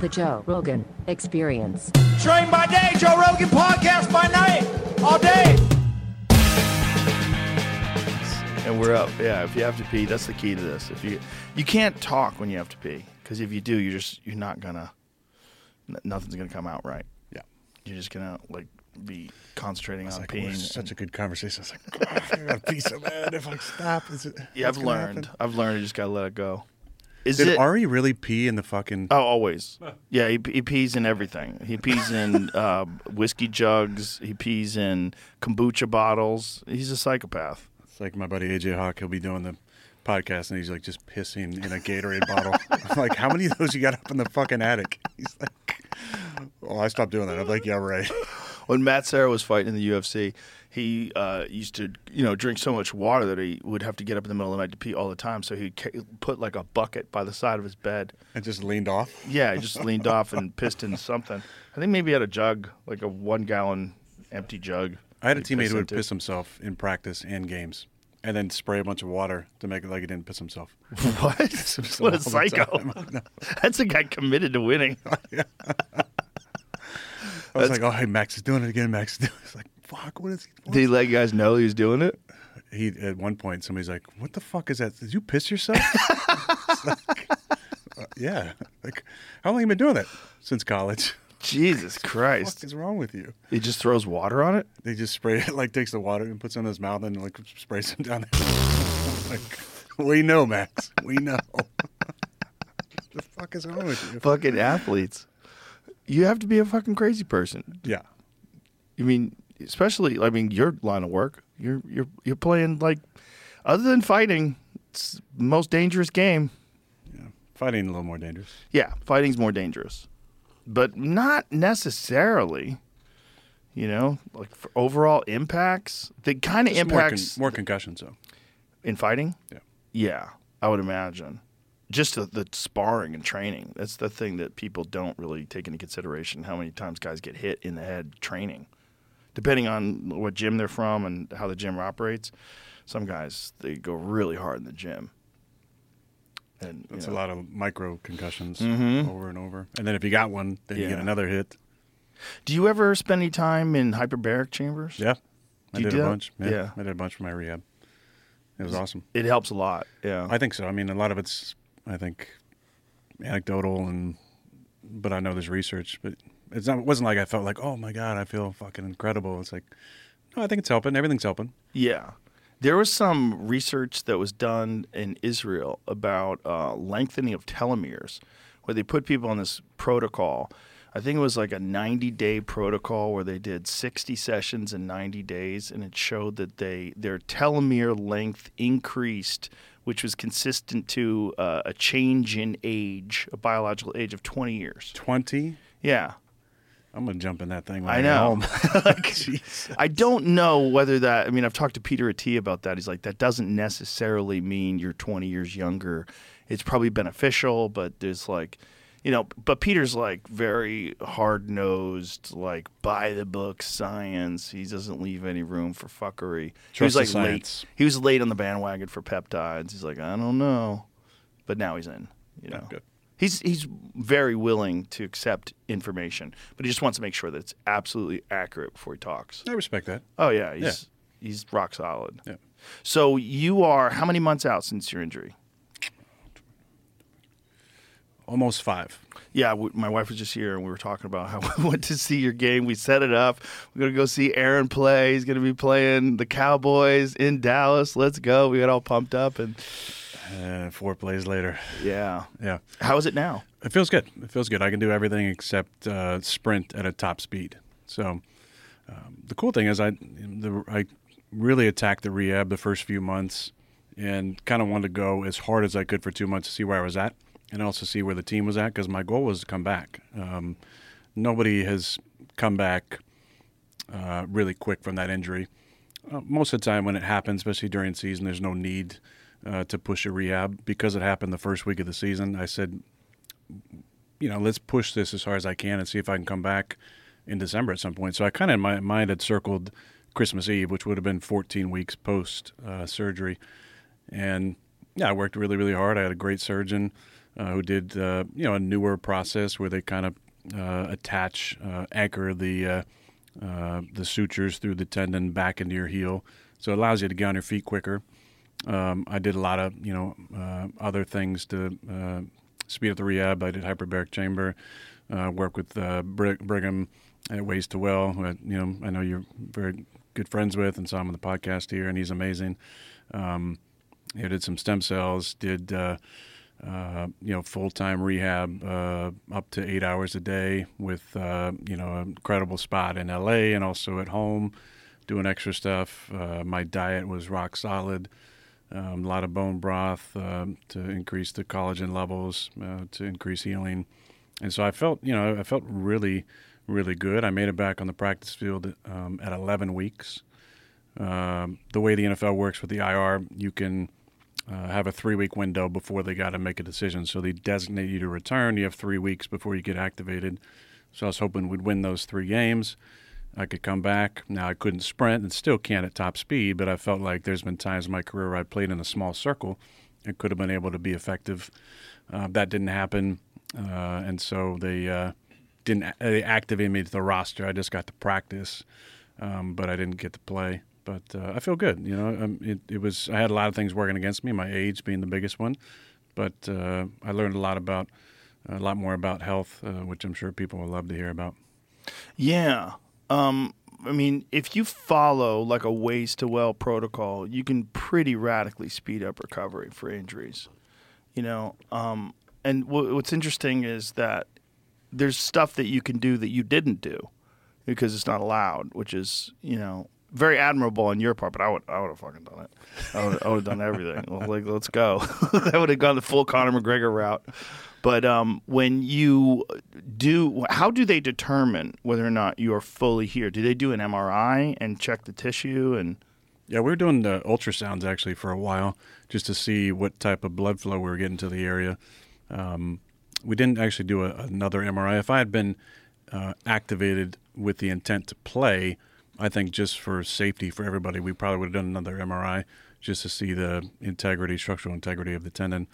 The Joe Rogan Experience. Train by day, Joe Rogan podcast by night, all day. And we're up. Yeah, if you have to pee, that's the key to this. If you you can't talk when you have to pee because if you do, you're just you're not gonna n- nothing's gonna come out right. Yeah. You're just gonna like be concentrating on like, peeing. we're such a good conversation. It's like, "God, I gotta pee so bad. If I stop, is it? yeah, I've what's gonna learned. happen?" I've learned. You just gotta let it go. Is Did it? Ari really pee in the fucking? Oh, always. Yeah, he, he pees in everything. He pees in uh, whiskey jugs. He pees in kombucha bottles. He's a psychopath. It's like my buddy AJ Hawk. He'll be doing the podcast and he's like just pissing in a Gatorade bottle. I'm like, how many of those you got up in the fucking attic? He's like, oh, I stopped doing that. I'm like, yeah, right. When Matt Serra was fighting in the UFC, he uh, used to, you know, drink so much water that he would have to get up in the middle of the night to pee all the time. So he'd put like a bucket by the side of his bed. and just leaned off. Yeah, he just leaned off and pissed in something. I think maybe he had a jug, like a one gallon empty jug. I had a teammate who would piss himself in practice and games, and then spray a bunch of water to make it like he didn't piss himself. What? What a psycho. That's a guy committed to winning. I was like, oh, hey, Max is doing it again. Max is doing it. It's like, fuck, what is he? Did he let you guys know he was doing it? he at one point somebody's like, "What the fuck is that? Did you piss yourself?" It's like, uh, yeah. Like, how long have you been doing that? Since college. Jesus Christ. What is wrong with you? He just throws water on it? They just spray it, like takes the water and puts it in his mouth and like sprays him down there. like, we know, Max. We know. the fuck is wrong with you? Fucking athletes. You have to be a fucking crazy person. Yeah. I mean, especially I mean your line of work. You're you're you're playing like other than fighting, it's the most dangerous game. Yeah. Fighting a little more dangerous. Yeah, fighting's more dangerous. But not necessarily. You know, like for overall impacts, the kind of Just more, con- impacts more concussions, though. in fighting. Yeah. Yeah, I would imagine. Just the, the sparring and training. That's the thing that people don't really take into consideration how many times guys get hit in the head training. Depending on what gym they're from and how the gym operates, some guys they go really hard in the gym. And That's know, a lot of micro concussions Mhm. over and over. And then if you got one, then you get another hit. Do you ever spend any time in hyperbaric chambers? Yeah. I did a that? bunch. Yeah, Yeah. I did a bunch for my rehab. It was awesome. It helps a lot. Yeah. I think so. I mean, a lot of it's, I think, anecdotal, and but I know there's research. But it's not. It wasn't like I felt like, oh my god, I feel fucking incredible. It's like, no, I think it's helping. Everything's helping. Yeah. There was some research that was done in Israel about uh, lengthening of telomeres, where they put people on this protocol. I think it was like a 90 day protocol where they did 60 sessions in 90 days, and it showed that they their telomere length increased, which was consistent to uh, a change in age, a biological age of 20 years. Twenty. Yeah. I'm gonna jump in that thing. When I I, know. Home. Like, I don't know whether that. I mean, I've talked to Peter Attia about that. He's like, that doesn't necessarily mean you're 20 years younger. It's probably beneficial, but there's like, you know, but Peter's like very hard nosed, like by the book science. He doesn't leave any room for fuckery. he was Trust like late. He was late on the bandwagon for peptides. He's like, I don't know, but now he's in. You know, good. He's he's very willing to accept information, but he just wants to make sure that it's absolutely accurate before he talks. I respect that. Oh yeah, he's he's rock solid. Yeah. So you are how many months out since your injury? Almost five. Yeah, w- my wife was just here and we were talking about how we went to see your game. We set it up. We're gonna go see Aaron play. He's gonna be playing the Cowboys in Dallas. Let's go. We got all pumped up and Uh, four plays later. yeah. Yeah. How is it now? It feels good. It feels good. I can do everything except uh, sprint at a top speed. So um, the cool thing is, I the, I really attacked the rehab the first few months, and kind of wanted to go as hard as I could for two months to see where I was at, and also see where the team was at because my goal was to come back. Um, nobody has come back uh, really quick from that injury. Uh, most of the time, when it happens, especially during season, there's no need uh, to push a rehab because it happened the first week of the season. I said, you know, let's push this as hard as I can and see if I can come back in December at some point. So I kind of in my mind had circled Christmas Eve, which would have been 14 weeks post uh, surgery, and yeah, I worked really, really hard. I had a great surgeon uh, who did, uh, you know, a newer process where they kind of uh, attach, uh, anchor the the sutures through the tendon back into your heel, so it allows you to get on your feet quicker. Um, I did a lot of, you know, uh, other things to uh, speed up the rehab. I did hyperbaric chamber, uh, work with uh, Brig- Brigham at Ways to Well, who I, you know I know you're very good friends with, and saw him on the podcast here, and he's amazing. Um, I did some stem cells, did uh, uh, you know full time rehab up to eight hours a day with you know an incredible spot in LA and also at home, doing extra stuff. My diet was rock solid. Um, a lot of bone broth um, to increase the collagen levels, uh, to increase healing, and so I felt you know I felt really really good. I made it back on the practice field um, at 11 weeks. Um, the way the NFL works with the IR, you can uh, have a three week window before they got to make a decision. So they designate you to return. You have three weeks before you get activated. So I was hoping we'd win those three games. I could come back. Now I couldn't sprint and still can't at top speed, but I felt like there's been times in my career where I played in a small circle and could have been able to be effective. Uh, that didn't happen, uh, and so they uh, didn't they me to the roster. I just got to practice, um, but I didn't get to play. But uh, I feel good. You know, um, it, it was I had a lot of things working against me, my age being the biggest one, but uh, I learned a lot about a lot more about health, uh, which I'm sure people will love to hear about. Yeah. Um, I mean, if you follow like a ways to well protocol, you can pretty radically speed up recovery for injuries. You know, um, and w- what's interesting is that there's stuff that you can do that you didn't do because it's not allowed, which is you know very admirable on your part. But I would I would have fucking done it. I would, I would have done everything. Like let's go. I would have gone the full Conor McGregor route. But um, when you do, how do they determine whether or not you are fully here? Do they do an MRI and check the tissue and? Yeah, we were doing the ultrasounds actually for a while just to see what type of blood flow we were getting to the area. Um, we didn't actually do a, another MRI. If I had been uh, activated with the intent to play, I think just for safety for everybody, we probably would have done another MRI just to see the integrity, structural integrity of the tendon.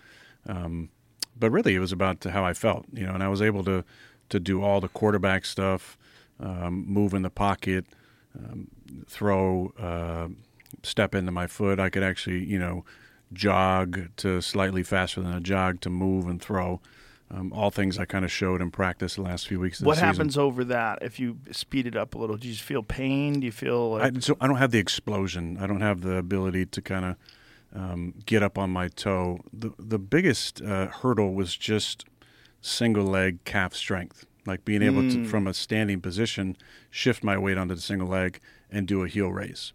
Um, but really, it was about how I felt, you know, and I was able to to do all the quarterback stuff, um, move in the pocket, um, throw, uh, step into my foot. I could actually, you know, jog to slightly faster than a jog to move and throw. Um, all things I kind of showed in practice the last few weeks. Of What happens over that if you speed it up a little? Do you feel pain? Do you feel like I, so I don't have the explosion. I don't have the ability to kind of um, get up on my toe. The the biggest uh, hurdle was just single leg calf strength, like being able to from a standing position shift my weight onto the single leg and do a heel raise.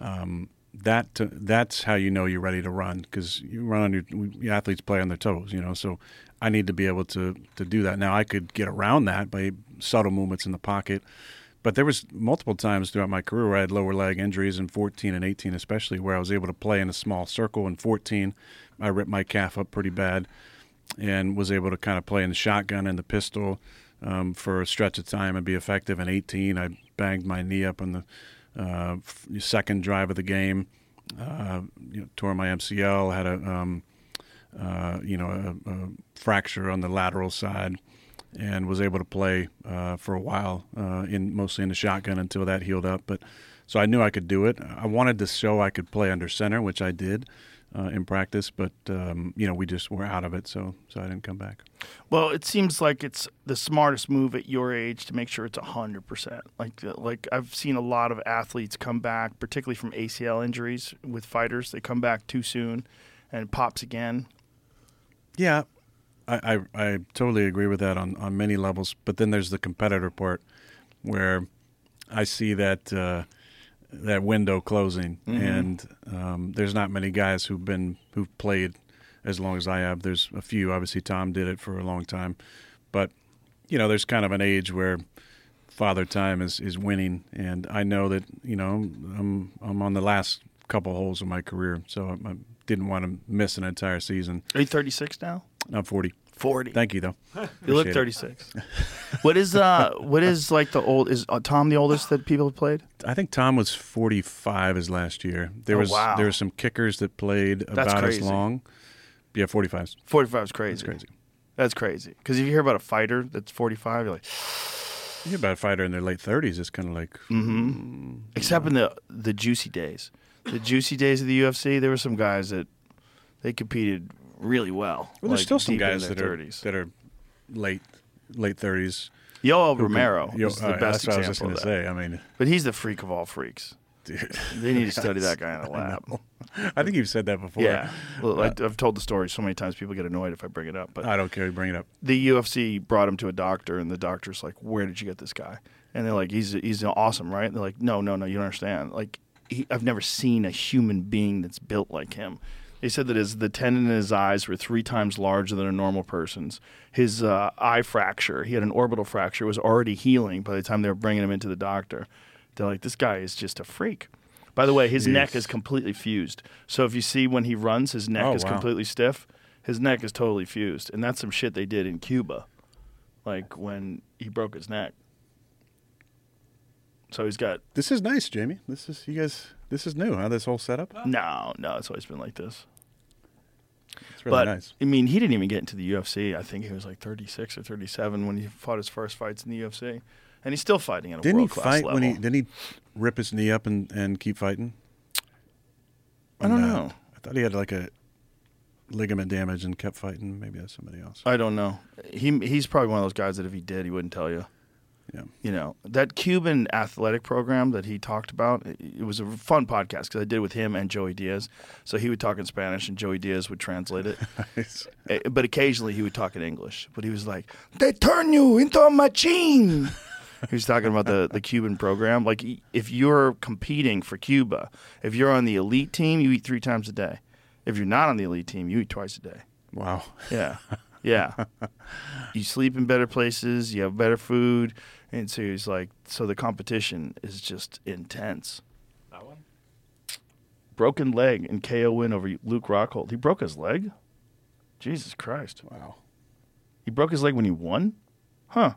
Um, that that's how you know you're ready to run because you run on your we- athletes play on their toes, you know. So I need to be able to to do that. Now I could get around that by subtle movements in the pocket, but there was multiple times throughout my career where I had lower leg injuries in 14 and 18, especially where I was able to play in a small circle. In 14, I ripped my calf up pretty bad, and was able to kind of play in the shotgun and the pistol um, for a stretch of time and be effective. In 18, I banged my knee up on the uh, second drive of the game, uh, you know, tore my MCL, had a um, uh, you know a, a fracture on the lateral side, and was able to play uh, for a while uh, in mostly in the shotgun until that healed up. But so I knew I could do it. I wanted to show I could play under center, which I did uh, in practice. But um, you know we just were out of it, so so I didn't come back. Well, it seems like it's the smartest move at your age to make sure it's hundred percent. Like, like I've seen a lot of athletes come back, particularly from ACL injuries with fighters. They come back too soon, and it pops again. Yeah, I, I, I totally agree with that on, on many levels. But then there's the competitor part where I see that uh, that window closing, and um, there's not many guys who've been who've played as long as I have. There's a few. Obviously, Tom did it for a long time, but you know, there's kind of an age where father time is, is winning, and I know that you know I'm I'm on the last couple holes of my career, so I, I didn't want to miss an entire season. Are you thirty six now? I'm 40. 40. Thank you, though. you look 36. what is uh what is like the old is uh, Tom the oldest that people have played? I think Tom was 45 his last year. There Oh, was wow. there were some kickers that played about crazy. as long. Yeah, 45. 45 is crazy. That's crazy. That's crazy. Because if you hear about a fighter that's 45, you're like, You hear about a fighter in their late 30s. It's kind of like Mm-hmm. except in the the juicy days, the juicy days of the UFC, there were some guys that they competed really well. well, there's like, still some guys that their are 30s. that are late late 30s. Yoel Romero Yo- is the uh, best That's what I was just going to say. I mean, But he's the freak of all freaks. dude, They need to study that guy in a I lab. know. I think you've said that before. Yeah, well, I, I've told the story so many times. People get annoyed if I bring it up. But I don't care. Bring it up. the UFC brought him to a doctor, and the doctor's like, "Where did you get this guy?" And they're like, "He's he's awesome, right?" And they're like, "No, no, no, you don't understand. Like, he, I've never seen a human being that's built like him." They said that his the tendon in his eyes were three times larger than a normal person's. His uh, eye fracture, he had an orbital fracture, was already healing by the time they were bringing him into the doctor. They're like, "This guy is just a freak." By the way, his neck is completely fused. So if you see when he runs, his neck Oh, is wow. completely stiff. His neck is totally fused, and that's some shit they did in Cuba like when he broke his neck. So he's got This is nice, Jamie. This is you guys. This is new, huh? This whole setup. no, no. It's always been like this. It's really but nice. I mean, he didn't even get into the UFC. I think he was like 36 or 37 when he fought his first fights in the UFC, and he's still fighting at a Didn't he world class fight level. when he? Didn't he rip his knee up and, and keep fighting? I don't And, uh, know. I thought he had like a ligament damage and kept fighting. Maybe that's somebody else. I don't know. He he's probably one of those guys that if he did, he wouldn't tell you. Yeah. You know that Cuban athletic program that he talked about. It it was a fun podcast because I did it with him and Joey Diaz. So he would talk in Spanish and Joey Diaz would translate it. Nice. Eh, but occasionally he would talk in English. But he was like, "They turn you into a machine." he was talking about the the Cuban program. Like, if you're competing for Cuba, if you're on the elite team, you eat three times a day. If you're not on the elite team, you eat twice a day. Wow. Yeah, yeah. you sleep in better places. You have better food, and so he's like, so the competition is just intense. That one? Broken leg and KO win over Luke Rockhold. He broke his leg. Jesus Christ. Wow. He broke his leg when he won? Huh.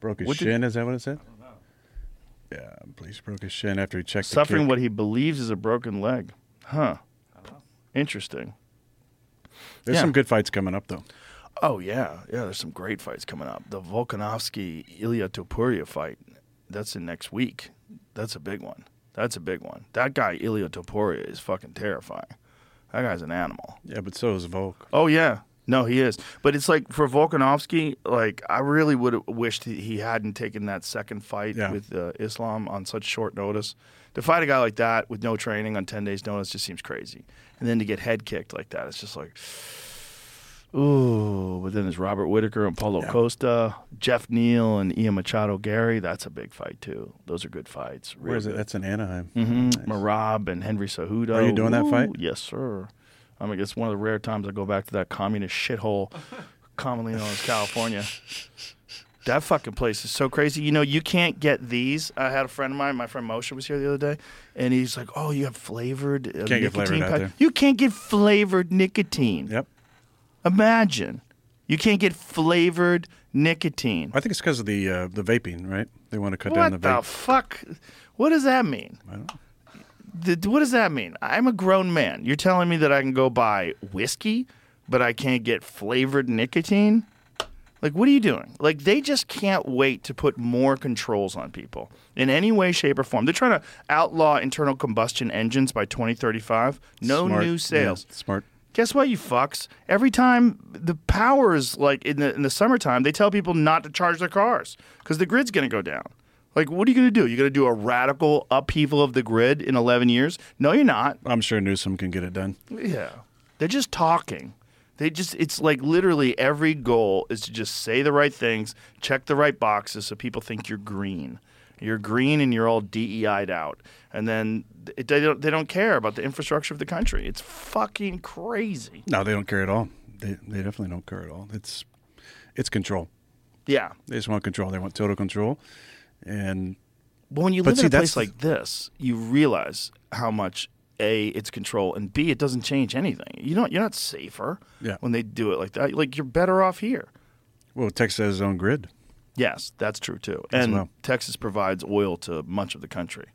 Broke his What did- shin. is that what it said? Yeah, police broke his shin after he checked. the Suffering kick. what he believes is a broken leg. Huh. Interesting. There's yeah. some good fights coming up though. Oh, yeah. Yeah, there's some great fights coming up. The Volkanovski Ilya Topuria fight, that's in next week. That's a big one. That's a big one. That guy, Ilya Topuria, is fucking terrifying. That guy's an animal. Yeah, but so is Volk. Oh yeah, no, he is. But it's like for Volkanovski, like I really would have wished he- hadn't taken that second fight Yeah. with uh, Islam on such short notice. To fight a guy like that with no training on ten days' notice just seems crazy. And then to get head kicked like that, it's just like, ooh. But then there's Robert Whitaker and Paulo Yeah. Costa, Geoff Neal and Ian Machado Garry. That's a big fight too. Those are good fights. Where is it? That's in Anaheim. Mm-hmm. Nice. Merab and Henry Cejudo. Are you doing that fight? Yes, sir. I mean, it's one of the rare times I go back to that communist shithole, commonly known as California. That fucking place is so crazy. You know, you can't get these. I had a friend of mine, my friend Moshe, was here the other day, and he's like, "Oh, you have flavored uh, Can't get nicotine flavored out there. You can't get flavored nicotine. Yep. Imagine, you can't get flavored nicotine. I think it's because of the uh, the vaping, right? They want to cut What down the, vape. What the fuck? What does that mean? I don't know. The, what does that mean? I'm a grown man. You're telling me that I can go buy whiskey, but I can't get flavored nicotine? Like, what are you doing? Like, they just can't wait to put more controls on people in any way, shape, or form. They're trying to outlaw internal combustion engines by 2035. No Smart. new Yeah, sales. smart. Guess what, you fucks? Every time the power is like in the in the summertime, they tell people not to charge their cars because the grid's going to go down. Like, what are you going to do? You're going to do a radical upheaval of the grid in 11 years? No, you're not. I'm sure Newsom can get it done. Yeah. They're just talking. They just, it's like literally every goal is to just say the right things, check the right boxes so people think you're green. You're green and you're all DEI'd out. And then it, they, don't, they don't care about the infrastructure of the country. It's fucking crazy. No, they don't care at all. They they definitely don't care at all. It's it's control. Yeah. They just want control. They want total control. And But when you live see, in a place like this, you realize how much a it's control, and b it doesn't change anything. You don't you're not safer Yeah. when they do it like that. Like you're better off here. Well, Texas has its own grid. Yes, that's true too. As And well. Texas provides oil to much of the country.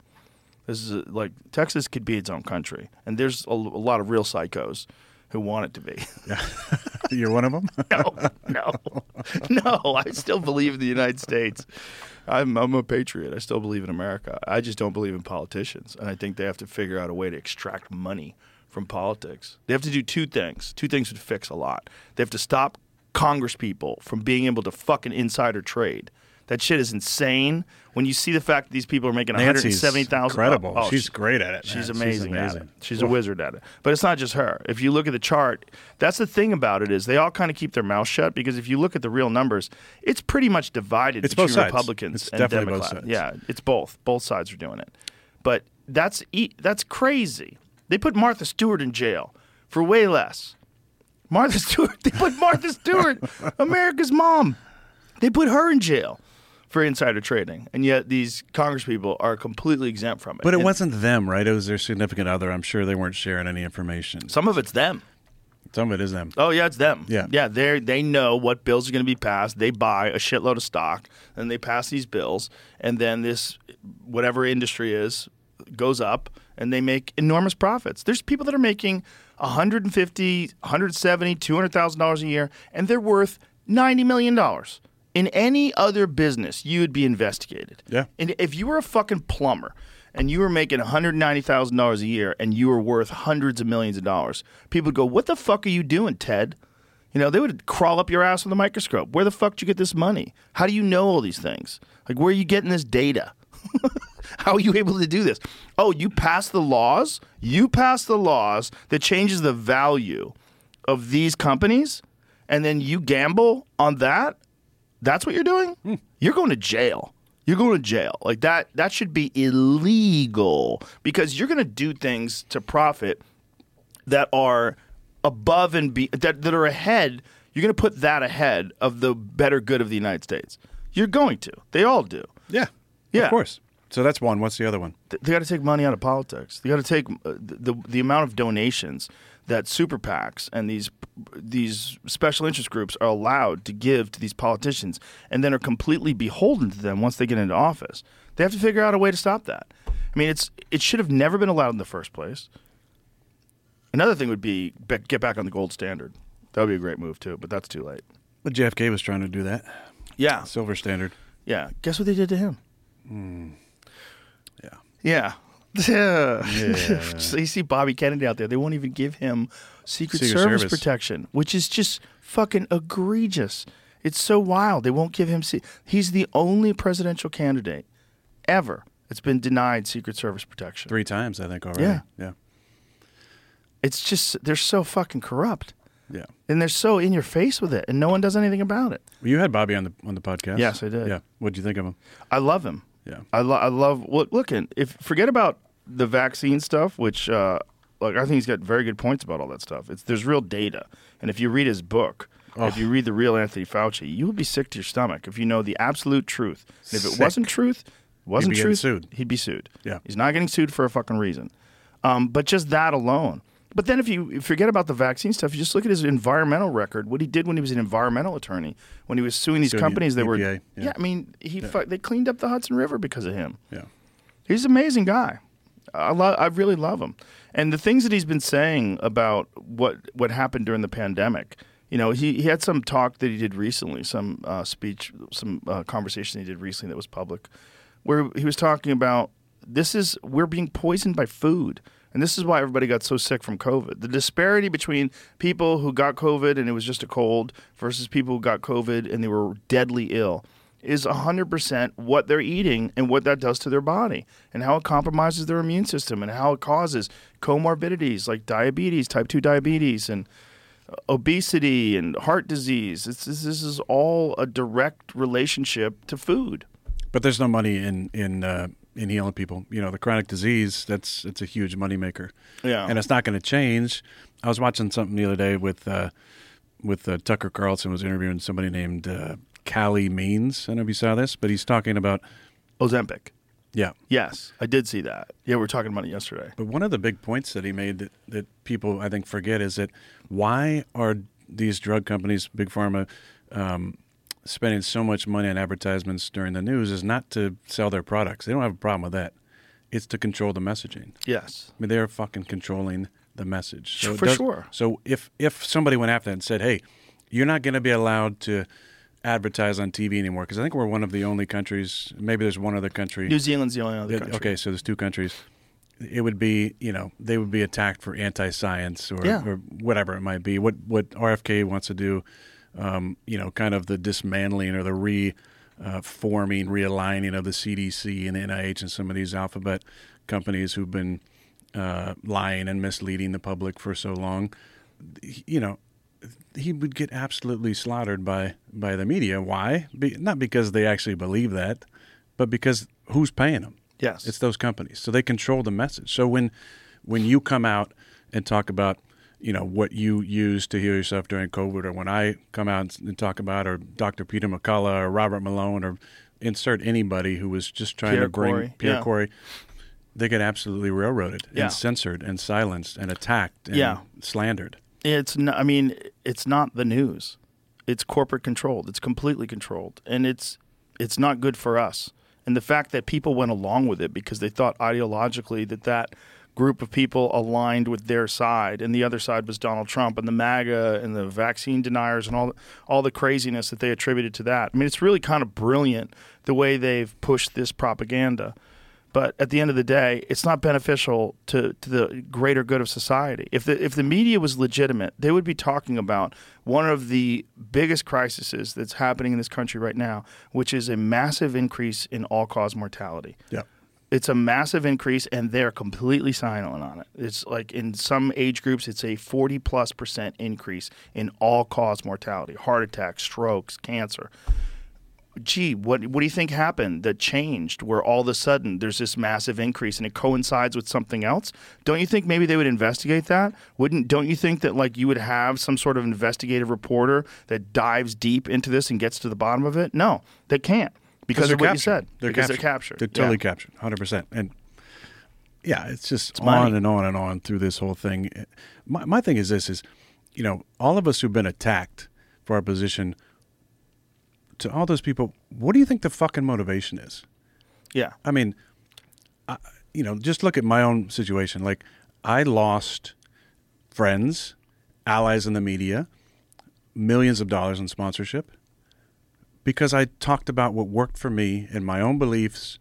This is a, like Texas could be its own country, and there's a, a lot of real psychos who want it to be. You're one of them. no, no, no. I still believe in the United States. I'm, I'm a patriot. I still believe in America. I just don't believe in politicians, and I think they have to figure out a way to extract money from politics. They have to do two things. Two things would fix a lot. They have to stop Congress people from being able to fucking insider trade. That shit is insane. When you see the fact that these people are making one hundred seventy thousand, incredible. She's great at it, She's man. She's amazing, at it. She's a wizard at it. But it's not just her. If you look at the chart, that's the thing about it is they all kind of keep their mouth shut because if you look at the real numbers, it's pretty much divided It's between. Republicans It's and definitely both Democrats. sides. Yeah, it's both. Both sides are doing it. But that's that's crazy. They put Martha Stewart in jail for way less. Martha Stewart. They put Martha Stewart, America's mom. They put her in jail for insider trading, and yet these Congress people are completely exempt from it. But it And wasn't them, right? It was their significant other. I'm sure they weren't sharing any information. Some of it's them. Some of it is them. Oh yeah, it's them. Yeah. yeah. They they know what bills are going to be passed. They buy a shitload of stock, and they pass these bills, and then this whatever industry is goes up, and they make enormous profits. There's people that are making 150, 170, 200 thousand dollars a year, and they're worth 90 million dollars. In any other business, you would be investigated. Yeah. And if you were a fucking plumber and you were making $190,000 a year and you were worth hundreds of millions of dollars, people would go, What the fuck are you doing, Ted? You know, they would crawl up your ass with a microscope. Where the fuck did you get this money? How do you know all these things? Like, where are you getting this data? How are you able to do this? Oh, you pass the laws? You pass the laws that changes the value of these companies, and then you gamble on that? That's what you're doing? Hmm. You're going to jail. You're going to jail. Like that that should be illegal because you're going to do things to profit that are above and be that, that are ahead. You're going to put that ahead of the better good of the United States. You're going to. They all do. Yeah. Yeah. Of course. So that's one. What's the other one? They got to take money out of politics. They got to take uh, the, the the amount of donations that super PACs and these these special interest groups are allowed to give to these politicians, and then are completely beholden to them once they get into office. They have to figure out a way to stop that. I mean, it's it should have never been allowed in the first place. Another thing would be get back on the gold standard. That would be a great move too, but that's too late. But JFK was trying to do that. Yeah, Silver standard. yeah. Guess what they did to him? Yeah. Yeah. Yeah. you see Bobby Kennedy out there. They won't even give him Secret, Secret Service, Service. protection, which is just fucking egregious. It's so wild. They won't give him. Se- He's the only presidential candidate ever that's been denied Secret Service protection. Three times, I think, already. Yeah. Yeah. It's just they're so fucking corrupt, Yeah. and they're so in your face with it, and no one does anything about it. Well, you had Bobby on the on the podcast. Yes, I did. Yeah. What'd you think of him? I love him. Yeah. I, lo- I love look looking. If forget about the vaccine stuff, which uh, like I think he's got very good points about all that stuff. It's there's real data, and if you read his book, if you read the real Anthony Fauci, you would be sick to your stomach if you know the absolute truth. And if it Sick. wasn't truth, wasn't getting truth, sued. he'd be sued. Yeah. he's not getting sued for a fucking reason. Um, but just that alone. But then if you forget about the vaccine stuff, you just look at his environmental record, what he did when he was an environmental attorney, when he was suing these companies that were EPA, yeah. I mean, he fu- they cleaned up the Hudson River because of him. Yeah. He's an amazing guy. I lo- I really love him. And the things that he's been saying about what what happened during the pandemic, you know, he, he had some talk that he did recently, some uh, speech, some uh, conversation he did recently that was public, where he was talking about this is we're being poisoned by food. And this is why everybody got so sick from COVID. The disparity between people who got COVID and it was just a cold versus people who got COVID and they were deadly ill is 100% what they're eating and what that does to their body and how it compromises their immune system and how it causes comorbidities like diabetes, type 2 diabetes, and obesity and heart disease. It's, this, is all a direct relationship to food. But there's no money in in uh, in healing people. You know, the chronic disease that's it's a huge moneymaker. Yeah. and it's not going to change. I was watching something the other day with uh, with uh, Tucker Carlson was interviewing somebody named uh, Calley Means. I don't know if you saw this, but he's talking about Ozempic. Yeah. Yes, I did see that. Yeah, we were talking about it yesterday. But one of the big points that he made that, that people I think forget is that why are these drug companies, big pharma, um, spending so much money on advertisements during the news is not to sell their products. They don't have a problem with that. It's to control the messaging. Yes. I mean, they're fucking controlling the message. it For sure. So if if somebody went after that and said, "Hey, you're not going to be allowed to advertise on TV anymore," because I think we're one of the only countries. Maybe there's one other country. New Zealand's the only other country. Okay, so there's two countries. It would be, you know, they would be attacked for anti-science or, Yeah. or whatever it might be. What what RFK wants to do, um, you know, kind of the dismantling or the re uh, forming, realigning of the CDC and the NIH and some of these alphabet companies who've been uh, lying and misleading the public for so long. You know, he would get absolutely slaughtered by by the media. Why? Be, not because they actually believe that, but because who's paying them? Yes. It's those companies. So they control the message. So when when you come out and talk about, you know, what you used to heal yourself during COVID, or when I come out and talk about, or Dr. Peter McCullough or Robert Malone, or insert anybody who was just trying Pierre to bring Kory, Pierre yeah. Kory, they get absolutely railroaded Yeah. and censored and silenced and attacked and Yeah. slandered. It's not, I mean, it's not the news. It's corporate controlled. It's completely controlled, and it's it's not good for us. And the fact that people went along with it because they thought ideologically that that group of people aligned with their side, and the other side was Donald Trump and the MAGA and the vaccine deniers and all all the craziness that they attributed to that. I mean, it's really kind of brilliant the way they've pushed this propaganda. But at the end of the day, it's not beneficial to, to the greater good of society. If the if the media was legitimate, they would be talking about one of the biggest crises that's happening in this country right now, which is a massive increase in all cause mortality. Yeah. It's a massive increase, and they're completely silent on it. It's like in some age groups, it's a 40 plus percent increase in all cause mortality heart attacks, strokes, cancer gee, what what do you think happened that changed where all of a sudden there's this massive increase and it coincides with something else? Don't you think maybe they would investigate that? Wouldn't don't you think that like you would have some sort of investigative reporter that dives deep into this and gets to the bottom of it? No, they can't because they're of what captured. you said. They're because captured. they're captured. They're totally Yeah. captured, hundred percent. And yeah, it's just money. on and on and on through this whole thing. My my thing is this: is you know, all of us who've been attacked for our position. To all those people, what do you think the fucking motivation is? Yeah. I mean, I, you know, just look at my own situation. Like, I lost friends, allies in the media, millions of dollars in sponsorship because I talked about what worked for me and my own beliefs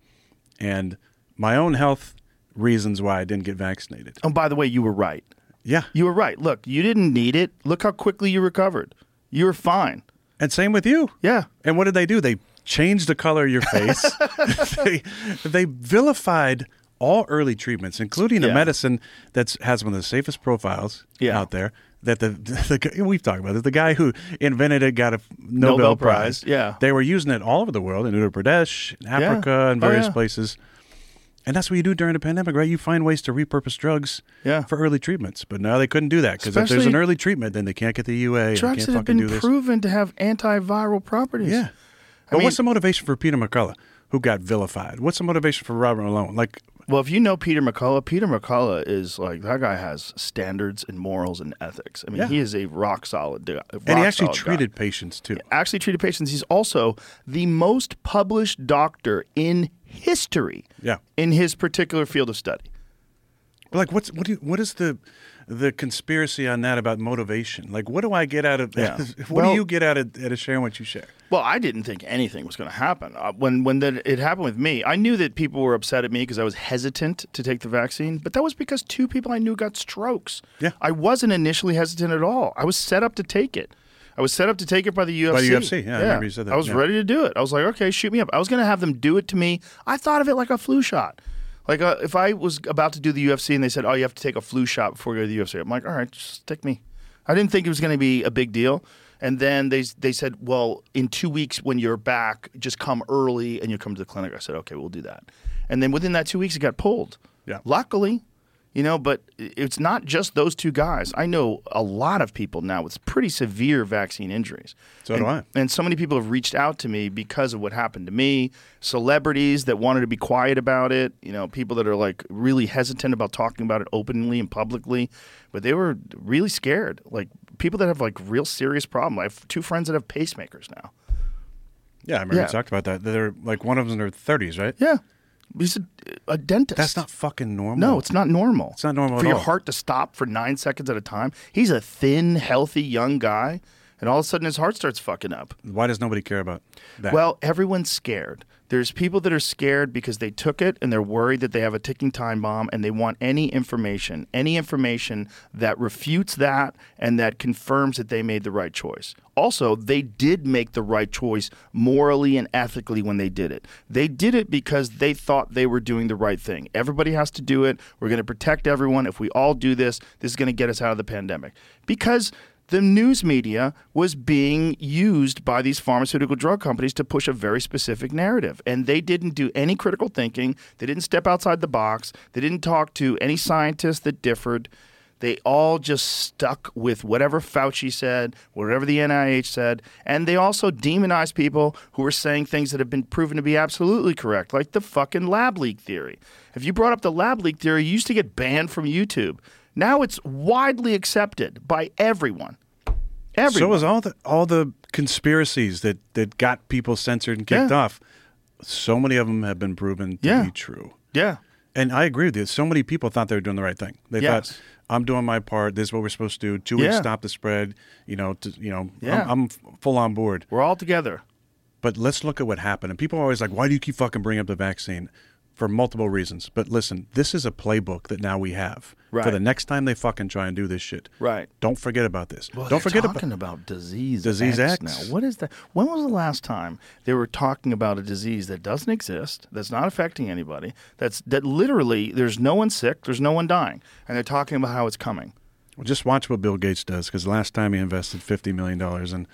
and my own health reasons why I didn't get vaccinated. Oh, by the way, you were right. Yeah. You were right. Look, you didn't need it. Look how quickly you recovered. You were fine. And same with you. Yeah. And what did they do? They changed the color of your face. they, they vilified all early treatments, including a medicine that has one of the safest profiles Yeah. out there. That the, the, we've talked about it. The guy who invented it got a Nobel, Nobel Prize. Prize, yeah. they were using it all over the world in Uttar Pradesh, in Africa, and Oh, various yeah. places. And that's what you do during a pandemic, right? You find ways to repurpose drugs Yeah. for early treatments. But now they couldn't do that because if there's an early treatment, then they can't get the UA. Drugs that have been proven to have antiviral properties. Yeah. I But mean- what's the motivation for Peter McCullough, who got vilified? What's the motivation for Robert Malone? Like, Well, if you know Peter McCullough, Peter McCullough is like that guy has standards and morals and ethics. I mean, Yeah. he is a rock solid guy. and he actually treated patients too. actually treated patients. He's also the most published doctor in history. Yeah. In his particular field of study. But like, what's what do you, what is the the conspiracy on that about motivation? Like, what do I get out of Yeah. what Well- do you get out of, out of sharing what you share? Well, I didn't think anything was going to happen uh, when when that it happened with me. I knew that people were upset at me because I was hesitant to take the vaccine, but that was because two people I knew got strokes. Yeah. I wasn't initially hesitant at all. I was set up to take it. I was set up to take it by the UFC. By the UFC, yeah, I you said that, I was yeah. ready to do it. I was like, okay, shoot me up. I was going to have them do it to me. I thought of it like a flu shot. Like uh, if I was about to do the UFC and they said, "Oh, you have to take a flu shot before you go to the UFC," I'm like, "All right, just stick me." I didn't think it was going to be a big deal. And then they they said, "Well, in two weeks when you're back, just come early and you come to the clinic." I said, "Okay, we'll do that." And then within that two weeks, it got pulled. Yeah. Luckily, You know, but it's not just those two guys. I know a lot of people now with pretty severe vaccine injuries. So and, do I. And so many people have reached out to me because of what happened to me. Celebrities that wanted to be quiet about it. You know, people that are like really hesitant about talking about it openly and publicly, but they were really scared. Like people that have like real serious problem. I have two friends that have pacemakers now. Yeah, I remember Yeah. you talked about that. They're like one of them's in their thirties, right? Yeah, he's a, a dentist. That's not fucking normal. No, it's not normal. It's not normal for your all. heart to stop for nine seconds at a time. He's a thin, healthy young guy, and all of a sudden his heart starts fucking up. Why does nobody care about that? Well, everyone's scared. There's people that are scared because they took it and they're worried that they have a ticking time bomb and they want any information, any information that refutes that and that confirms that they made the right choice. Also, they did make the right choice morally and ethically when they did it. They did it because they thought they were doing the right thing. Everybody has to do it. We're going to protect everyone. If we all do this, this is going to get us out of the pandemic. Because the news media was being used by these pharmaceutical drug companies to push a very specific narrative. And they didn't do any critical thinking. They didn't step outside the box. They didn't talk to any scientists that differed. They all just stuck with whatever Fauci said, whatever the NIH said. And they also demonized people who were saying things that have been proven to be absolutely correct, like the fucking lab leak theory. If you brought up the lab leak theory, you used to get banned from YouTube. Now it's widely accepted by everyone. Everyone. so is all the all the conspiracies that that got people censored and kicked Yeah. off. So many of them have been proven to Yeah. be true. yeah. And I agree with you. So many people thought they were doing the right thing. They Yes. thought, "I'm doing my part. This is what we're supposed to do. Two weeks Yeah. stop the spread. You know, to, you know, Yeah. I'm, I'm full on board." We're all together. But let's look at what happened. And people are always like, "Why do you keep fucking bringing up the vaccine?" For multiple reasons. But listen, this is a playbook that now we have for the next time they fucking try and do this shit. Right. Don't forget about this. Well, Don't they're forget talking about. about, disease Disease X, X. now. What is that? When was the last time they were talking about a disease that doesn't exist, that's not affecting anybody, that's that literally there's no one sick, there's no one dying, and they're talking about how it's coming. Well, just watch what Bill Gates does because last time he invested fifty million dollars in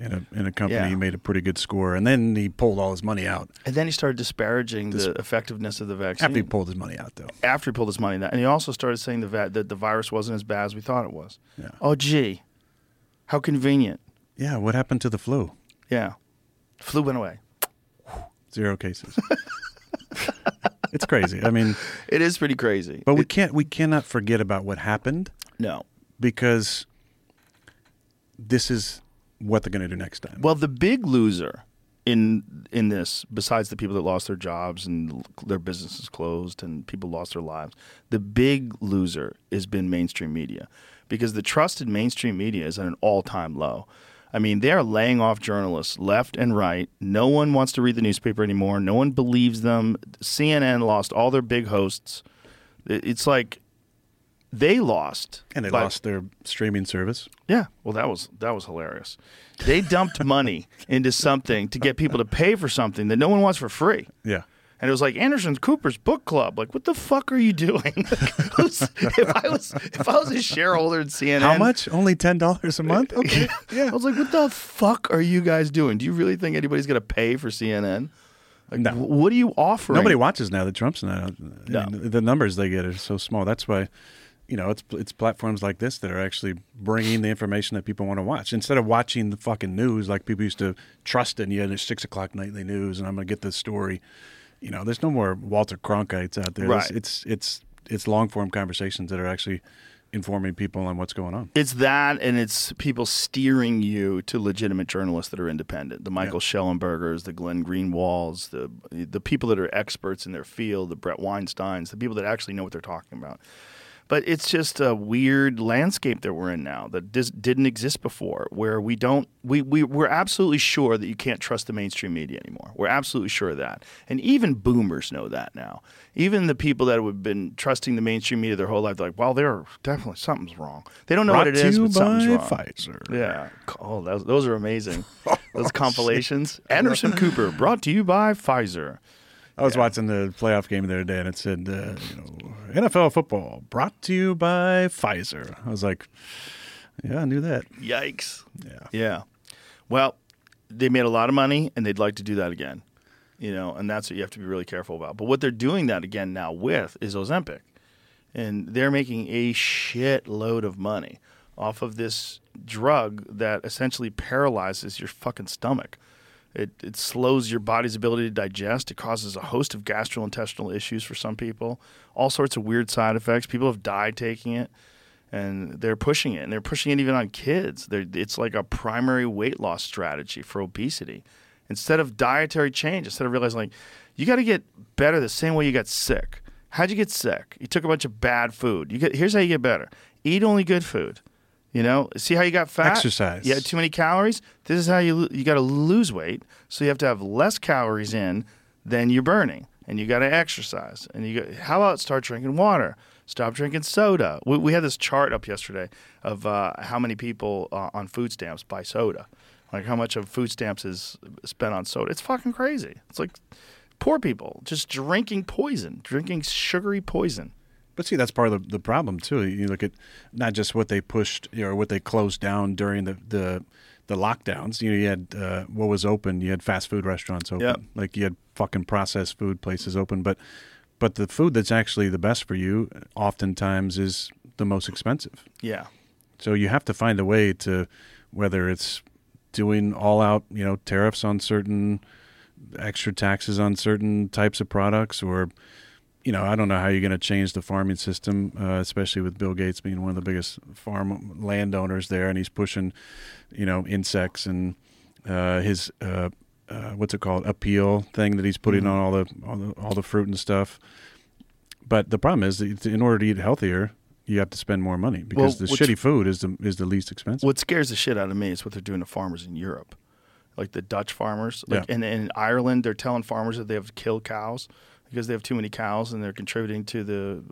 in a in a company, Yeah. he made a pretty good score, and then he pulled all his money out. And then he started disparaging the effectiveness of the vaccine After he pulled his money out, though. after he pulled his money out, and he also started saying the va- that the virus wasn't as bad as we thought it was. Yeah. Oh, gee, how convenient. Yeah, what happened to the flu? Yeah, flu went away. Zero cases. it's crazy. I mean, It is pretty crazy. but we can't we cannot forget about what happened no. because this is what they're going to do next time. Well, the big loser in in this, besides the people that lost their jobs and their businesses closed and people lost their lives, the big loser has been mainstream media because the trust in mainstream media is at an all time low. I mean, they are laying off journalists left and right. No one wants to read the newspaper anymore. No one believes them. CNN lost all their big hosts. It's like they lost, and they by- lost their streaming service. yeah, well, that was that was hilarious. They dumped money into something to get people to pay for something that no one wants for free. Yeah. And it was like Anderson Cooper's book club. Like, what the fuck are you doing? If I was if I was a shareholder in CNN, How much? Only ten dollars a month? Okay. Yeah. I was like, what the fuck are you guys doing? Do you really think anybody's gonna pay for CNN? Like, No. what are you offering? Nobody watches now that Trump's not. I No. mean, the numbers they get are so small. That's why, you know, it's it's platforms like this that are actually bringing the information that people want to watch instead of watching the fucking news like people used to trust in. Yeah, there's six o'clock nightly news, and I'm gonna get this story. You know, there's no more Walter Cronkites out there. Right. It's it's it's, it's long form conversations that are actually informing people on what's going on. It's that, and it's people steering you to legitimate journalists that are independent. The Michael Schellenbergers, the Glenn Greenwalds, the the people that are experts in their field, the Brett Weinsteins, the people that actually know what they're talking about. But it's just a weird landscape that we're in now that dis- didn't exist before, where we don't we, we we're absolutely sure that you can't trust the mainstream media anymore. We're absolutely sure of that, and even boomers know that now. Even the people that have been trusting the mainstream media their whole life, they're like, well, there are definitely something's wrong. They don't know Brought what it is, but something's wrong. Pfizer. Yeah. Oh, those, those are amazing. Oh, those compilations. Anderson Cooper, brought to you by Pfizer. I was watching the playoff game the other day, and it said, uh, you know, NFL football brought to you by Pfizer. I was like, yeah, I knew that. Yikes. Yeah. Yeah. Well, they made a lot of money and they'd like to do that again. You know, and that's what you have to be really careful about. But what they're doing that again now with is Ozempic. and they're making a shitload of money off of this drug that essentially paralyzes your fucking stomach. It, it slows your body's ability to digest. It causes a host of gastrointestinal issues for some people, all sorts of weird side effects. People have died taking it, and they're pushing it, and they're pushing it even on kids. They're, it's like a primary weight loss strategy for obesity. Instead of dietary change, instead of realizing like you got to get better the same way you got sick. How'd you get sick? You took a bunch of bad food. You get here's how you get better: eat only good food. You know, see how you got fat. Exercise. You had too many calories. This is how you you got to lose weight. So you have to have less calories in than you're burning, and you got to exercise. And you got, how about start drinking water? Stop drinking soda. We, we had this chart up yesterday of uh, how many people uh, on food stamps buy soda, like how much of food stamps is spent on soda. It's fucking crazy. It's like poor people just drinking poison, drinking sugary poison. But see, that's part of the, the problem too. You look at not just what they pushed you know, or what they closed down during the the, the lockdowns. You know, you had uh, what was open. You had fast food restaurants open. Yep. Like you had fucking processed food places open. But but the food that's actually the best for you, oftentimes, is the most expensive. Yeah. So you have to find a way to, whether it's doing all out, you know, tariffs on certain extra taxes on certain types of products, or, you know, I don't know how you're going to change the farming system, uh, especially with Bill Gates being one of the biggest farm landowners there, and he's pushing, you know, insects and uh, his uh, uh, what's it called Apeel thing that he's putting on all the, all the all the fruit and stuff. But the problem is, that in order to eat healthier, you have to spend more money because Well, the shitty food is the is the least expensive. What scares the shit out of me is what they're doing to farmers in Europe, like the Dutch farmers. Like Yeah. in, in Ireland, they're telling farmers that they have to kill cows because they have too many cows and they're contributing to the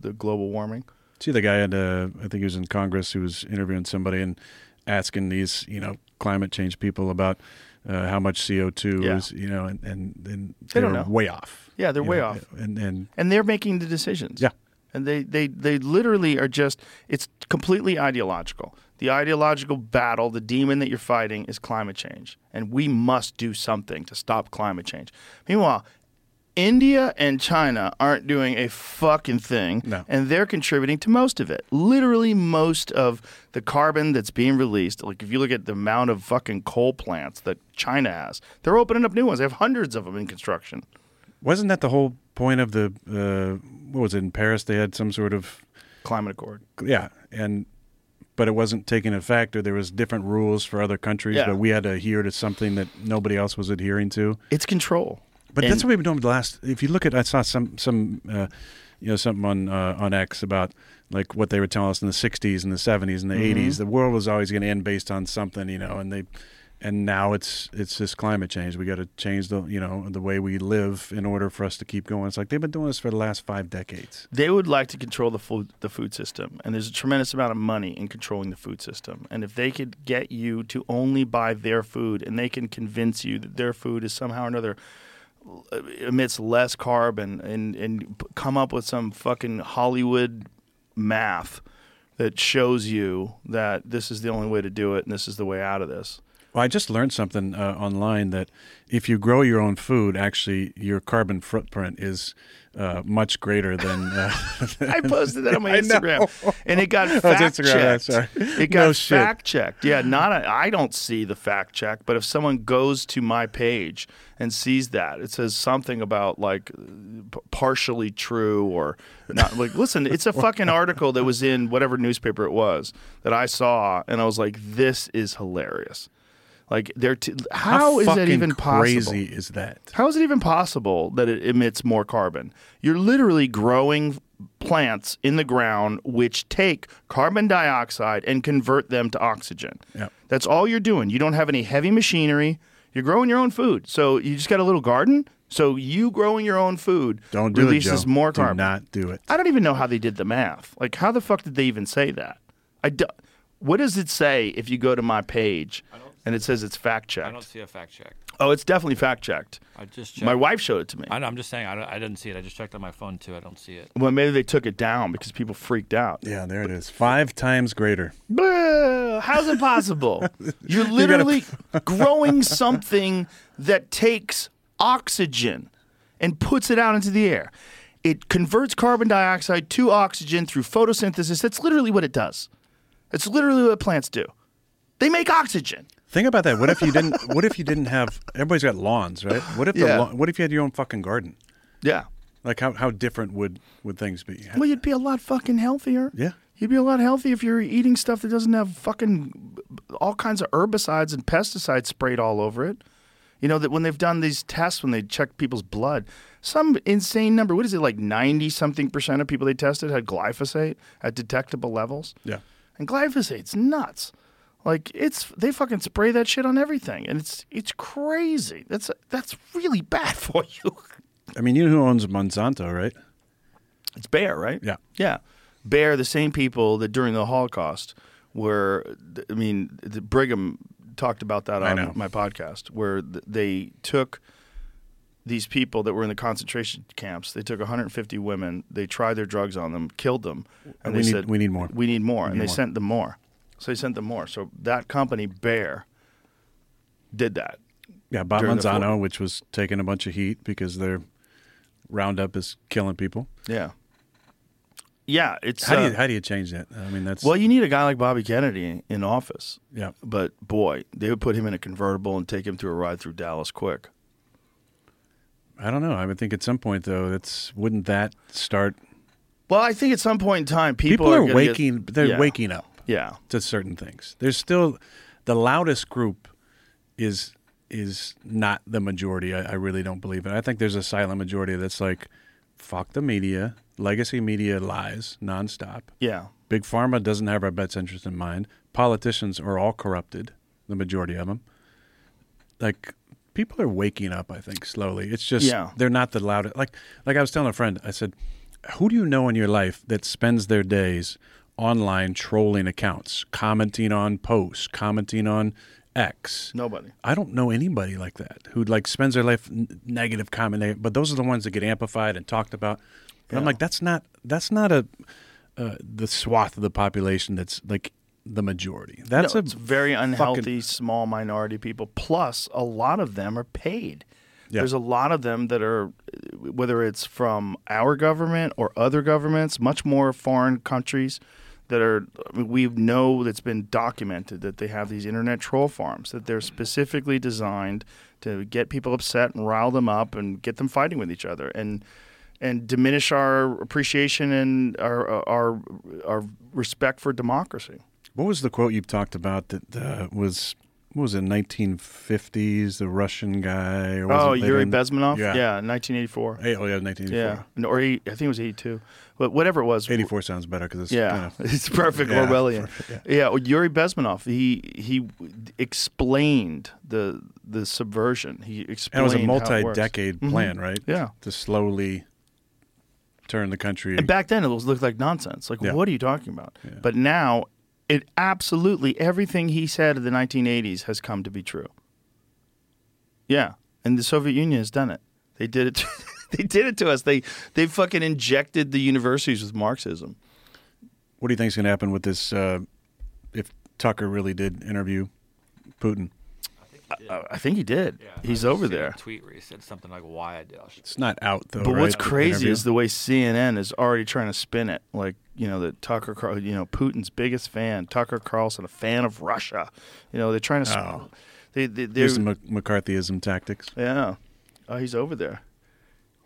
the, global warming. See, the guy had, uh, I think he was in Congress who was interviewing somebody and asking these, you know, climate change people about uh, how much CO two Yeah. is, you know, and and, and They don't they're know. way off. Yeah, they're way know, off. and and and they're making the decisions. Yeah. And they, they, they literally are just, it's completely ideological. The ideological battle, the demon that you're fighting is climate change. And we must do something to stop climate change. Meanwhile, India and China aren't doing a fucking thing. No. And they're contributing to most of it. Literally, most of the carbon that's being released. Like, if you look at the amount of fucking coal plants that China has, they're opening up new ones. They have hundreds of them in construction. wasn't that the whole point of the uh, what was it in Paris? They had some sort of Climate Accord. yeah, and but it wasn't taking effect, or there was different rules for other countries, Yeah. but we had to adhere to something that nobody else was adhering to. It's control. But And- that's what we've been doing the last. If you look at, I saw some some, uh, you know, something on uh, on X about like what they were telling us in the '60s and the '70s and the Mm-hmm. '80s. The world was always going to end based on something, you know, and they, and now it's it's this climate change. We got to change the you know the way we live in order for us to keep going. It's like they've been doing this for the last five decades. they would like to control the food the food system and there's a tremendous amount of money in controlling the food system and if they could get you to only buy their food and they can convince you that their food is somehow or another emits less carbon and and come up with some fucking Hollywood math that shows you that this is the only way to do it and this is the way out of this. Well, I just learned something uh, online that if you grow your own food, actually your carbon footprint is uh, much greater than. Uh, I posted that on my Instagram, and it got Oh, fact checked. sorry. It got No fact checked. Yeah, not I don't see the fact check, but if someone goes to my page and sees that, it says something about like p- partially true or not. Like, listen, it's a fucking article that was in whatever newspaper it was that I saw, and I was like, this is hilarious. Like, they're t- how is that even possible? crazy is that? How is it even possible that it emits more carbon? You're literally growing plants in the ground which take carbon dioxide and convert them to oxygen. Yep. That's all you're doing. You don't have any heavy machinery. You're growing your own food. So you just got a little garden. So you growing your own food Don't do releases it, Joe. more Do carbon. not do it. I don't even know how they did the math. Like, how the fuck did they even say that? I do, what does it say if you go to my page and it says it's fact checked. I don't see a fact check. Oh, it's definitely fact checked. I just checked. My wife showed it to me. I know, I'm just saying. I, don't, I didn't see it. I just checked on my phone too. I don't see it. Well, maybe they took it down because people freaked out. Yeah, there it is. Five times greater. Blah, how's it possible? You're literally growing something that takes oxygen and puts it out into the air. it converts carbon dioxide to oxygen through photosynthesis. That's literally what it does. It's literally what plants do. They make oxygen. Think about that. What if you didn't? What if you didn't have? Everybody's got lawns, right? What if the lawn, What if you had your own fucking garden? Yeah. Like how how different would would things be? Well, you'd be a lot fucking healthier. Yeah. You'd be a lot healthier if you're eating stuff that doesn't have fucking all kinds of herbicides and pesticides sprayed all over it. You know that when they've done these tests, when they check people's blood, some insane number. What is it like? Ninety something percent of people they tested had glyphosate at detectable levels. Yeah. And glyphosate's nuts. Like it's they fucking spray that shit on everything, and it's it's crazy. That's that's really bad for you. I mean, you know who owns Monsanto, right? It's Bayer, right? Yeah. Yeah. Bayer, the same people that during the Holocaust were, I mean, the Brigham talked about that I on know. my podcast, where they took these people that were in the concentration camps. They took 150 women, they tried their drugs on them, killed them, and We they need- said, we need more. We need more. and need they more. sent them more. So he sent them more. So that company, Bayer, did that. Yeah, During the which was taking a bunch of heat because their Roundup is killing people. Yeah. Yeah. It's. How do uh, you how do you change that? I mean, that's well, you need a guy like Bobby Kennedy in office. yeah. But boy, they would put him in a convertible and take him through a ride through Dallas quick. I don't know. I would think at some point though, that's wouldn't that start? Well, I think at some point in time, people, People, are, get- waking. they're yeah. waking up Yeah, to certain things. There's still the loudest group is is not the majority. I, I really don't believe it. I think there's a silent majority that's like, fuck the media. Legacy media lies nonstop. yeah, Big Pharma doesn't have our best interest in mind. Politicians are all corrupted, the majority of them. Like people are waking up, I think, slowly. It's just Yeah. they're not the loudest. Like like I was telling a friend, I said, "Who do you know in your life that spends their days online trolling accounts, commenting on posts, commenting on X?" nobody. I don't know anybody like that who like spends their life n- negative commenting, but those are the ones that get amplified and talked about. But I'm like, that's not that's not a uh, the swath of the population that's like the majority. That's no, a it's very fucking- unhealthy small minority people. Plus, a lot of them are paid. Yeah. There's a lot of them that are, whether it's from our government or other governments, much more foreign countries that are. I mean, we know that's been documented that they have these internet troll farms that they're specifically designed to get people upset and rile them up and get them fighting with each other and and diminish our appreciation and our our our respect for democracy. What was the quote you talked about that uh, was what was it? 1950s, the Russian guy. Or was Oh, it Yuri in- Bezmenov? Yeah. Yeah, 1984. Hey, oh yeah, 1984. Yeah. Or he, I think it was 82. But whatever it was. 84 sounds better because it's Yeah. kind of it's perfect Yeah, Orwellian. perfect, yeah. well, Yuri Bezmenov, he he explained the the subversion. He and explained it was a how it works. multi-decade Mhm. plan, right? Yeah. to slowly turn the country. And back then it was looked like nonsense. Like Yeah. what are you talking about? Yeah. But now it absolutely everything he said in the 1980s has come to be true. Yeah, and the Soviet Union has done it. They did it. they did it to us. They they fucking injected the universities with Marxism. What do you think is going to happen with this? Uh, if Tucker really did interview Putin, Uh, I think he did. Yeah, He's I over seen a there. tweet where he said something like, "Why I did." I should- it's not out though. But what's right, the crazy interview? is the way CNN is already trying to spin it, like you know that Tucker, Carl, you know Putin's biggest fan, Tucker Carlson, a fan of Russia. You know they're trying to. Sp- Oh. They they they're, Use the McCarthyism tactics. yeah. Oh, he's over there.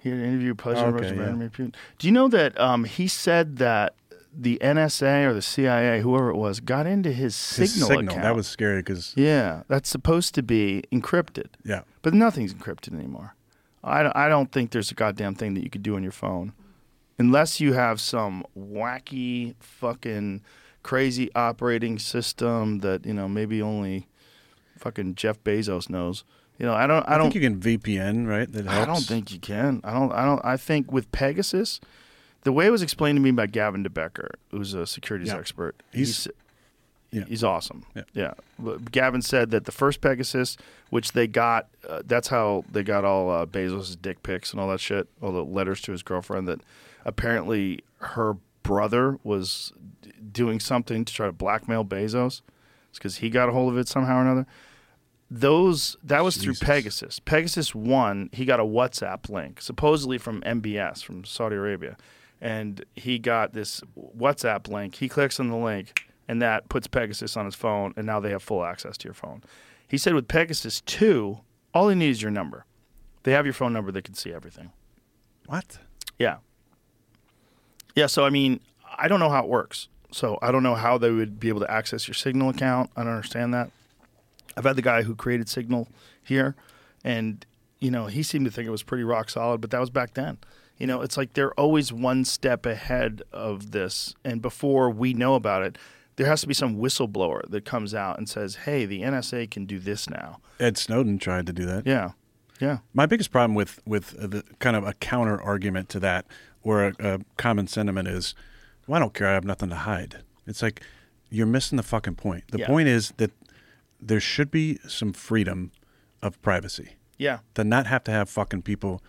He had an interview with President Okay, Russia yeah. Vladimir Putin. Do you know that um, he said that the NSA or the CIA, whoever it was, got into his His signal, signal account? that was scary because yeah, that's supposed to be encrypted. yeah, But nothing's encrypted anymore. I don't, I don't think there's a goddamn thing that you could do on your phone. Unless you have some wacky, fucking, crazy operating system that, you know, maybe only fucking Jeff Bezos knows. You know, I don't, I, I, don't, think you can VPN right. That helps. I don't think you can. I don't, I don't, I think with Pegasus, the way it was explained to me by Gavin de Becker, who's a securities Yeah. expert, He's- he's, yeah. he's awesome. Yeah. Yeah. But Gavin said that the first Pegasus, which they got, uh, that's how they got all uh, Bezos' dick pics and all that shit, all the letters to his girlfriend. That apparently her brother was d- doing something to try to blackmail Bezos. It's because he got a hold of it somehow or another. those that was through Pegasus. Pegasus one, he got a WhatsApp link, supposedly from MBS from Saudi Arabia, and he got this WhatsApp link. He clicks on the link, and that puts Pegasus on his phone, and now they have full access to your phone. He said with Pegasus two, all he needs is your number. They have your phone number. They can see everything. What? Yeah. Yeah. So I mean, I don't know how it works. So I don't know how they would be able to access your Signal account. I don't understand that. I've had the guy who created Signal here, and you know he seemed to think it was pretty rock solid, but that was back then. You know, it's like they're always one step ahead of this, and before we know about it, there has to be some whistleblower that comes out and says, "Hey, the NSA can do this now." Ed Snowden tried to do that. Yeah, yeah, My biggest problem with with the kind of a counter argument to that, or a, a common sentiment is, "Well, I don't care. I have nothing to hide." It's like you're missing the fucking point. The Yeah. point is that there should be some freedom of privacy. yeah. To not have to have fucking people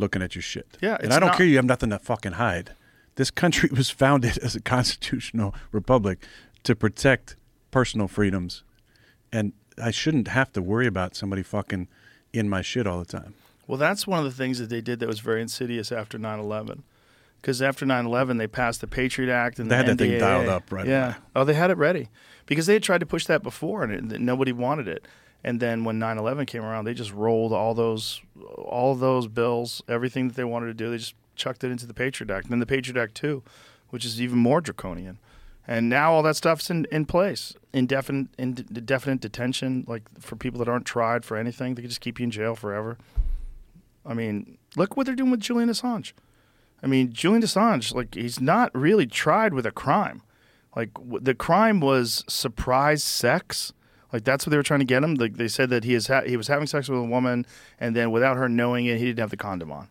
looking at your shit. Yeah, and I don't not- care. You have nothing to fucking hide. This country was founded as a constitutional republic to protect personal freedoms, and I shouldn't have to worry about somebody fucking in my shit all the time. Well, that's one of the things that they did that was very insidious after 9 11. Because after 9 11, they passed the Patriot Act and They the had that thing dialed up right Yeah. away. Oh, they had it ready. Because they had tried to push that before and it, nobody wanted it. And then when 9 11 came around, they just rolled all those, all those bills, everything that they wanted to do, they just chucked it into the Patriot Act. And then the Patriot Act 2, which is even more draconian. And now all that stuff's in, in place. Indefinite, indefinite detention, like for people that aren't tried for anything, they can just keep you in jail forever. I mean, look what they're doing with Julian Assange. I mean, Julian Assange, like, he's not really tried with a crime. Like, the crime was surprise sex. Like, that's what they were trying to get him. Like, they said that he is ha- he was having sex with a woman, and then without her knowing it, he didn't have the condom on.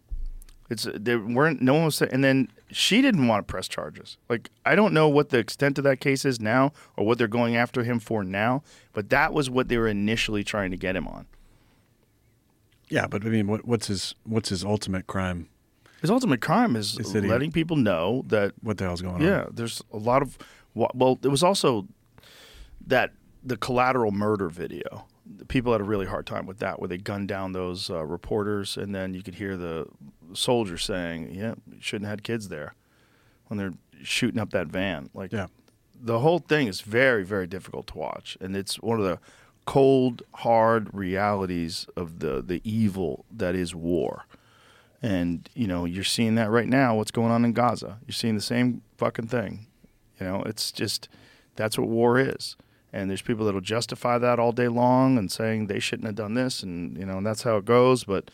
It's they weren't no one was and then she didn't want to press charges. Like I don't know what the extent of that case is now or what they're going after him for now, but that was what they were initially trying to get him on. Yeah, but I mean, what, what's his what's his ultimate crime? His ultimate crime is Is that he- letting people know that What the hell's going on? yeah, there's a lot of well, there was also that the collateral murder video. People had a really hard time with that, where they gunned down those uh, reporters, and then you could hear the soldiers saying, "Yeah, you shouldn't have had kids there," when they're shooting up that van. Like, Yeah. the whole thing is very, very difficult to watch, and it's one of the cold, hard realities of the the evil that is war. And you know, you're seeing that right now. What's going on in Gaza? You're seeing the same fucking thing. You know, it's just that's what war is. And there's people that'll justify that all day long and saying they shouldn't have done this, and you know, and that's how it goes. But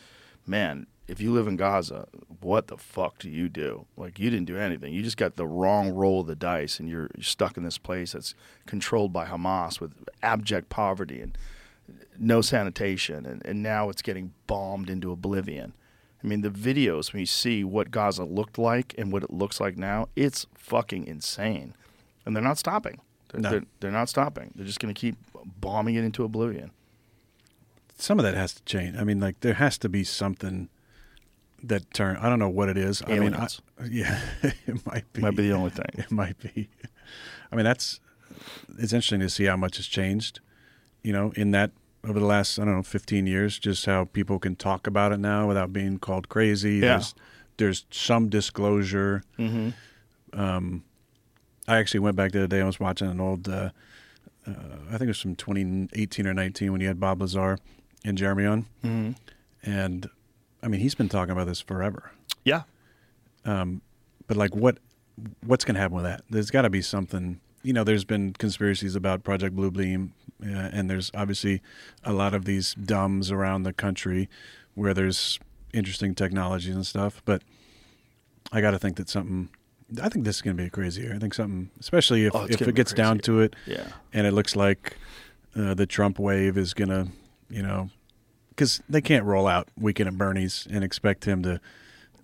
man, if you live in Gaza, what the fuck do you do? Like you didn't do anything. You just got the wrong roll of the dice, and you're, you're stuck in this place that's controlled by Hamas with abject poverty and no sanitation, and, and now it's getting bombed into oblivion. I mean, the videos when you see what Gaza looked like and what it looks like now, it's fucking insane, and they're not stopping. They're, No. they're, they're not stopping. They're just going to keep bombing it into oblivion. Some of that has to change. I mean, like there has to be something that turn. I don't know what it is. I mean, I, yeah, it might be. Might be the only thing. It might be. I mean, that's it's interesting to see how much has changed. You know, in that over the last I don't know 15 years, just how people can talk about it now without being called crazy. Yeah. There's there's some disclosure. Mm-hmm. Um, I actually went back the other day. I was watching an old, uh, uh, I think it was from 2018 or 19 when you had Bob Lazar and Jeremy on, Mm-hmm. and I mean he's been talking about this forever. Yeah. But like, what what's going to happen with that? There's got to be something. You know, there's been conspiracies about Project Blue Beam, uh, and there's obviously a lot of these DUMBs around the country where there's interesting technologies and stuff. But I got to think that something. I think this is going to be a crazy year. I think something, especially if Oh, if it gets down to it, Yeah. and it looks like uh, the Trump wave is going to, you know, because they can't roll out Weekend at Bernie's and expect him to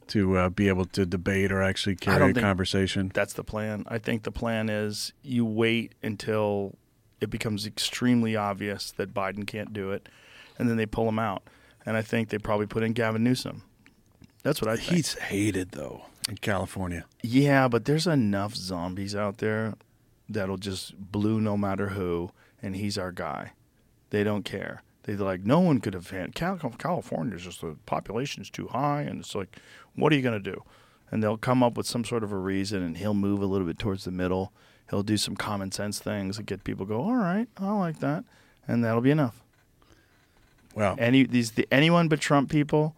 to uh, be able to debate or actually carry a conversation. That's the plan. I think the plan is you wait until it becomes extremely obvious that Biden can't do it, and then they pull him out. And I think they probably put in Gavin Newsom. That's what I think. He's hated though in California. Yeah, but there's enough zombies out there that'll just blue no matter who, and he's our guy. They don't care. They're like, no one could have had Cal- California's just the population's too high, and it's like, what are you going to do? And they'll come up with some sort of a reason, and he'll move a little bit towards the middle. He'll do some common sense things and get people go, all right, I like that, and that'll be enough. Well, Any these the, anyone but Trump people,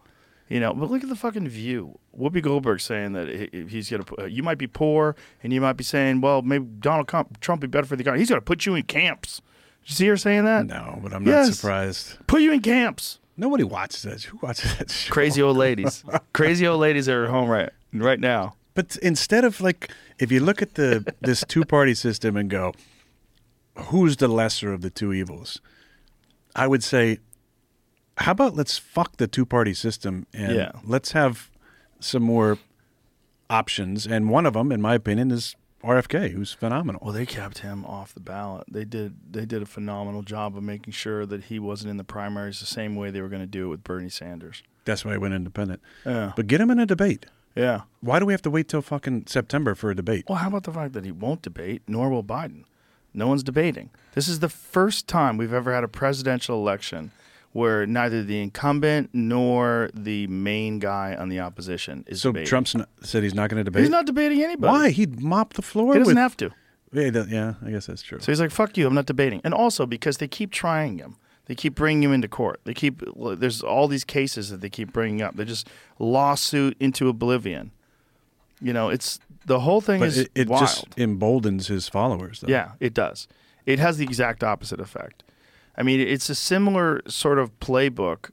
you know. But look at the fucking view. Whoopi Goldberg saying that he, he's gonna. put- You might be poor, and you might be saying, well, maybe Donald Trump, Trump be better for the economy. He's gonna put you in camps. Did you see her saying that? no, but I'm not surprised. Put you in camps. Nobody watches that. Who watches that show? Crazy old ladies. Crazy old ladies are at home right right now. But instead of like, if you look at the this two party system and go, who's the lesser of the two evils? I would say, how about let's fuck the two party system and Yeah. let's have some more options. And one of them, in my opinion, is RFK, who's phenomenal. Well, they kept him off the ballot. They did. They did a phenomenal job of making sure that he wasn't in the primaries the same way they were going to do it with Bernie Sanders. That's why he went independent. Yeah. But get him in a debate. Yeah. Why do we have to wait till fucking September for a debate? Well, how about the fact that he won't debate, nor will Biden? No one's debating. This is the first time we've ever had a presidential election where neither the incumbent nor the main guy on the opposition is So debating. Trump's not, said he's not going to debate. He's not debating anybody. Why? He'd mop the floor. He doesn't with, have to. Yeah, yeah, I guess that's true. So he's like, "Fuck you! I'm not debating." And also because they keep trying him, they keep bringing him into court. They keep there's all these cases that they keep bringing up. They're just lawsuit into oblivion. You know, it's the whole thing but is it, it wild. just emboldens his followers. Though. Yeah, it does. It has the exact opposite effect. I mean, it's a similar sort of playbook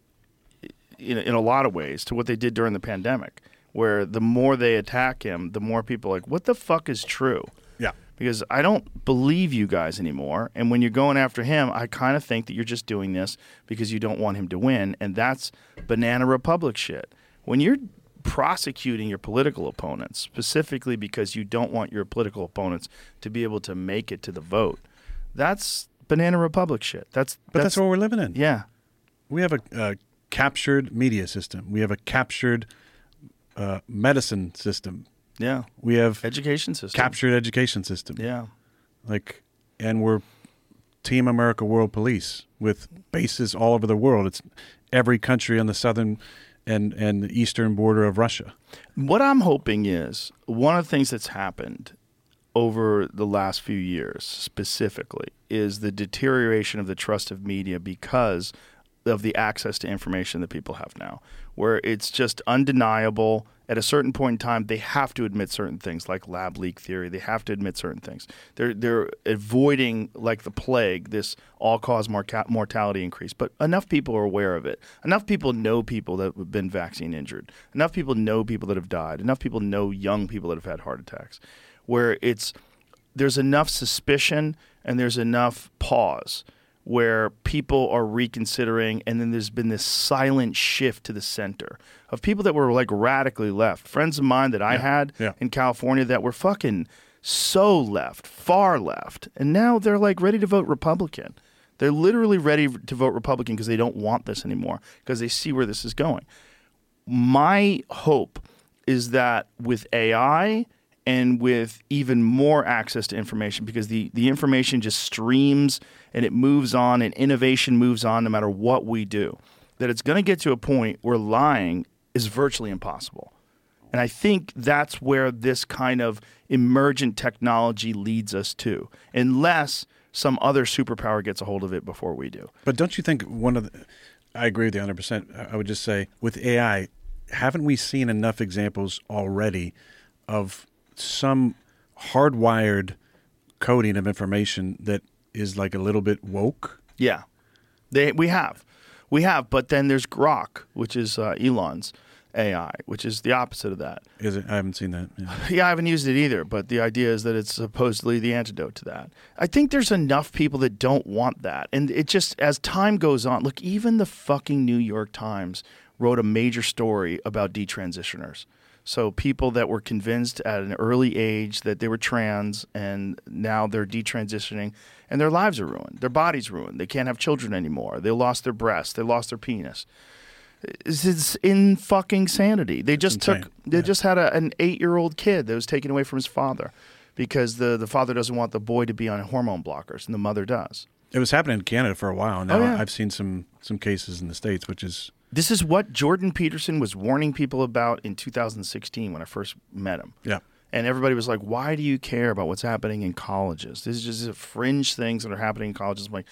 in, in a lot of ways to what they did during the pandemic, where the more they attack him, the more people are like, what the fuck is true? yeah. Because I don't believe you guys anymore. And when you're going after him, I kind of think that you're just doing this because you don't want him to win. And that's banana republic shit. When you're prosecuting your political opponents, specifically because you don't want your political opponents to be able to make it to the vote, that's banana republic shit. That's But that's, what we're living in. yeah. We have a, a captured media system. We have a captured uh, medicine system. Yeah. We have Education system. captured education system. Yeah. Like, and we're Team America World Police with bases all over the world. It's every country on the southern and and the eastern border of Russia. What I'm hoping is one of the things that's happened over the last few years specifically is the deterioration of the trust of media because of the access to information that people have now, where it's just undeniable. At a certain point in time, they have to admit certain things, like lab leak theory. They have to admit certain things. They're they're avoiding, like the plague, this all-cause morca- mortality increase. But enough people are aware of it. Enough people know people that have been vaccine injured. Enough people know people that have died. Enough people know young people that have had heart attacks. Where it's there's enough suspicion and there's enough pause where people are reconsidering and then there's been this silent shift to the center of people that were like radically left. Friends of mine that i had yeah. in california that were fucking so left far left and now they're like ready to vote republican. They're literally ready to vote republican because they don't want this anymore because they see where this is going. My hope is that with AI and with even more access to information, because the, the information just streams and it moves on and innovation moves on no matter what we do, that it's going to get to a point where lying is virtually impossible. And I think that's where this kind of emergent technology leads us to, unless some other superpower gets a hold of it before we do. But don't you think one of the, I agree with you 100%. I would just say with AI, haven't we seen enough examples already of some hardwired coding of information that is like a little bit woke? Yeah, they we have, we have. But then there's Grok, which is uh, Elon's AI, which is the opposite of that. Is it? I haven't seen that. Yeah. Yeah, I haven't used it either, but the idea is that it's supposedly the antidote to that. I think there's enough people that don't want that. And it just, as time goes on, look, even the fucking New York Times wrote a major story about detransitioners. So people that were convinced at an early age that they were trans and now they're detransitioning and their lives are ruined. Their bodies ruined. They can't have children anymore. They lost their breast. They lost their penis. It's, it's in fucking sanity. They just insane. took they just had a, an eight year old kid that was taken away from his father because the, the father doesn't want the boy to be on hormone blockers and the mother does. It was happening in Canada for a while. Now Oh, yeah. I've seen some some cases in the states, which is This is what Jordan Peterson was warning people about in 2016 when I first met him. yeah. And everybody was like, why do you care about what's happening in colleges? This is just a fringe things that are happening in colleges. I'm like,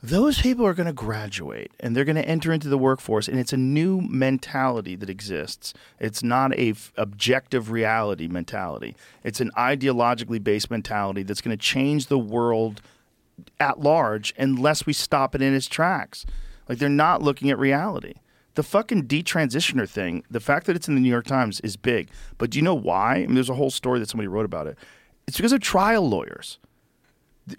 those people are going to graduate and they're going to enter into the workforce, and it's a new mentality that exists. It's not a f- objective reality mentality. It's an ideologically based mentality that's going to change the world at large unless we stop it in its tracks. Like they're not looking at reality. The fucking detransitioner thing, the fact that it's in the New York Times is big. But do you know why? I mean, there's a whole story that somebody wrote about it. It's because of trial lawyers.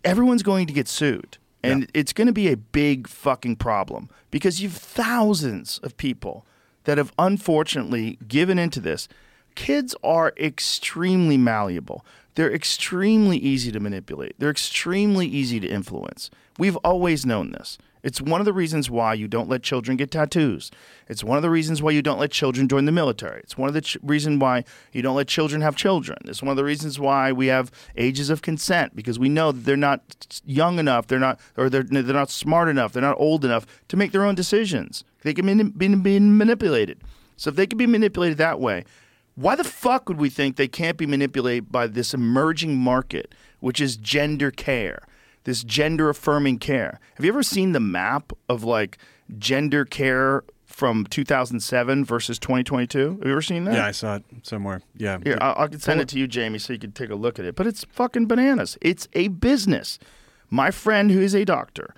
Everyone's going to get sued. And it's going to be a big fucking problem because you've thousands of people that have unfortunately given into this. Kids are extremely malleable. They're extremely easy to manipulate. They're extremely easy to influence. We've always known this. It's one of the reasons why you don't let children get tattoos. It's one of the reasons why you don't let children join the military. It's one of the ch- reason why you don't let children have children. It's one of the reasons why we have ages of consent because we know that they're not young enough, they're not or they're they're not smart enough, they're not old enough to make their own decisions. They can be, be, be manipulated. So if they can be manipulated that way, why the fuck would we think they can't be manipulated by this emerging market, which is gender care, this gender affirming care? Have you ever seen the map of like gender care from 2007 versus 2022? Have you ever seen that? Yeah, I saw it somewhere. Yeah. Here, I, I can send it to you, Jamie, so you can take a look at it. But it's fucking bananas. It's a business. My friend, who is a doctor,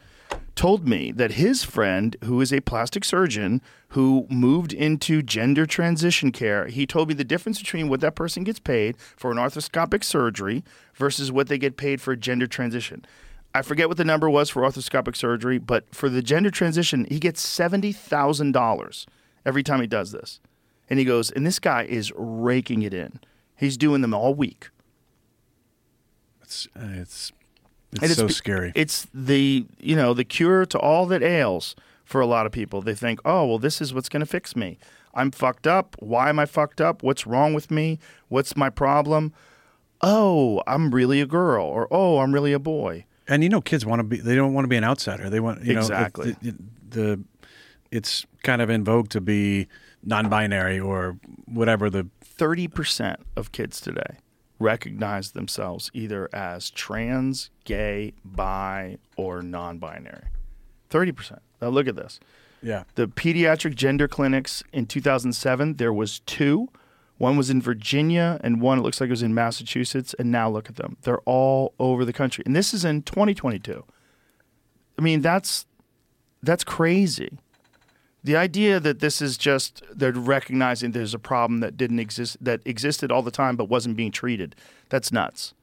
told me that his friend, who is a plastic surgeon, who moved into gender transition care, he told me the difference between what that person gets paid for an arthroscopic surgery versus what they get paid for a gender transition. I forget what the number was for arthroscopic surgery, but for the gender transition, he gets $70,000 every time he does this. And he goes, and this guy is raking it in. He's doing them all week. It's uh, it's it's And so scary. It's the you know the cure to all that ails for a lot of people. They think, oh well, this is what's going to fix me. I'm fucked up. Why am I fucked up? What's wrong with me? What's my problem? Oh, I'm really a girl, or oh, I'm really a boy. And you know, kids want to be. They don't want to be an outsider. They want you know Exactly. the, the it's kind of in vogue to be non-binary or whatever the 30% of kids today recognize themselves either as trans, gay, bi, or non binary. 30%. Now look at this. yeah The pediatric gender clinics in 2007, there was two. One was in Virginia and one it looks like it was in Massachusetts and now look at them. They're all over the country. And this is in 2022. I mean, that's that's crazy. The idea that this is just they're recognizing there's a problem that didn't exist that existed all the time but wasn't being treated. That's nuts.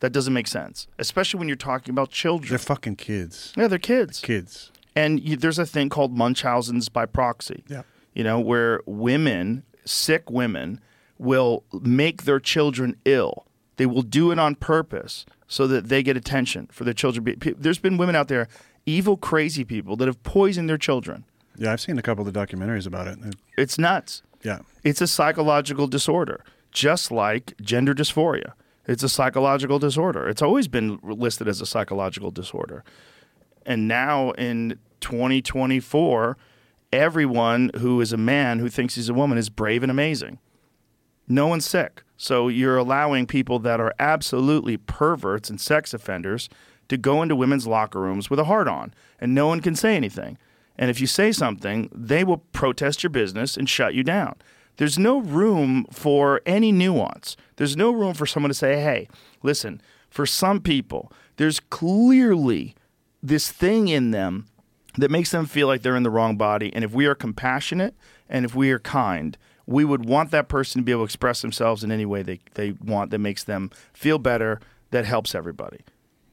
That doesn't make sense, especially when you're talking about children. they're fucking kids. yeah, they're kids. Kids. And you, there's a thing called Munchausen's by proxy. Yeah. You know, where women, sick women, will make their children ill. They will do it on purpose so that they get attention for their children. There's been women out there, evil, crazy people, that have poisoned their children. Yeah, I've seen a couple of the documentaries about it. It- It's nuts. Yeah. It's a psychological disorder, just like gender dysphoria. It's a psychological disorder. It's always been listed as a psychological disorder. And now in 2024, everyone who is a man who thinks he's a woman is brave and amazing. No one's sick. So you're allowing people that are absolutely perverts and sex offenders to go into women's locker rooms with a heart on, and no one can say anything. And if you say something, they will protest your business and shut you down. There's no room for any nuance. There's no room for someone to say, hey, listen, for some people, there's clearly this thing in them that makes them feel like they're in the wrong body. And if we are compassionate and if we are kind, we would want that person to be able to express themselves in any way they, they want that makes them feel better, that helps everybody.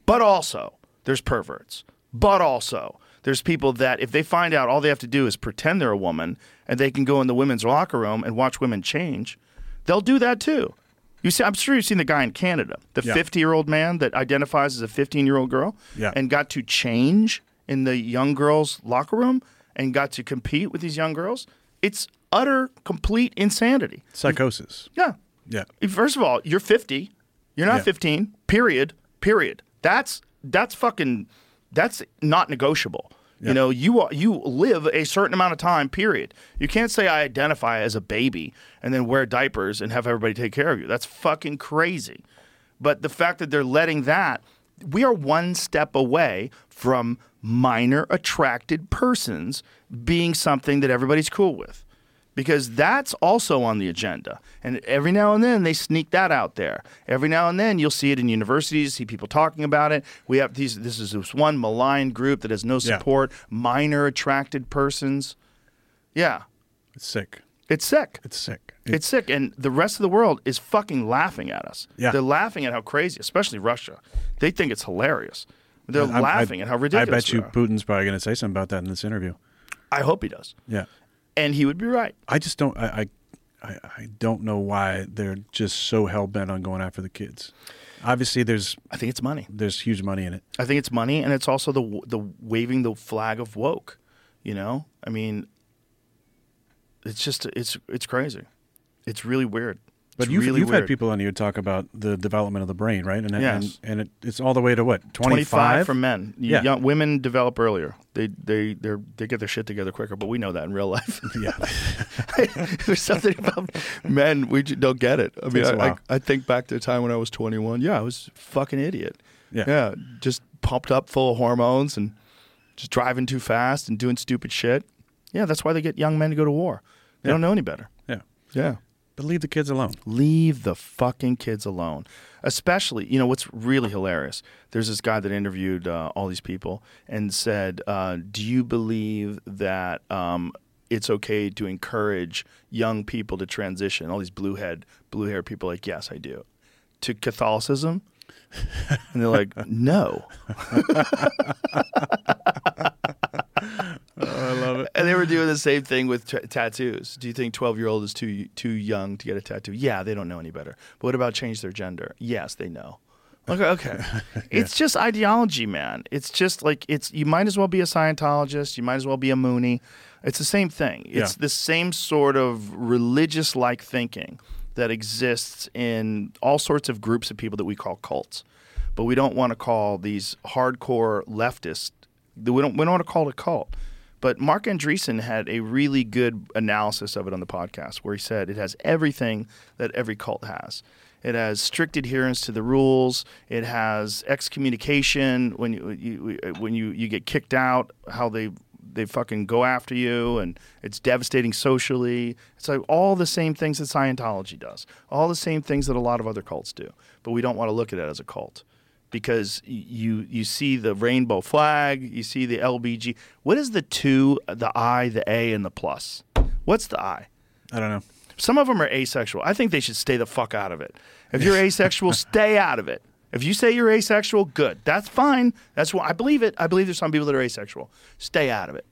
But also, there's perverts. But also, there's people that if they find out all they have to do is pretend they're a woman and they can go in the women's locker room and watch women change, they'll do that too. You see, I'm sure you've seen the guy in Canada, the Yeah. 50 year old man that identifies as a 15 year old girl Yeah. and got to change in the young girls' locker room and got to compete with these young girls. It's utter, complete insanity. Psychosis. Yeah. Yeah. First of all, you're 50. You're not Yeah. 15. Period. Period. That's that's fucking That's not negotiable. Yeah. You know, you are, you live a certain amount of time. Period. You can't say I identify as a baby and then wear diapers and have everybody take care of you. That's fucking crazy. But the fact that they're letting that, we are one step away from minor attracted persons being something that everybody's cool with. Because that's also on the agenda. And every now and then they sneak that out there. Every now and then you'll see it in universities, see people talking about it. We have these this is this one maligned group that has no Yeah. support, minor attracted persons. Yeah. It's sick. It's sick. It's sick. It's sick, and the rest of the world is fucking laughing at us. Yeah. They're laughing at how crazy, especially Russia. They think it's hilarious. They're I- I- laughing at how ridiculous. I bet you. Putin's probably going to say something about that in this interview. I hope he does, Yeah. And he would be right. I just don't. I, I, I don't know why they're just so hell bent on going after the kids. Obviously, there's I think it's money. there's huge money in it. I think it's money, and it's also the the waving the flag of woke. You know, I mean, it's just it's it's crazy. It's really weird. But It's you've, really you've weird. had people on here talk about the development of the brain, right? And Yes. and, and it, it's all the way to what twenty 25 for men. You- Yeah. Young, women develop earlier. They they they they get their shit together quicker, but we know that in real life. Yeah, There's something about men we don't get it. I mean, I, I. I think back to the time when I was 21. Yeah, I was a fucking idiot. Yeah. yeah, just pumped up, full of hormones, and just driving too fast and doing stupid shit. Yeah, that's why they get young men to go to war. They Yeah. don't know any better. yeah. Yeah. But leave the kids alone. Leave the fucking kids alone. Especially, you know, what's really hilarious? There's this guy that interviewed uh, all these people and said, uh, Do you believe that um, it's okay to encourage young people to transition? All these blue head, blue hair people, like, Yes, I do. To Catholicism? and they're like, No. Oh, I love it. And they were doing the same thing with t- tattoos. Do you think 12 year old is too too young to get a tattoo? Yeah, they don't know any better. But what about change their gender? Yes, they know. Okay, okay. It's just ideology, man. It's just like it's. You might as well be a Scientologist. You might as well be a Mooney. It's the same thing. It's Yeah. the same sort of religious like thinking that exists in all sorts of groups of people that we call cults. But we don't want to call these hardcore leftists. We don't. We don't want to call it a cult. But Marc Andreessen had a really good analysis of it on the podcast where he said it has everything that every cult has. It has strict adherence to the rules. It has excommunication when you, you uh, when you, you get kicked out, how they they fucking go after you, and it's devastating socially. It's like all the same things that Scientology does, all the same things that a lot of other cults do. But we don't want to look at it as a cult because you you see the rainbow flag, you see the LBG. What is the two, the I, the A, and the plus? What's the I? I don't know. Some of them are asexual. I think they should stay the fuck out of it. If you're asexual, stay out of it. If you say you're asexual, good. That's fine. That's what I believe it. I believe there's some people that are asexual. Stay out of it.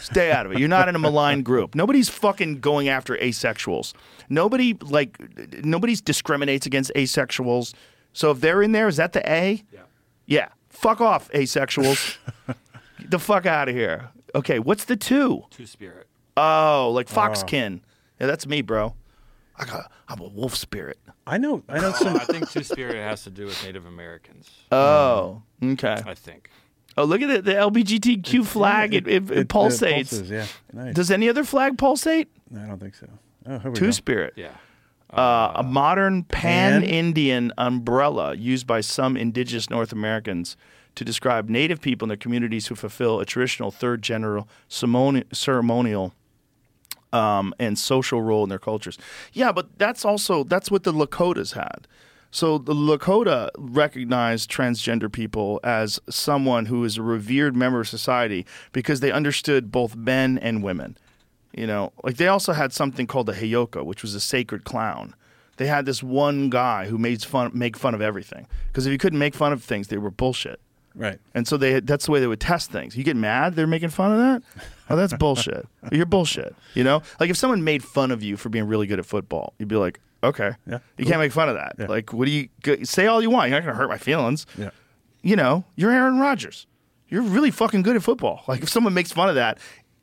Stay out of it. You're not in a malign group. Nobody's fucking going after asexuals. Nobody like nobody's discriminates against asexuals. So if they're in there, is that the A? Yeah. Yeah. Fuck off, asexuals. Get the fuck out of here. Okay, what's the two? Two spirit. Oh, like oh. foxkin. Yeah, that's me, bro. I got, I'm a wolf spirit. I know. I know Oh, some. I think two spirit has to do with Native Americans. Oh, hmm. okay. I think. Oh, look at it. The LGBTQ flag. It, it, it, It pulsates. pulses, yeah. Nice. Does any other flag pulsate? I don't think so. Oh, here we Two go. spirit. Yeah. Uh, a modern Pan- Indian umbrella used by some indigenous North Americans to describe Native people in their communities who fulfill a traditional third general ceremonial um, and social role in their cultures. Yeah, but that's also that's what the Lakotas had. So the Lakota recognized transgender people as someone who is a revered member of society because they understood both men and women. You know, like they also had something called the Heyoka, which was a sacred clown. They had this one guy who made fun make fun of everything because if you couldn't make fun of things, they were bullshit. Right. And so they that's the way they would test things. You get mad they're making fun of that? Oh, that's bullshit. You're bullshit. You know? Like if someone made fun of you for being really good at football, you'd be like, okay. Yeah, You can't make fun of that. Yeah. Like, what do you say all you want? You're not going to hurt my feelings. Yeah. You know, you're Aaron Rodgers. You're really fucking good at football. Like if someone makes fun of that,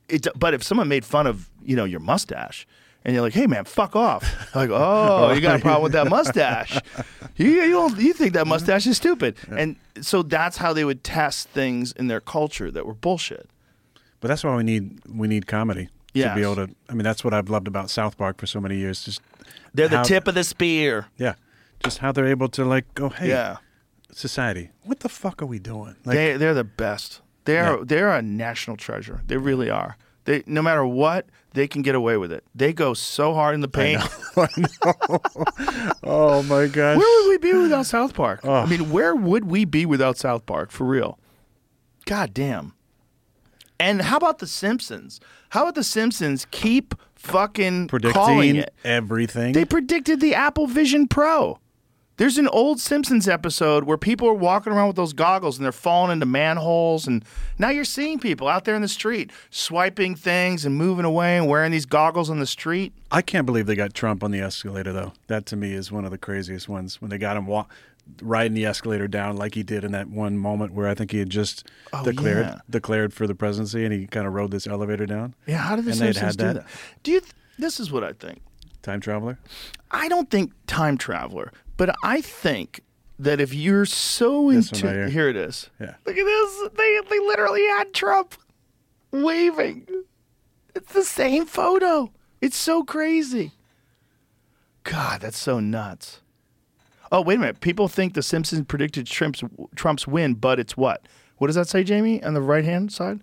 it, but if someone made fun of, you know, your mustache, And you're like, "Hey, man, fuck off!" Like, "Oh, you got a problem with that mustache? You you, you think that mustache is stupid?" And so that's how they would test things in their culture that were bullshit. But that's why we need we need comedy to be able to. I mean, that's what I've loved about South Park for so many years. Just They're the How- tip of the spear. yeah, just how they're able to like go, hey, Yeah. society, what the fuck are we doing? Like, they they're the best. They are Yeah. they're a national treasure. They really are. They no matter what, they can get away with it. They go so hard in the paint. oh my gosh, Where would we be without South Park? I mean, where would we be without South Park for real? God damn. And how about the Simpsons? How about the Simpsons keep fucking calling predicting it? everything. They predicted the Apple Vision Pro. There's an old Simpsons episode where people are walking around with those goggles and they're falling into manholes. And now you're seeing people out there in the street swiping things and moving away and wearing these goggles on the street. I can't believe they got Trump on the escalator though. That to me is one of the craziest ones when they got him wa- riding the escalator down like he did in that one moment where I think he had just Oh, declared yeah. declared for the presidency and he kind of rode this elevator down. Yeah, how did the And they'd Simpsons had do that. that? Do you? Th- this is what I think. Time traveler. I don't think time traveler, but I think that if you're so This one into right here. here it is. Yeah. Look at this. They they literally had Trump waving. It's the same photo. It's so crazy. God, that's so nuts. Oh, wait a minute. People think the Simpsons predicted Trump's Trump's win, but it's what? What does that say, Jamie, on the right hand side?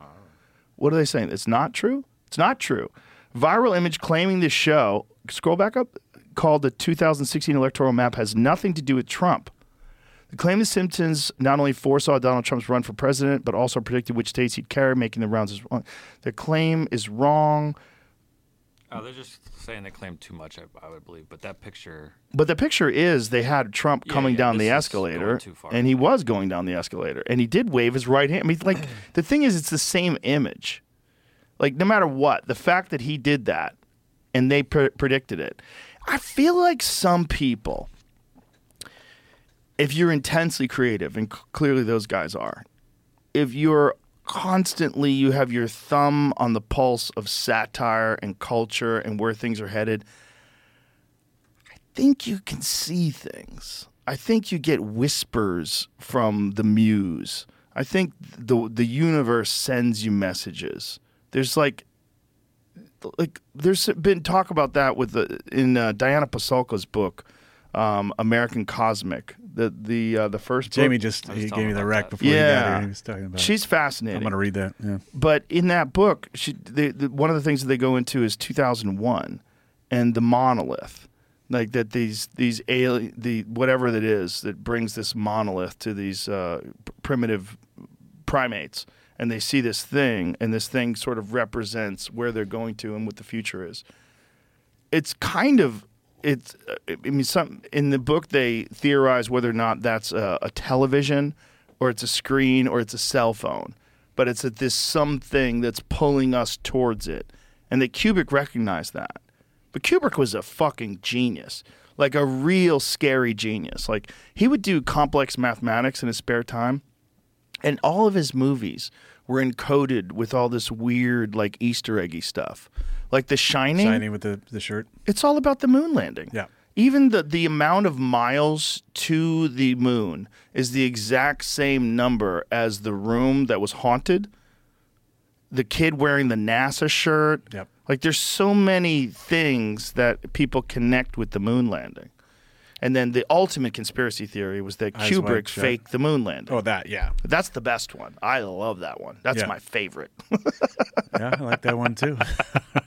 What are they saying? It's not true? It's not true. Viral image claiming the show, scroll back up, called the 2016 electoral map has nothing to do with Trump. The claim the Simpsons not only foresaw Donald Trump's run for president, but also predicted which states he'd carry, making the rounds as wrong. The claim is wrong, Oh, they're just saying they claim too much. I, I would believe, but that picture. but the picture is they had Trump Yeah, coming yeah, down the escalator, and he was going down the escalator, and he did wave his right hand. I mean, like the thing is, it's the same image. Like no matter what, the fact that he did that, and they pre- predicted it, I feel like some people, if you're intensely creative, and c- clearly those guys are, if you're constantly you have your thumb on the pulse of satire and culture and where things are headed I think you can see things. I think you get whispers from the muse. I think the the universe sends you messages. There's like like there's been talk about that with the in uh, Diana Pasulka's book um, American Cosmic. The the uh, the first Jamie book. just he gave me the about rec that. before you got yeah, here. He was talking about. she's fascinating. I'm gonna read that. Yeah. But in that book, she, the, the, one of the things that they go into is 2001 and the monolith, like that these these alien the whatever that is that brings this monolith to these uh, primitive primates, and they see this thing, and this thing sort of represents where they're going to and what the future is. It's kind of it's. uh, I mean, some in the book they theorize whether or not that's a, a television, or it's a screen, or it's a cell phone. But it's that this something that's pulling us towards it, and that Kubrick recognized that. But Kubrick was a fucking genius, like a real scary genius. Like he would do complex mathematics in his spare time, and all of his movies were encoded with all this weird, like Easter eggy stuff, like The Shining Shining with the, the shirt. it's all about the moon landing. Yeah. Even the, the amount of miles to the moon is the exact same number as the room that was haunted. The kid wearing the NASA shirt. Yep. Like there's so many things that people connect with the moon landing. And then the ultimate conspiracy theory was that Eyes Wide Kubrick Shut. faked the moon landing. Oh, that. Yeah. That's the best one. I love that one. That's Yeah. my favorite. Yeah, I like that one too.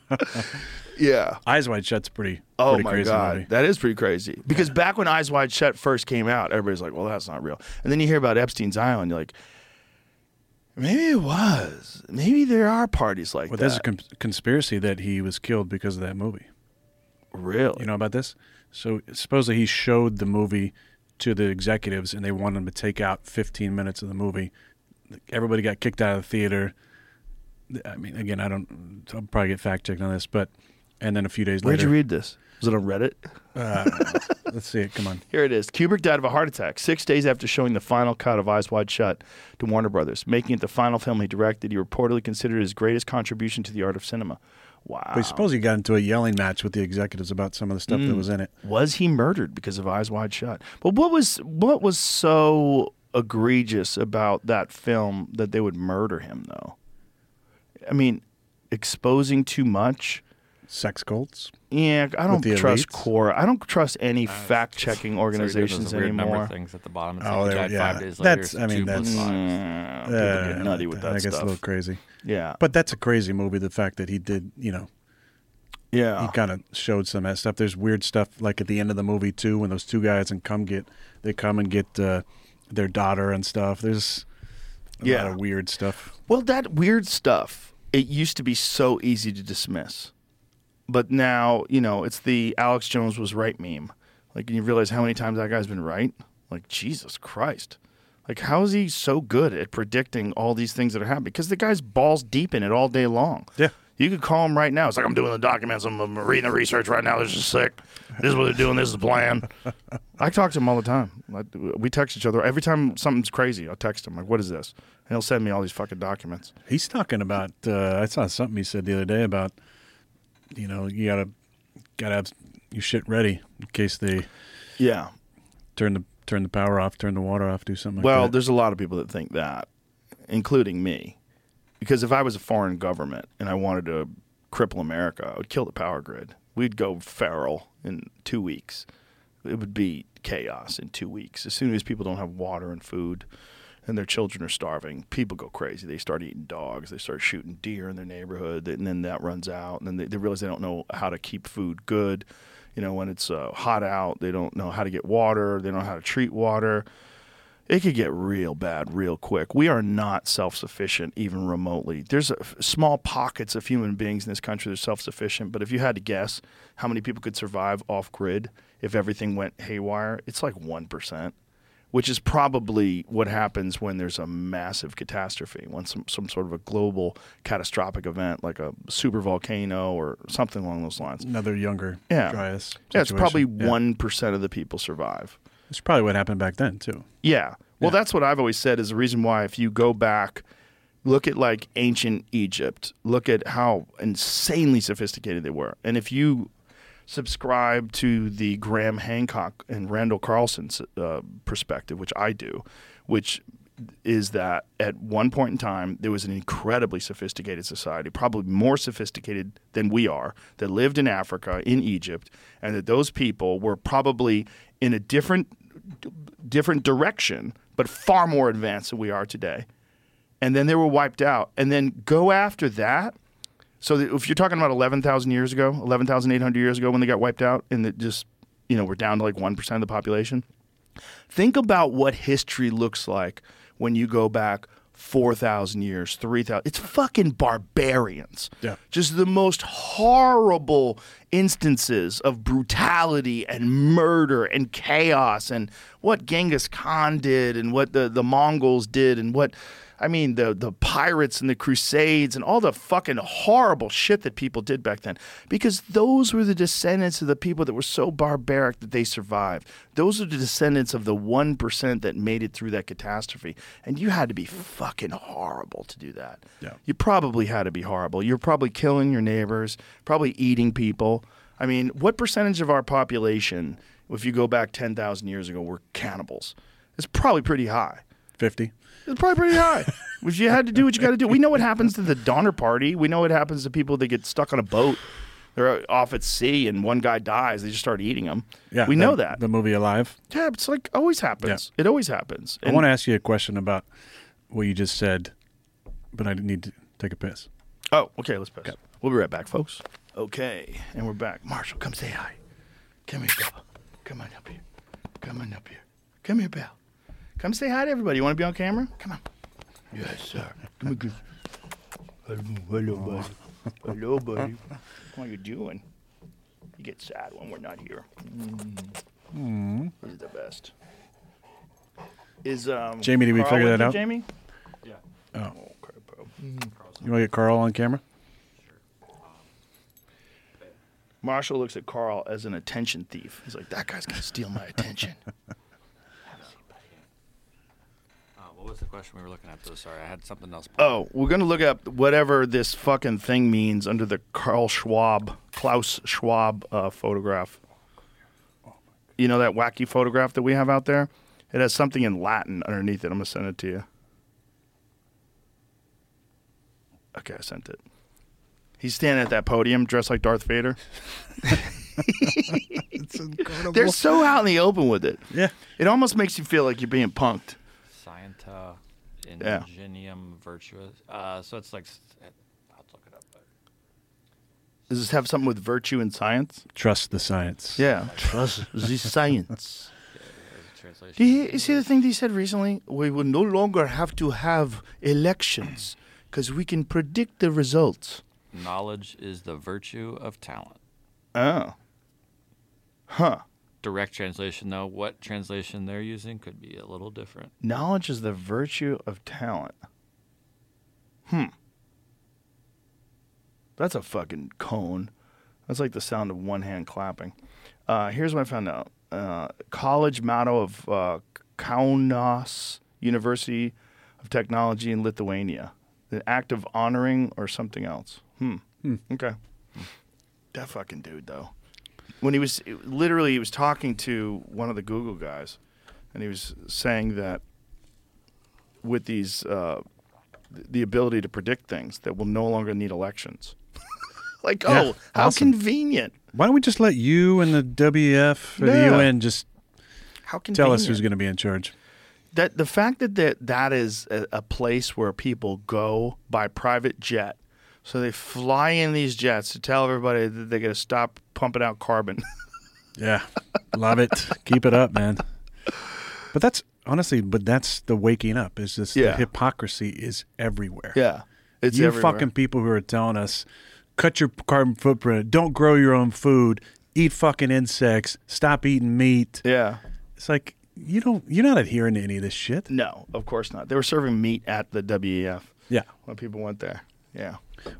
yeah. Eyes Wide Shut's pretty. Oh pretty my crazy god, movie. that is pretty crazy. Because back when Eyes Wide Shut first came out, everybody's like, "Well, that's not real." And then you hear about Epstein's Island, you're like, "Maybe it was. Maybe there are parties like Well, that." there's a con- conspiracy that he was killed because of that movie. really? You know about this? So supposedly he showed the movie to the executives, and they wanted him to take out 15 minutes of the movie. Everybody got kicked out of the theater. I mean, again, I don't. I'll probably get fact checked on this, but and then a few days later. Where'd you read this? Was it on Reddit? Uh, let's see it. Come on. Here it is. Kubrick died of a heart attack six days after showing the final cut of Eyes Wide Shut to Warner Brothers, making it the final film he directed. He reportedly considered his greatest contribution to the art of cinema. Wow. But I suppose he got into a yelling match with the executives about some of the stuff that was hmm. in it. was he murdered because of Eyes Wide Shut? But what was what was so egregious about that film that they would murder him though? I mean, exposing too much. Sex cults. Yeah, I don't trust elites? core. I don't trust any fact-checking So those organizations weird anymore. things at the bottom. It's Oh, like there- yeah. five days later. That's- so I mean, that's- five. Mm, people Uh, get nutty with that I guess stuff. a little crazy. yeah, But that's a crazy movie. The fact that he did, you know, yeah. he kind of showed some of that stuff. There's weird stuff like at the end of the movie too, when those two guys and come get, they come and get uh, their daughter and stuff. There's a Yeah. lot of weird stuff. Well, that weird stuff, it used to be so easy to dismiss. But now, you know, it's the Alex Jones was right meme. Like, you realize how many times that guy's been right? Like, Jesus Christ. Like, how is he so good at predicting all these things that are happening? Because the guy's balls deep in it all day long. Yeah. You could call him right now. It's like, I'm doing the documents. I'm, reading the research right now. This is sick. This is what they're doing. This is the plan. I talk to him all the time. We text each other. Every time something's crazy, I'll text him. Like, what is this? And he'll send me all these fucking documents. He's talking about. Uh, I saw something he said the other day about, you know, you gotta gotta have your shit ready in case they Yeah. turn the turn the power off, turn the water off, do something. well, like that. there's a lot of people that think that, including me. Because if I was a foreign government and I wanted to cripple America, I would kill the power grid. We'd go feral in two weeks. It would be chaos in two weeks. As soon as people don't have water and food and their children are starving, people go crazy. They start eating dogs. They start shooting deer in their neighborhood. And then that runs out. And then they, they realize they don't know how to keep food good. You know, when it's uh, hot out, they don't know how to get water. They don't know how to treat water it could get real bad real quick. We are not self sufficient even remotely. There's a, small pockets of human beings in this country that are self sufficient, but if you had to guess how many people could survive off grid if everything went haywire, it's like 1%, which is probably what happens when there's a massive catastrophe, when some, some sort of a global catastrophic event like a super volcano or something along those lines. another younger Yeah. Dryas. Yeah, it's probably. Yeah. 1% of the people survive. It's probably what happened back then too. Yeah. Well, Yeah. that's what I've always said is the reason why if you go back, look at like ancient Egypt, look at how insanely sophisticated they were. And if you subscribe to the Graham Hancock and Randall Carlson uh, perspective, which I do, which is that at one point in time there was an incredibly sophisticated society, probably more sophisticated than we are, that lived in Africa, in Egypt, and that those people were probably in a different different direction, but far more advanced than we are today. And then they were wiped out. And then go after that. So that if you're talking about 11,000 years ago, 11,800 years ago when they got wiped out and that just, you know, we're down to like 1% of the population. Think about what history looks like when you go back 4,000 years, 3,000. It's fucking barbarians. Yeah. Just the most horrible instances of brutality and murder and chaos and what Genghis Khan did and what the, the Mongols did and what. I mean, the the pirates and the crusades and all the fucking horrible shit that people did back then. Because those were the descendants of the people that were so barbaric that they survived. Those are the descendants of the 1% that made it through that catastrophe. And you had to be fucking horrible to do that. Yeah. You probably had to be horrible. You're probably killing your neighbors, probably eating people. I mean, what percentage of our population, if you go back 10,000 years ago, were cannibals? It's probably pretty high. Fifty. It's probably pretty high. if you had to do what you got to do, we know what happens to the Donner Party. We know what happens to people that get stuck on a boat. They're off at sea and one guy dies. They just start eating them. Yeah, we know that. the movie Alive. yeah, it's like always happens. It always happens. I want to ask you a question about what you just said, but I need to take a piss. Oh, okay. Let's piss. We'll be right back, folks. Okay, and we're back. Marshall, come say hi. Come here, Bella. Come on up here. Come on up here. Come here, Belle. Come say hi to everybody. You want to be on camera? Come on. Yes, sir. Come here. Hello, hello, buddy. Hello, buddy. What are you doing? You get sad when we're not here. Mm. He's the best. Is um Jamie, did we Carl figure with that you, out? Jamie? Yeah. Oh, Okay, bro. you want to get Carl on camera? Marshall looks at Carl as an attention thief. He's like, that guy's gonna steal my attention. Uh, what was the question we were looking at? Though, sorry, I had something else. oh, we're gonna look up whatever this fucking thing means under the Carl Schwab, Klaus Schwab uh, photograph. You know that wacky photograph that we have out there? It has something in Latin underneath it. I'm gonna send it to you. Okay, I sent it. He's standing at that podium dressed like Darth Vader. It's incredible. They're so out in the open with it. yeah. It almost makes you feel like you're being punked. Scientia Yeah. Ingenium Virtuous. Uh, so it's like, I'll look it up. But Does this have something with virtue and science? Trust the science. Yeah. Trust the science. there's a you, you see the thing he said recently? We will no longer have to have elections because we can predict the results. Knowledge is the virtue of talent. Oh. Huh. Direct translation, though, what translation they're using could be a little different. Knowledge is the virtue of talent. Hmm. That's a fucking koan. That's like the sound of one hand clapping. Uh, here's what I found out. Uh, college motto of uh, Kaunas University of Technology in Lithuania. The act of honoring or something else. Hmm. Okay. That fucking dude, though. When he was literally, he was talking to one of the Google guys, and he was saying that with these, uh, the ability to predict things, that we'll no longer need elections. like, Yeah, oh, how awesome. convenient! Why don't we just let you and the WEF or the UN just tell us who's going to be in charge? that the fact that that, that is a, a place where people go by private jet, so they fly in these jets to tell everybody that they're going to stop pumping out carbon. Yeah. Love it. Keep it up, man. But that's honestly, but that's the waking up. Is just Yeah. the hypocrisy is everywhere. yeah, it's you everywhere. fucking people who are telling us, cut your carbon footprint, don't grow your own food, eat fucking insects, stop eating meat. yeah. It's like you don't, you're not adhering to any of this shit. No, of course not. They were serving meat at the WEF Yeah. when people went there. Yeah.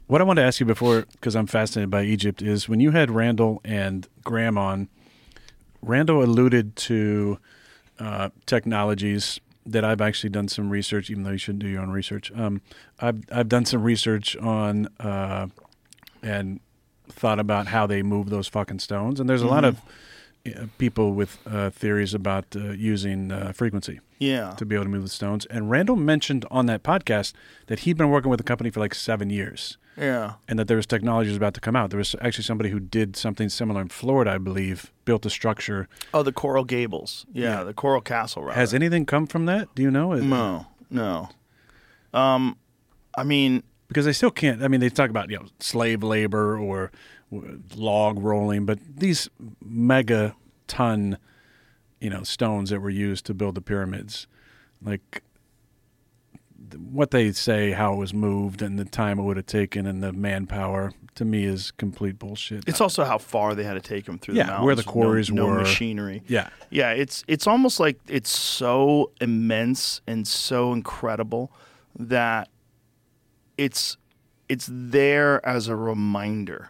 What I wanted to ask you before, because I'm fascinated by Egypt, is when you had Randall and Graham on, Randall alluded to uh, technologies that I've actually done some research, even though you shouldn't do your own research. Um, I've I've done some research on uh, and thought about how they move those fucking stones, and there's a lot of people with uh, theories about uh, using uh, frequency Yeah. to be able to move the stones. And Randall mentioned on that podcast that he'd been working with the company for like seven years Yeah. and that there was technology was about to come out. There was actually somebody who did something similar in Florida, I believe, built a structure. Oh, the Coral Gables. Yeah, Yeah. the Coral Castle. Rather. Has anything come from that? Do you know? No, no. Um, I mean, Because they still can't. I mean, they talk about you know slave labor or log rolling, but these mega ton, you know, stones that were used to build the pyramids, like what they say how it was moved and the time it would have taken and the manpower to me is complete bullshit. it's also how far they had to take them through Yeah, the mountains. where the quarries no, no were. machinery. yeah. Yeah, it's it's almost like it's so immense and so incredible that it's it's there as a reminder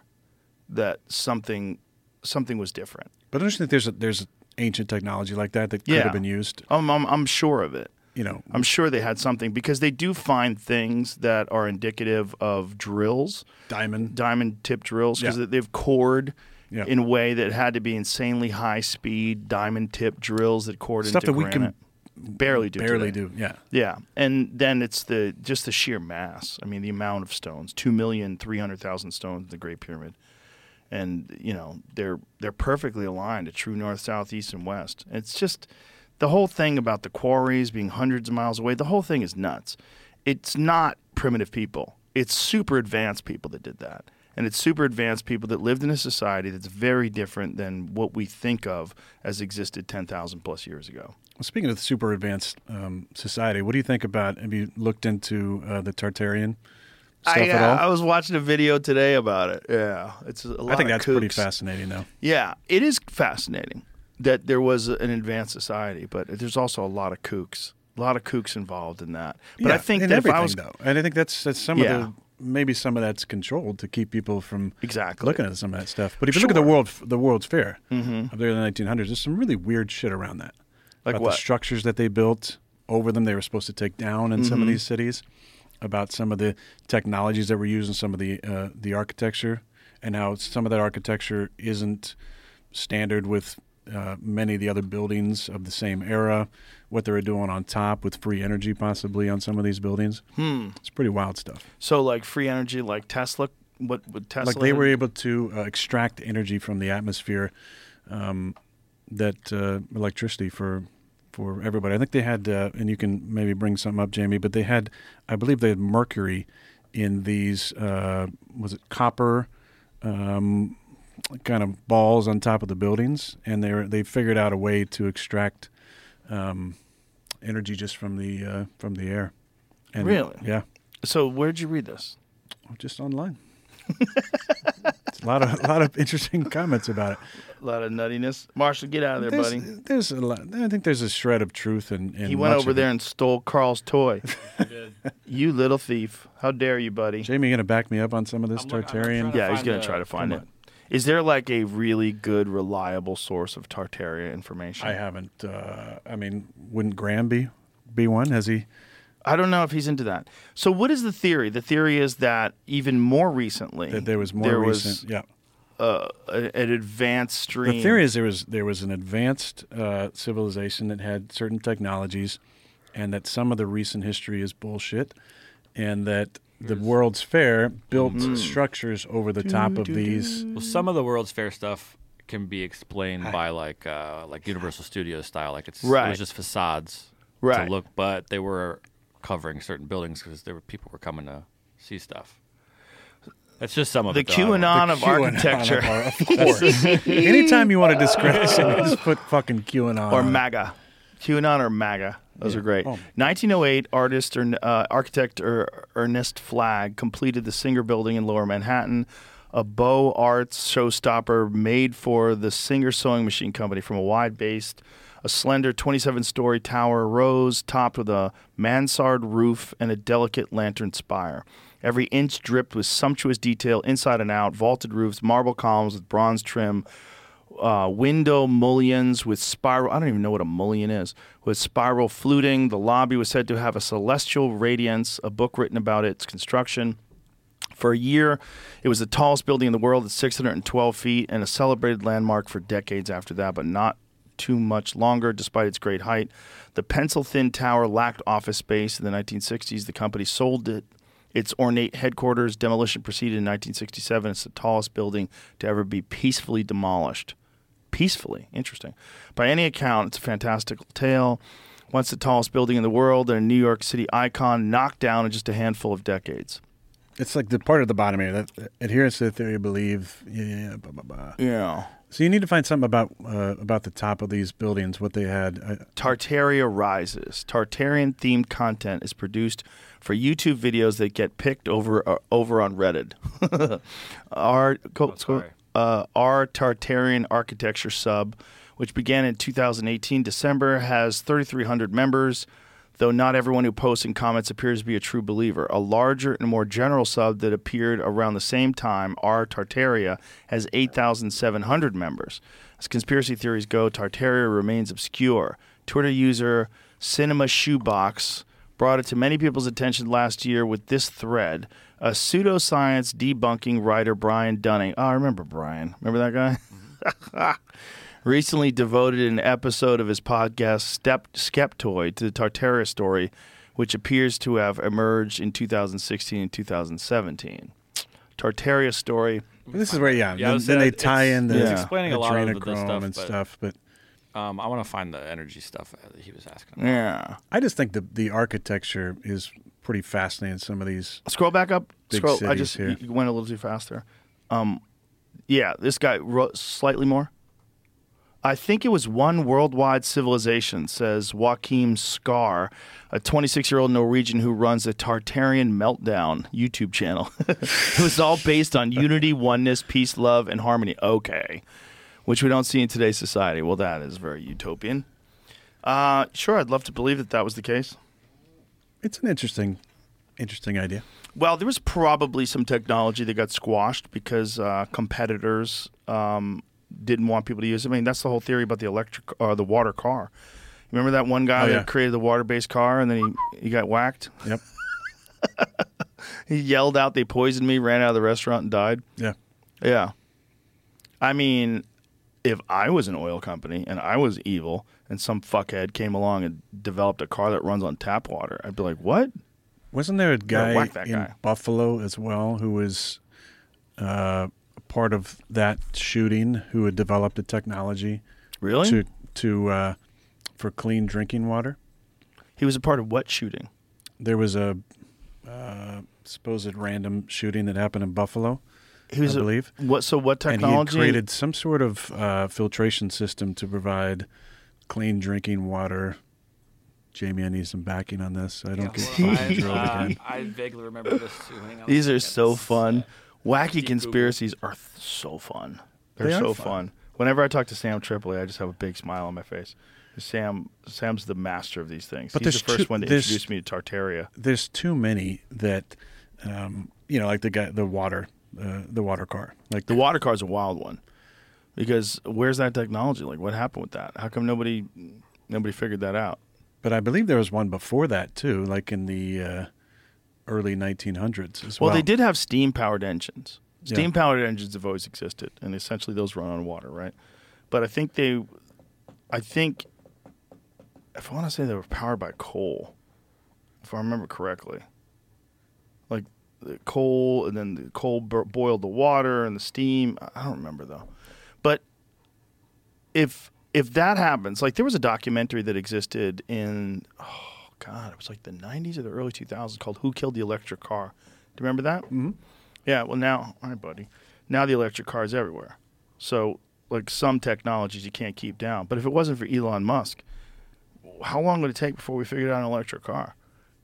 that something something was different. But I just think there's a, there's ancient technology like that that could Yeah. have been used. I'm, I'm I'm sure of it. You know, I'm sure they had something because they do find things that are indicative of drills, diamond. diamond tip drills, because Yeah. they've cored Yeah. in a way that had to be insanely high speed diamond tip drills that cored Stuff into that we can barely do barely today. do. Yeah. Yeah, and then it's the just the sheer mass. I mean, the amount of stones two million three hundred thousand stones in the Great Pyramid, and you know they're they're perfectly aligned to true north, south, east, and west. It's just the whole thing about the quarries being hundreds of miles away. The whole thing is nuts. It's not primitive people. It's super advanced people that did that. And it's super advanced people that lived in a society that's very different than what we think of as existed 10,000 plus years ago. Well, speaking of the super advanced um, society, what do you think about? Have you looked into uh, the Tartarian stuff I, at uh, all? I was watching a video today about it. Yeah, it's a lot I think of that's pretty fascinating, though. Yeah, it is fascinating that there was an advanced society, but there's also a lot of kooks, a lot of kooks involved in that. But I think in that if everything, I was, though, and I think that's that's some Yeah. of the maybe some of that's controlled to keep people from Exactly. looking at some of that stuff. But if you look at the world, the World's Fair of the early 1900s, there's some really weird shit around that. Like about what? the structures that they built over them, they were supposed to take down in Mm-hmm. some of these cities. About some of the technologies that were used in some of the uh, the architecture, and how some of that architecture isn't standard with uh, many of the other buildings of the same era. What they were doing on top with free energy, possibly on some of these buildings. Hmm. It's pretty wild stuff. So like free energy, like Tesla. What would Tesla? like they were able to uh, extract energy from the atmosphere, um, that uh, electricity for for everybody. I think they had, uh, and you can maybe bring something up, Jamie. But they had, I believe, they had mercury in these. Uh, was it copper? Um, kind of balls on top of the buildings, and they were, they figured out a way to extract um, energy just from the uh, from the air. And, Really? Yeah, So where'd you read this? just online. It's a lot of a lot of interesting comments about it. A lot of nuttiness. Marshall, get out of there, There's, buddy. there's a lot. I think there's a shred of truth in. in He went much over of there it. and stole Carl's toy. you little thief! How dare you, buddy? Jamie, you gonna back me up on some of this I'm look- I'm Tartarian? trying to Yeah, he's gonna the- try to find it. Is there like a really good, reliable source of Tartaria information? I haven't. Uh, I mean, wouldn't Graham be be one? Has he? I don't know if he's into that. So, what is the theory? The theory is that even more recently, That there was more there recent. was yeah. uh, an advanced stream. The theory is there was there was an advanced uh, civilization that had certain technologies, and that some of the recent history is bullshit, and that the World's Fair built Mm-hmm. structures over the top of these. Well, some of the World's Fair stuff can be explained by like uh, like Universal Studios style, like it's it was just facades Right. to look, but they were covering certain buildings because there were people were coming to see stuff. That's just some of the it. though. I don't- QAnon of QAnon architecture, Of course. Anytime you want to discredit something, just put fucking QAnon. or on it. MAGA, QAnon or MAGA. Those are great. Oh. 1908, artist or uh, architect er, Ernest Flagg completed the Singer Building in Lower Manhattan, a Beaux Arts showstopper made for the Singer Sewing Machine Company from a wide based, a slender 27-story tower rose topped with a mansard roof and a delicate lantern spire. Every inch dripped with sumptuous detail inside and out, vaulted roofs, marble columns with bronze trim, uh, window mullions with spiral. I don't even know what a mullion is. With spiral fluting, the lobby was said to have a celestial radiance. A book written about its construction. For a year, it was the tallest building in the world at 612 feet and a celebrated landmark for decades after that, but not too much longer despite its great height. The pencil thin tower lacked office space in the 1960s. The company sold it. Its ornate headquarters demolition proceeded in 1967. It's the tallest building to ever be peacefully demolished. Peacefully, interesting. By any account, it's a fantastical tale. Once the tallest building in the world and a New York City icon, knocked down in just a handful of decades. It's like the part of the bottom here that adherence to the theory of believe. Yeah, blah, blah, blah. Yeah. So you need to find something about uh, about the top of these buildings, what they had. Uh, Tartaria Rises. Tartarian themed content is produced for YouTube videos that get picked over uh, over on Reddit. our go, Oh, sorry. uh, our Tartarian architecture sub, which began in 2018 December, has 3,300 members. Though not everyone who posts and comments appears to be a true believer. A larger and more general sub that appeared around the same time, R Tartaria, has 8,700 members. As conspiracy theories go, Tartaria remains obscure. Twitter user Cinema Shoebox brought it to many people's attention last year with this thread. A pseudoscience debunking writer Brian Dunning. Oh, I remember Brian. Remember that guy? Mm-hmm. recently devoted an episode of his podcast Step Skeptoid to the Tartaria story, which appears to have emerged in 2016 and 2017. Tartaria story. this is where, yeah, Yeah, then, then they tie in the, it's explaining a lot of the- the adrenochrome stuff, and but- stuff. But Um, I want to find the energy stuff that he was asking. About. Yeah. I just think the the architecture is pretty fascinating. Some of these, Scroll back up. Big Scroll. I just here. you went a little too fast there. Um, yeah, this guy wrote slightly more. I think it was one worldwide civilization, says Joachim Skar, a 26 year old Norwegian who runs the Tartarian Meltdown YouTube channel. it was all based on unity, oneness, peace, love, and harmony. Okay. Which we don't see in today's society. Well, that is very utopian. Uh, sure, I'd love to believe that that was the case. it's an interesting, Interesting idea. Well, there was probably some technology that got squashed because uh, competitors um, didn't want people to use it. I mean, that's the whole theory about the electric or the water car. Remember that one guy Oh, yeah. that created the water-based car and then he, he got whacked? Yep. He yelled out, "They poisoned me!" Ran out of the restaurant and died. Yeah. Yeah. I mean, if I was an oil company and I was evil and some fuckhead came along and developed a car that runs on tap water, I'd be like, "What?" Wasn't there a guy in guy. Buffalo as well who was uh, part of that shooting who had developed a technology Really? to to uh, for clean drinking water? He was a part of what shooting? There was a uh, supposed random shooting that happened in Buffalo, He was I a- believe. What? So what and he had technology? created some sort of uh, filtration system to provide clean drinking water. Jamie, I need some backing on this. I don't get I, uh. I vaguely remember this too. These are so this is, fun. Wacky Deep conspiracies are th- so fun. They're They are so fun. fun. Whenever I talk to Sam Tripoli, I just have a big smile on my face. Sam Sam's the master of these things. But He's there's the first two- one to there's- introduce me to Tartaria. There's too many that, um, you know, like the guy, the water, uh, the water car. Like The water car's a wild one because where's that technology? Like, what happened with that? How come nobody nobody figured that out? But I believe there was one before that too, like in the uh, early 1900s as Well, well. they did have steam powered engines. Steam powered engines have always existed, and essentially those run on water, right? But I think they, I think, if I want to say they were powered by coal, if I remember correctly, like the coal, and then the coal bo- boiled the water and the steam. I- I don't remember though, but if if that happens, like there was a documentary that existed in, oh god, it was like the '90s or the early 2000s called "Who Killed the Electric Car." Do you remember that? Mm-hmm. Yeah. Well, now, all right, buddy. Now the electric car is everywhere. So, like some technologies you can't keep down. But if it wasn't for Elon Musk, how long would it take before we figured out an electric car?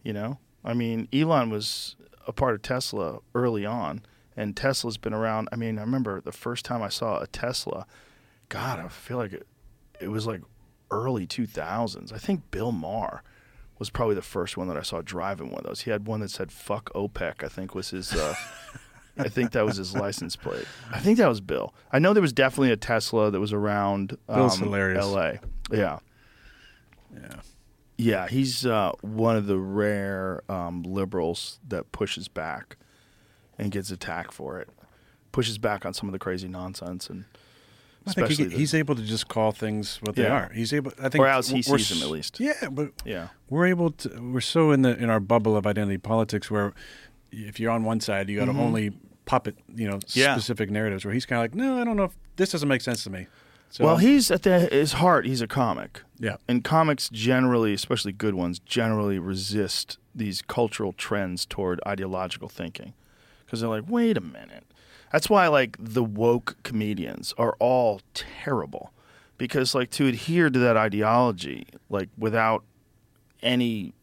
You know, I mean, Elon was a part of Tesla early on, and Tesla's been around. I mean, I remember the first time I saw a Tesla. God, I feel like it, it was like early 2000s. I think Bill Maher was probably the first one that I saw driving one of those. He had one that said "fuck OPEC." I think was his. Uh, I think that was his license plate. I think that was Bill. I know there was definitely a Tesla that was around um, Bill's hilarious. L.A. Yeah, yeah. yeah. He's uh, one of the rare um, liberals that pushes back and gets attacked for it. Pushes back on some of the crazy nonsense and. I think he, the- he's able to just call things what they are. He's able. I think, Or as he sees them, at least. Yeah, but Yeah. we're able to. We're so in the in our bubble of identity politics where if you're on one side, you got to only puppet, you know, Mm-hmm. Yeah. specific narratives. Where he's kind of like, no, I don't know if this doesn't make sense to me. So, well, he's at the, his heart, he's a comic. yeah, And comics generally, especially good ones, generally resist these cultural trends toward ideological thinking. Because they're like, wait a minute. That's why, like, the woke comedians are all terrible. Because, like, to adhere to that ideology, like, without any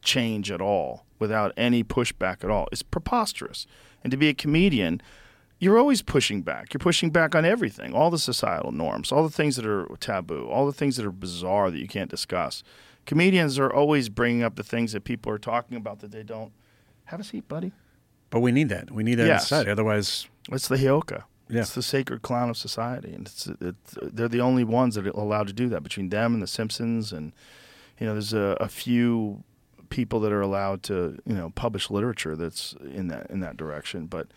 change at all, without any pushback at all, is preposterous. And to be a comedian, you're always pushing back. You're pushing back on everything, all the societal norms, all the things that are taboo, all the things that are bizarre that you can't discuss. Comedians are always bringing up the things that people are talking about that they don't. Have a seat, buddy. but we need that. We need that Yes. in society. Otherwise, It's the Heyoka. Yeah. It's the sacred clown of society, and it's, it's they're the only ones that are allowed to do that. Between them and the Simpsons, and you know, there's a, a few people that are allowed to you know publish literature that's in that in that direction. But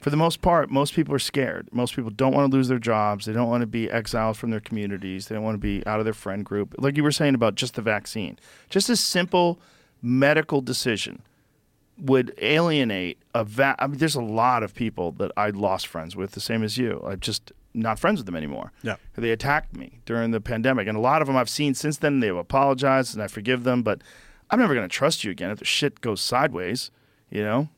for the most part, most people are scared. Most people don't want to lose their jobs. They don't want to be exiled from their communities. They don't want to be out of their friend group. Like you were saying about just the vaccine, just a simple medical decision would alienate a va- I mean, there's a lot of people that I lost friends with, the same as you. I'm just not friends with them anymore. Yeah. They attacked me during the pandemic, and a lot of them I've seen since then. They've apologized, and I forgive them. But I'm never going to trust you again if the shit goes sideways. You know,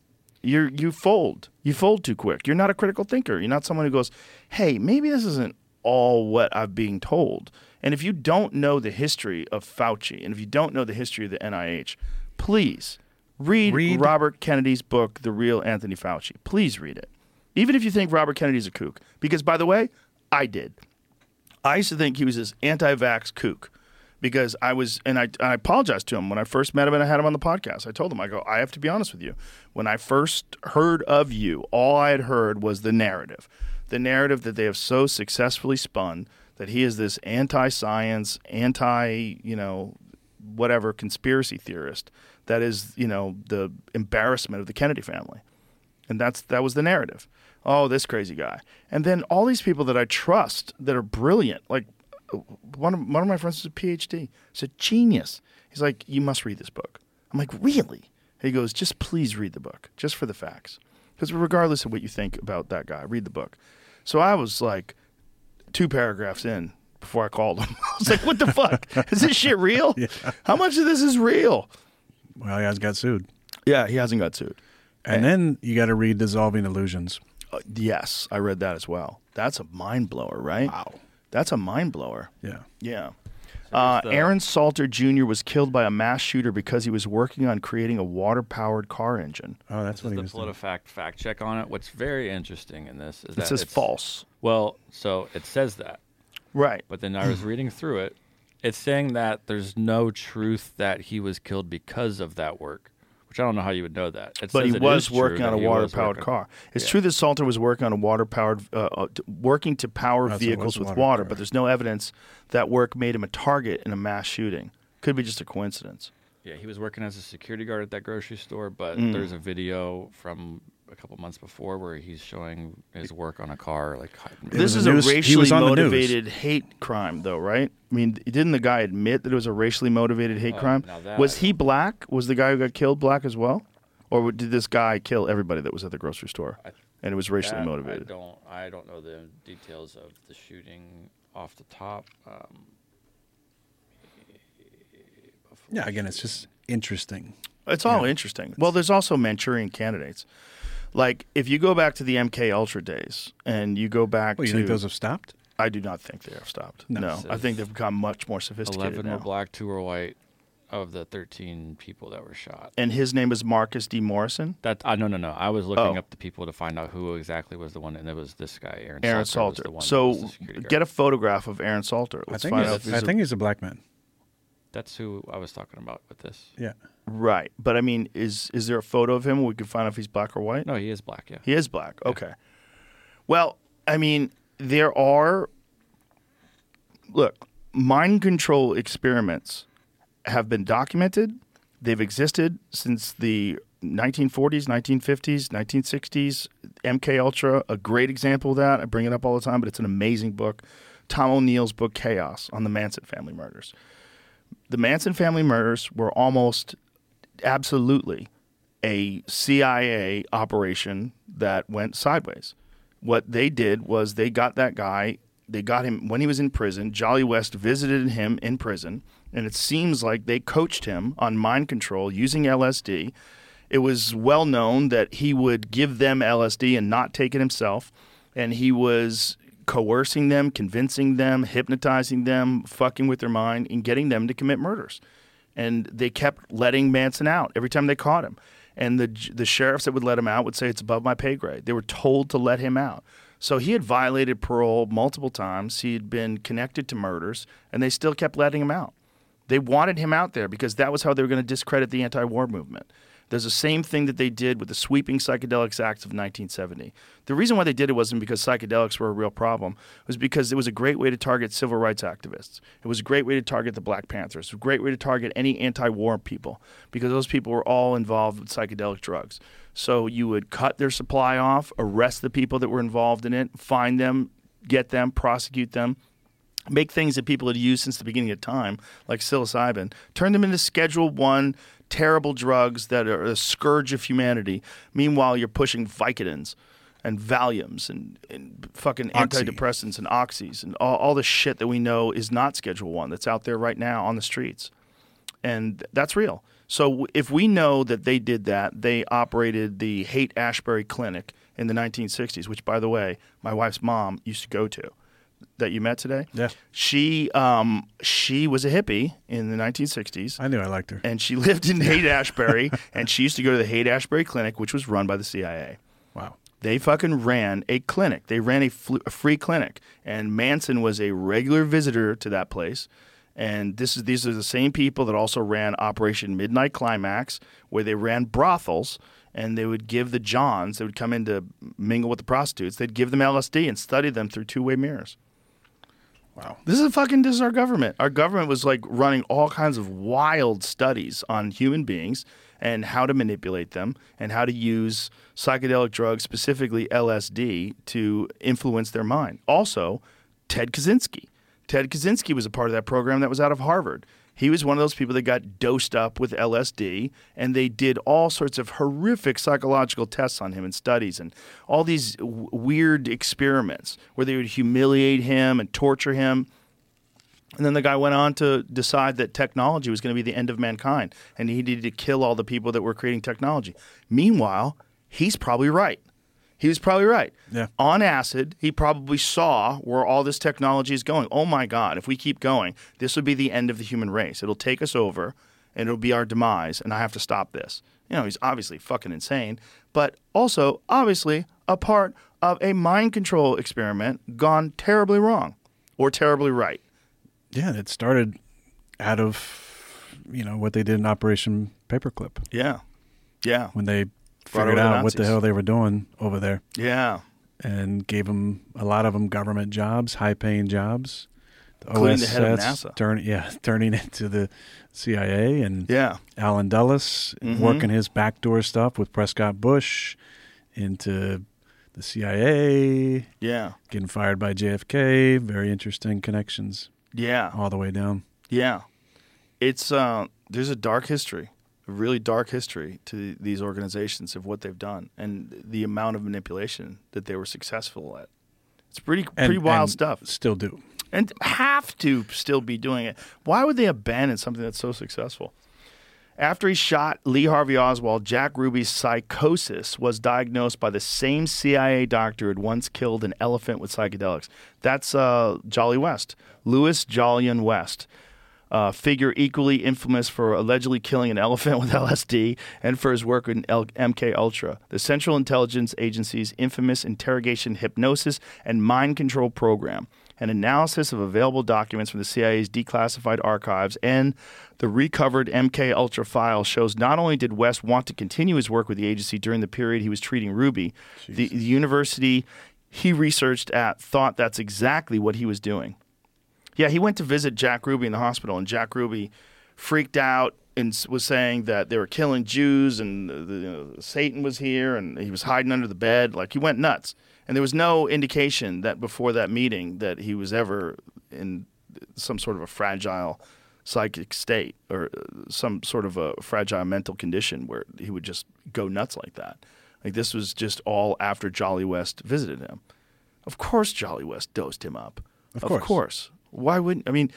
you you fold. You fold too quick. You're not a critical thinker. You're not someone who goes, "Hey, maybe this isn't all what I'm being told." And if you don't know the history of Fauci, and if you don't know the history of the NIH, please read, Read- Robert Kennedy's book, The Real Anthony Fauci. Please read it. Even if you think Robert Kennedy's a kook. Because, by the way, I did. I used to think he was this anti vax kook because I was, and I, I apologized to him when I first met him and I had him on the podcast. I told him, I go, I have to be honest with you. When I first heard of you, all I had heard was the narrative, the narrative that they have so successfully spun that he is this anti-science, anti, you know, whatever conspiracy theorist that is, you know, the embarrassment of the Kennedy family. And that's that was the narrative. Oh, this crazy guy. And then all these people that I trust that are brilliant, like uh, one of one of my friends is a PhD. He's a genius. He's like, you must read this book. I'm like, really? He goes, just please read the book, just for the facts, because regardless of what you think about that guy, read the book. So I was like, two paragraphs in before I called him. I was like, what the fuck? Is this shit real? How much of this is real? Well, he has got sued. Yeah, he hasn't got sued. And then you got to read Dissolving Illusions. Uh, yes, I read that as well. That's a mind blower, right? Wow. That's a mind blower. Yeah. Yeah. Uh, the- Aaron Salter Jr. was killed by a mass shooter because he was working on creating a water-powered car engine. Oh, that's This what is he the was doing. PolitiFact fact check on it. What's very interesting in this is It that says it's- false. Well, so it says that, Right. but then I was reading through it. It's saying that there's no truth that he was killed because of that work, which I don't know how you would know that. It But he was working on a water-powered car. It's Yeah. true that Salter was working on a water-powered, uh, uh, working to power vehicles was with water water, but there's no evidence that work made him a target in a mass shooting. Could be just a coincidence. Yeah, he was working as a security guard at that grocery store, but Mm. there's a video from a couple months before where he's showing his work on a car. Like, This is a a news- racially was on the news. motivated hate crime, though, right? I mean, didn't the guy admit that it was a racially motivated hate Oh, crime? that Was he black? Was the guy who got killed black as well, or did this guy kill everybody that was at the grocery store? I- and it was racially that, motivated. I don't. I don't know the details of the shooting off the top. Um, Yeah, again, it's just interesting. It's all interesting. Well, there's also Manchurian candidates. Like if you go back to the MK Ultra days, and you go back to. Well, you to, think those have stopped? I do not think they have stopped. No. No, I think they've become much more sophisticated Eleven now. were black, two were white, of the thirteen people that were shot. And his name is Marcus D. Morrison. That I no no no. I was looking Oh. up the people to find out who exactly was the one, and it was this guy, Aaron. Aaron Salter. Salter. Was the one that was the So get a photograph of Aaron Salter. I Let's think, find he's, out. If I a- think he's a black man. That's who I was talking about with this. Yeah. Right, but I mean, is is there a photo of him we can find out if he's black or white? No, he is black. Yeah. He is black. Okay. Well, I mean, there are. Look, mind control experiments have been documented. They've existed since the 1940s, 1950s, 1960s. MK Ultra, a great example of that. I bring it up all the time, but it's an amazing book. Tom O'Neill's book Chaos on the Manson family murders. The Manson family murders were almost absolutely a CIA operation that went sideways. What they did was they got that guy, they got him when he was in prison. Jolly West visited him in prison, and it seems like they coached him on mind control using LSD. It was well known that he would give them LSD and not take it himself, and he was coercing them, convincing them, hypnotizing them, fucking with their mind, and getting them to commit murders and they kept letting Manson out every time they caught him. And the the sheriffs that would let him out would say it's above my pay grade. They were told to let him out. So he had violated parole multiple times. He had been connected to murders, and they still kept letting him out. They wanted him out there because that was how they were going to discredit the anti-war movement. There's the same thing that they did with the sweeping psychedelics acts of 1970. The reason why they did it wasn't because psychedelics were a real problem. It was because it was a great way to target civil rights activists. It was a great way to target the Black Panthers. It was a great way to target any anti-war people because those people were all involved with psychedelic drugs. So you would cut their supply off, arrest the people that were involved in it, find them, get them, prosecute them, make things that people had used since the beginning of time, like psilocybin, turn them into Schedule One terrible drugs that are a scourge of humanity. Meanwhile, you're pushing Vicodins and Valiums and, and fucking Oxy. antidepressants and oxys and all, all the shit that we know is not Schedule One that's out there right now on the streets, and that's real. So if we know that they did that, they operated the Haight Ashbury Clinic in the 1960s, which, by the way, my wife's mom used to go to. That you met today. Yeah. She um she was a hippie in the 1960s I knew I liked her. and she lived in Haight Ashbury, and she used to go to the Haight Ashbury Clinic, which was run by the CIA. Wow. They fucking ran a clinic. They ran a, fl- a free clinic, and Manson was a regular visitor to that place. And this is these are the same people that also ran Operation Midnight Climax, where they ran brothels and they would give the Johns, they would come in to mingle with the prostitutes, they'd give them LSD and study them through two way mirrors. Wow. This is fucking this is our government. Our government was like running all kinds of wild studies on human beings and how to manipulate them and how to use psychedelic drugs, specifically LSD, to influence their mind. Also, Ted Kaczynski. Ted Kaczynski was a part of that program that was out of Harvard. He was one of those people that got dosed up with LSD, and they did all sorts of horrific psychological tests on him and studies and all these w- weird experiments where they would humiliate him and torture him. And then the guy went on to decide that technology was going to be the end of mankind and he needed to kill all the people that were creating technology. Meanwhile, he's probably right. He was probably right. Yeah. On acid, he probably saw where all this technology is going. Oh my God, if we keep going, this would be the end of the human race. It'll take us over and it'll be our demise, and I have to stop this. You know, he's obviously fucking insane, but also obviously a part of a mind control experiment gone terribly wrong or terribly right. Yeah, it started out of you know what they did in Operation Paperclip Yeah. Yeah. when they figured the out what the hell they were doing over there Yeah. and gave them a lot of them government jobs, high paying jobs. The Including the head of NASA. Turn, yeah, turning into the CIA and Yeah. Allen Dulles Mhm. working his backdoor stuff with Prescott Bush into the CIA, Yeah. getting fired by JFK. Very interesting connections Yeah. all the way down. Yeah, it's uh, there's a dark history, really dark history to these organizations of what they've done and the amount of manipulation that they were successful at. It's pretty And- pretty wild and stuff, Still do. and have to still be doing it. Why would they abandon something that's so successful? After he shot Lee Harvey Oswald, Jack Ruby's psychosis was diagnosed by the same CIA doctor who had once killed an elephant with psychedelics. That's uh, Jolly West, Louis Jolyon West, uh, figure equally infamous for allegedly killing an elephant with LSD and for his work in L- MK Ultra, the Central Intelligence Agency's infamous interrogation hypnosis and mind control program. An analysis of available documents from the CIA's declassified archives and the recovered MK Ultra file shows not only did West want to continue his work with the agency during the period he was treating Ruby, the, the university he researched at thought that's exactly what he was doing. Yeah, he went to visit Jack Ruby in the hospital, and Jack Ruby freaked out and was saying that they were killing Jews and the, the, you know, Satan was here, and he was hiding under the bed. Like he went nuts, and there was no indication that before that meeting that he was ever in some sort of a fragile psychic state or uh, some sort of a fragile mental condition where he would just go nuts like that. Like this was just all after Jolly West visited him. Of course, Jolly West dosed him up. Of Of course. Why wouldn't I mean?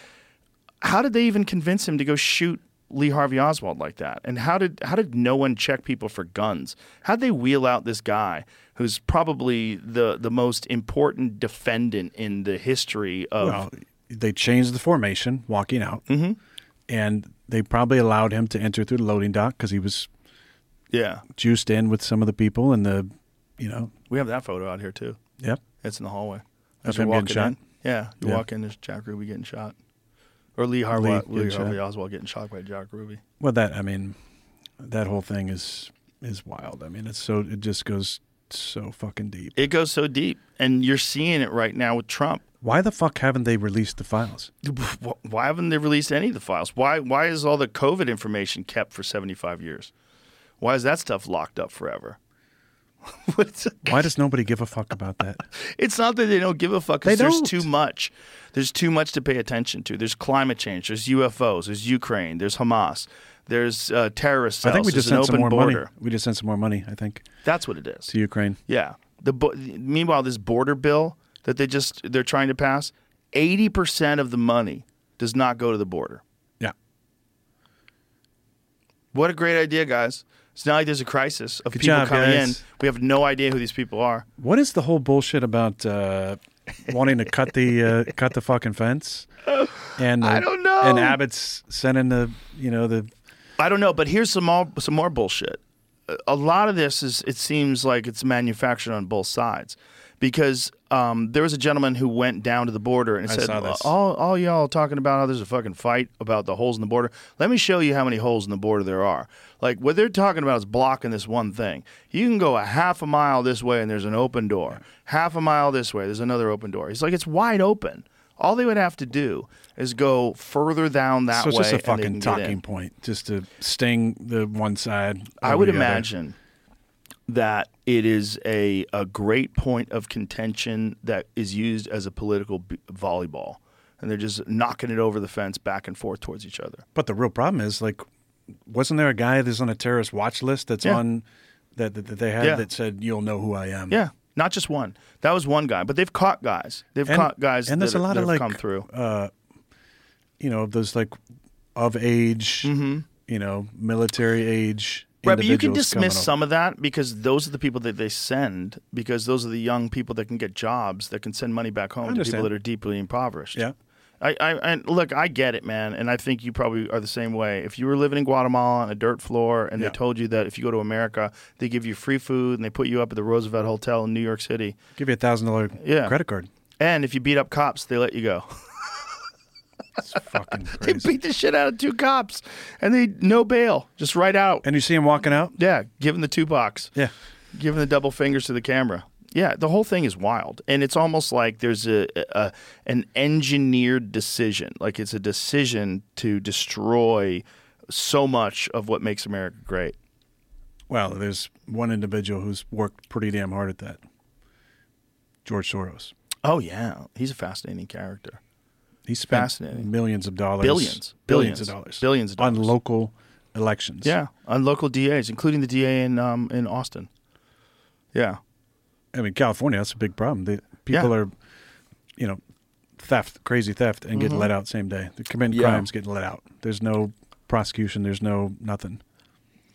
How did they even convince him to go shoot Lee Harvey Oswald like that? And how did how did no one check people for guns? How would they wheel out this guy who's probably the the most important defendant in the history of? Well, they changed the formation walking out, Mm-hmm. and they probably allowed him to enter through the loading dock because he was yeah, juiced in with some of the people and the, you know, we have that photo out here too. yep. It's in the hallway. Of you're him walking shot? in- Yeah, you Yeah. walk in, there's Jack Ruby getting shot, or Lee Harvey Lee Lee, Harvey. Oswald getting shot by Jack Ruby. Well, that I mean, that whole thing is is wild. I mean, it's so it just goes so fucking deep. It goes so deep, and you're seeing it right now with Trump. Why the fuck haven't they released the files? Why haven't they released any of the files? Why why is all the COVID information kept for 75 years? Why is that stuff locked up forever? What's- Why does nobody give a fuck about that? it's not that they don't give a fuck. They there's don't. too much. There's too much to pay attention to. There's climate change. There's UFOs. There's Ukraine. There's Hamas. There's uh, terrorist cells. I think we just an sent some more border. money. We just sent some more money. I think That's what it is. to Ukraine. Yeah. The bo- meanwhile, this border bill that they just they're trying to pass, eighty percent of the money does not go to the border. Yeah. What a great idea, guys! It's not like there's a crisis of Good people job, coming guys. in. We have no idea who these people are. What is the whole bullshit about uh, wanting to cut the uh, cut the fucking fence? And uh, I don't know. And Abbott's sending the you know the I don't know, but here's some more some more bullshit. A- A lot of this is it seems like it's manufactured on both sides because um, there was a gentleman who went down to the border and I said, "All, all y'all talking about how there's a fucking fight about the holes in the border. Let me show you how many holes in the border there are. Like what they're talking about is blocking this one thing. You can go a half a mile this way and there's an open door. Half a mile this way, there's another open door. He's like, it's wide open. All they would have to do is go further down that so it's way. just a fucking can get in. talking point, just to sting the one side. I would imagine that it is a, a great point of contention that is used as a political b- volleyball. And they're just knocking it over the fence back and forth towards each other. But the real problem is like, wasn't there a guy that's on a terrorist watch list that's Yeah. on that, that that they had Yeah. that said you'll know who I am? Yeah, not just one. That was one guy, but they've caught guys. They've And- caught guys and there's that, a lot of, like, come through. uh, you know of those like of age, you know, military age. Right, but you can dismiss some of that because those are the people that they send because those are the young people that can get jobs that can send money back home to people that are deeply impoverished. Yeah. I, I, and look, I get it, man, and I think you probably are the same way. If you were living in Guatemala on a dirt floor and Yeah. they told you that if you go to America, they give you free food and they put you up at the Roosevelt Hotel in New York City, Give you a thousand dollar Yeah. credit card. and if you beat up cops, they let you go. It's fucking they beat the shit out of two cops, and they no bail, just right out. and you see him walking out. Yeah, giving the two box. Yeah. giving the double fingers to the camera. Yeah, the whole thing is wild, and it's almost like there's a, a an engineered decision, like it's a decision to destroy so much of what makes America great. Well, there's one individual who's worked pretty damn hard at that. George Soros. Oh yeah, he's a fascinating character. He spent Fascinating. millions of dollars, Billions. billions, Billions. of dollars, Billions of dollars. on local elections. Yeah, on local DAs, including the DA in um, in Austin. Yeah, I mean, California, that's a big problem. The people Yeah. are, you know, theft, crazy theft, and getting let out same day. They're committing Mm-hmm. Yeah. crimes, getting let out. There's no prosecution. There's no nothing.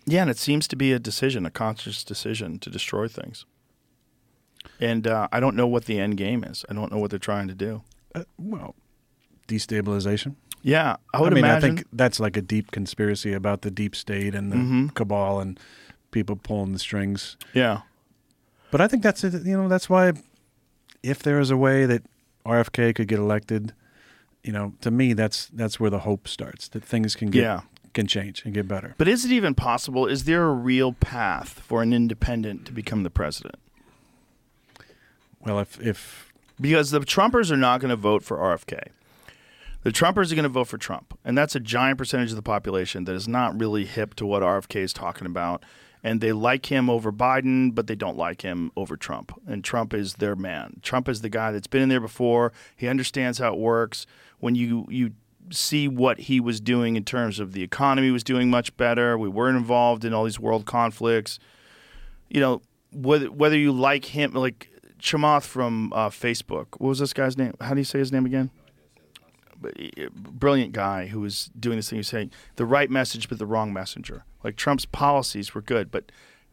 yeah, and it seems to be a decision, a conscious decision to destroy things. And uh, I don't know what the end game is. I don't know what they're trying to do. Uh, well, destabilization. Yeah, I would mean, imagine. I think that's like a deep conspiracy about the deep state and the Mm-hmm. cabal and people pulling the strings. yeah, But I think that's it. You know, that's why if there is a way that RFK could get elected, you know, to me, that's that's where the hope starts. That things can get Yeah. can change and get better. but is it even possible? Is there a real path for an independent to become the president? Well, if if Because the Trumpers are not going to vote for RFK. The Trumpers are going to vote for Trump, and that's a giant percentage of the population that is not really hip to what RFK is talking about. And they like him over Biden, but they don't like him over Trump. And Trump is their man. Trump is the guy that's been in there before. He understands how it works. When you you see what he was doing in terms of the economy was doing much better. We weren't involved in all these world conflicts. You know, whether whether you like him, like Chamath from uh, Facebook. What was this guy's name? How do you say his name again? Brilliant guy who was doing this thing. He was saying the right message, but the wrong messenger. Like Trump's policies were good, but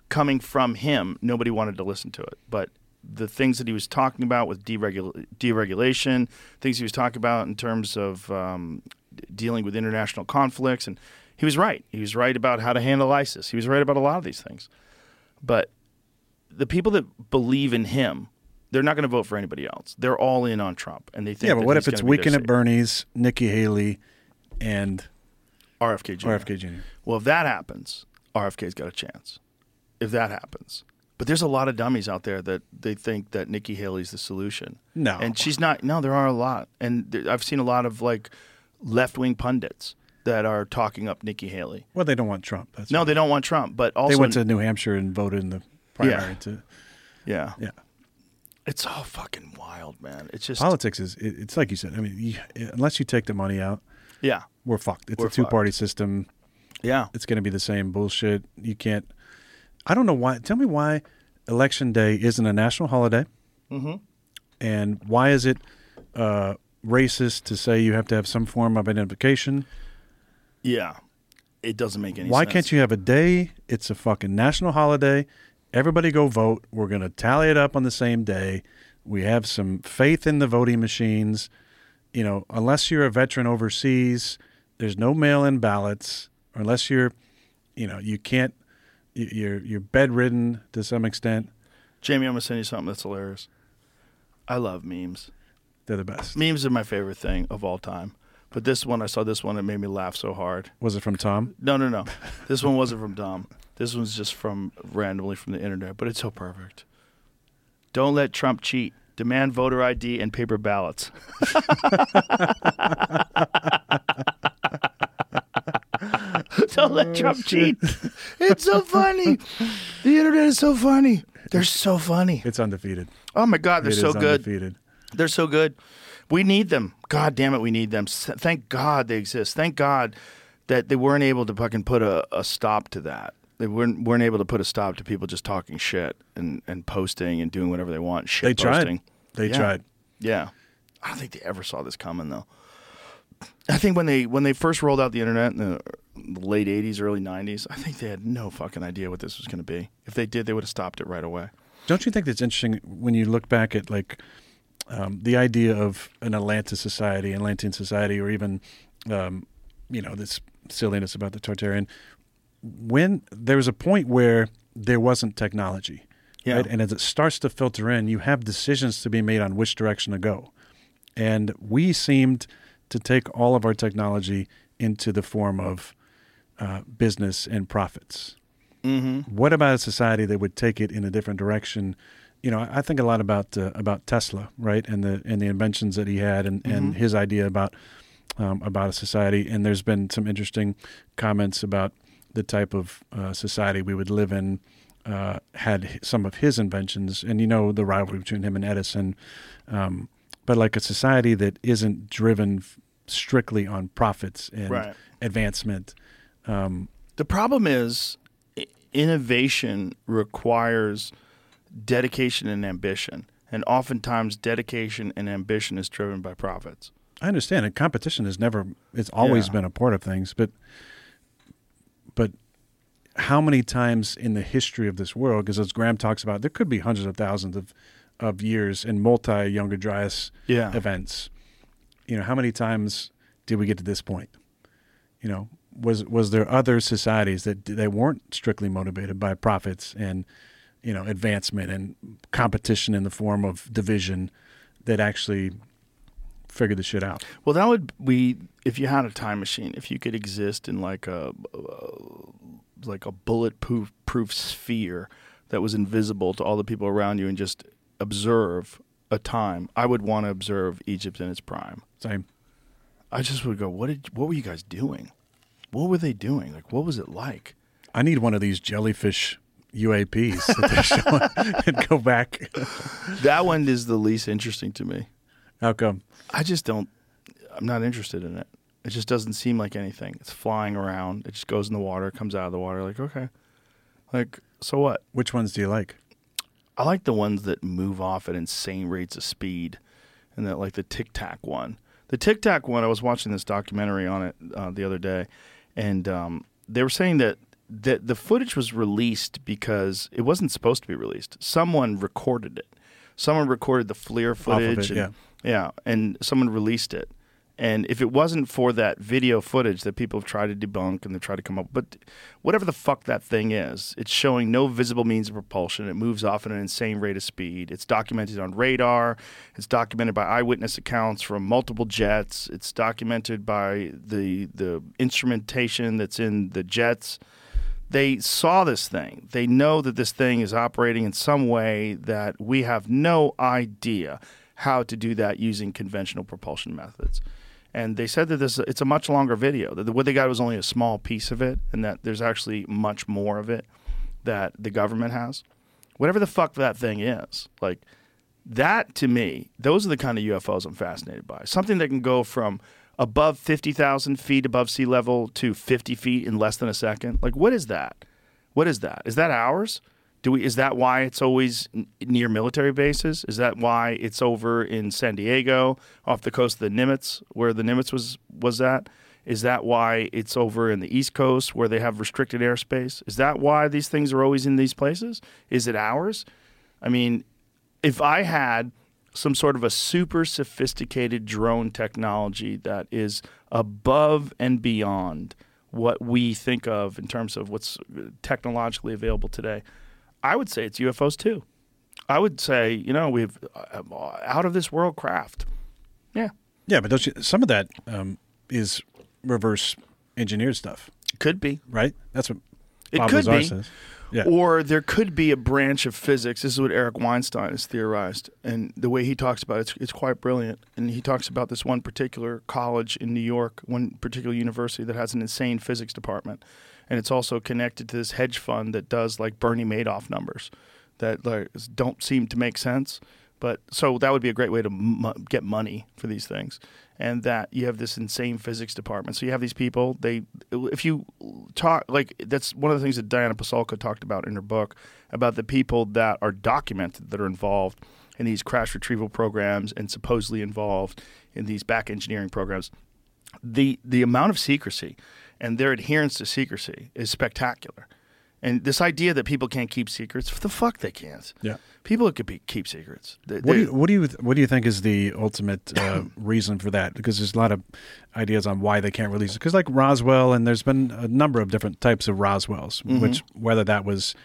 coming from him, nobody wanted to listen to it. But the things that he was talking about with deregula- deregulation, things he was talking about in terms of um, dealing with international conflicts, and he was right. He was right about how to handle ISIS. He was right about a lot of these things. But the people that believe in him, they're not going to vote for anybody else. They're all in on Trump, and they think. yeah, but what if it's gonna be their Weekend at. Bernie's, Nikki Haley, and RFK Jr. RFK Jr. Well, if that happens, RFK's got a chance. If that happens. But there's a lot of dummies out there that they think that Nikki Haley's the solution. No. And she's not. No, there are a lot. And there, I've seen a lot of like left wing pundits that are talking up Nikki Haley. Well, they don't want Trump. That's No, why. they don't want Trump, but also they went to New Hampshire and voted in the primary. Yeah. To, yeah. yeah, It's all fucking wild, man. It's just politics is it, it's like you said. I mean, you, unless you take the money out, yeah. we're fucked. It's We're a two party system. Yeah. It's going to be the same bullshit. You can't. I don't know why. Tell me why election day isn't a national holiday, mm-hmm. and why is it uh, racist to say you have to have some form of identification? Yeah. It doesn't make any Why sense. can't you have a day? It's a fucking national holiday. Everybody go vote. We're going to tally it up on the same day. We have some faith in the voting machines. You know, unless you're a veteran overseas, there's no mail-in ballots. Unless you're, you know, you can't. you- You're you're bedridden to some extent. Jamie, I'm gonna send you something that's hilarious. I love memes. They're the best. Memes are my favorite thing of all time. But this one, I saw this one, it made me laugh so hard. Was it from Tom? No, no, no. this one wasn't from Dom. This one's just from randomly from the internet, but it's so perfect. Don't let Trump cheat. Demand voter ID and paper ballots. Don't let Trump oh, cheat. It's so funny. The internet is so funny. They're so funny. It's undefeated. Oh my God, they're It is so good. undefeated. They're so good. We need them. God damn it, we need them. S- Thank God they exist. Thank God that they weren't able to fucking put a, a stop to that. They weren't weren't able to put a stop to people just talking shit and, and posting and doing whatever they want. Shit They tried. They Yeah. tried. Yeah. I don't think they ever saw this coming though. I think when they when they first rolled out the internet in the late '80s, early '90s, I think they had no fucking idea what this was going to be. If they did, they would have stopped it right away. Don't you think that's interesting when you look back at like um, the idea of an Atlantis society, Atlantean society, or even um, you know this silliness about the Tartarian? When there was a point where there wasn't technology, Yeah. right? and as it starts to filter in, you have decisions to be made on which direction to go, and we seemed to take all of our technology into the form of uh, business and profits Mm-hmm. what about a society that would take it in a different direction? You know, I think a lot about uh, about Tesla, right, and the and the inventions that he had, and, and his idea about um, about a society. And there's been some interesting comments about the type of uh, society we would live in uh, had some of his inventions, and you know the rivalry between him and Edison. Um, but like a society that isn't driven f- strictly on profits and Right. advancement. Um, The problem is innovation requires dedication and ambition. And oftentimes dedication and ambition is driven by profits. I understand, and competition has never it's always Yeah. been a part of things, but but how many times in the history of this world, because as Graham talks about, there could be hundreds of thousands of, of years in multi Younger Dryas Yeah. events. You know, how many times did we get to this point? You know, was was there other societies that they weren't strictly motivated by profits and you know advancement and competition in the form of division that actually figured the shit out? Well, that would be if you had a time machine. If you could exist in like a uh, like a bulletproof proof sphere that was invisible to all the people around you, and just observe a time. I would want to observe Egypt in its prime. Same. I just would go, what did what were you guys doing? What were they doing? Like, what was it like? I need one of these jellyfish UAPs that they're showing and go back. That one is the least interesting to me. How come? I just don't. I'm not interested in it. It just doesn't seem like anything. It's flying around. It just goes in the water, comes out of the water. Like okay, like so what? Which ones do you like? I like the ones that move off at insane rates of speed, and that like the Tic Tac one. The Tic Tac one. I was watching this documentary on it uh, the other day, and um, they were saying that that the footage was released because it wasn't supposed to be released. Someone recorded it. Someone recorded the FLIR footage. it, and, yeah, and someone released it. And if it wasn't for that video footage that people have tried to debunk and they've tried to come up, but whatever the fuck that thing is, it's showing no visible means of propulsion. It moves off at an insane rate of speed. It's documented on radar. It's documented by eyewitness accounts from multiple jets. It's documented by the the instrumentation that's in the jets. They saw this thing. They know that this thing is operating in some way that we have no idea how to do that using conventional propulsion methods. And they said that this it's a much longer video. That what they got was only a small piece of it, and that there's actually much more of it that the government has. Whatever the fuck that thing is, like that to me, those are the kind of UFOs I'm fascinated by. Something that can go from above 50,000 feet above sea level to 50 feet in less than a second. Like, what is that? What is that? Is that ours? Do we? Is that why it's always n- near military bases? Is that why it's over in San Diego, off the coast of the Nimitz, where the Nimitz was was at? Is that why it's over in the East Coast, where they have restricted airspace? Is that why these things are always in these places? Is it ours? I mean, if I had some sort of a super sophisticated drone technology that is above and beyond what we think of in terms of what's uh, technologically available today, I would say it's UFOs too. I would say, you know, we've uh, out of this world craft. Yeah, Yeah, but don't you, some of that um, is reverse engineered stuff, could be. right? That's what It Bob could Lazar be. says. Yeah. Or there could be a branch of physics. This is what Eric Weinstein has theorized, and the way he talks about it, it's, it's quite brilliant. And he talks about this one particular college in New York, one particular university that has an insane physics department, and it's also connected to this hedge fund that does like Bernie Madoff numbers that like don't seem to make sense. But so that would be a great way to m- get money for these things, and that you have this insane physics department. So you have these people. They, if you talk like that's one of the things that Diana Pasulka talked about in her book about the people that are documented that are involved in these crash retrieval programs and supposedly involved in these back engineering programs. The the amount of secrecy and their adherence to secrecy is spectacular. And this idea that people can't keep secrets, the fuck they can't. Yeah. People could be, keep secrets. They- What do you what do you what do you think is the ultimate uh, reason for that? Because there's a lot of ideas on why they can't release it. Because like Roswell, and there's been a number of different types of Roswells, Mm-hmm. which whether that was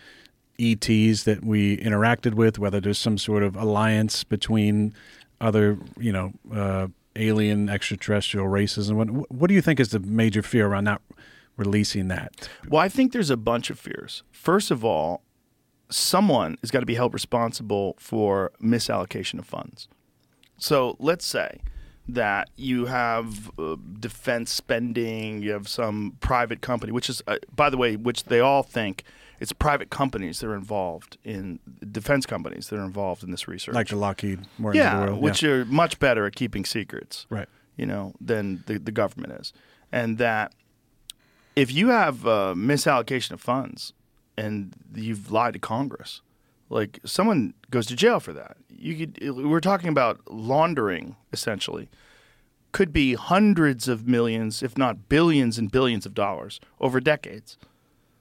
ETs that we interacted with, whether there's some sort of alliance between other you know uh, alien extraterrestrial races, and what what do you think is the major fear around not releasing that? Well, I think there's a bunch of fears. First of all, someone has got to be held responsible for misallocation of funds. So let's say that you have uh, defense spending, you have some private company, which is, uh, by the way, which they all think it's private companies that are involved in defense companies that are involved in this research. Like the Lockheed Martin yeah, which yeah. are much better at keeping secrets right. you know, than the, the government is. And that if you have uh, misallocation of funds and you've lied to Congress, like someone goes to jail for that. You could, we're talking about laundering essentially. Could be hundreds of millions, if not billions and billions of dollars over decades.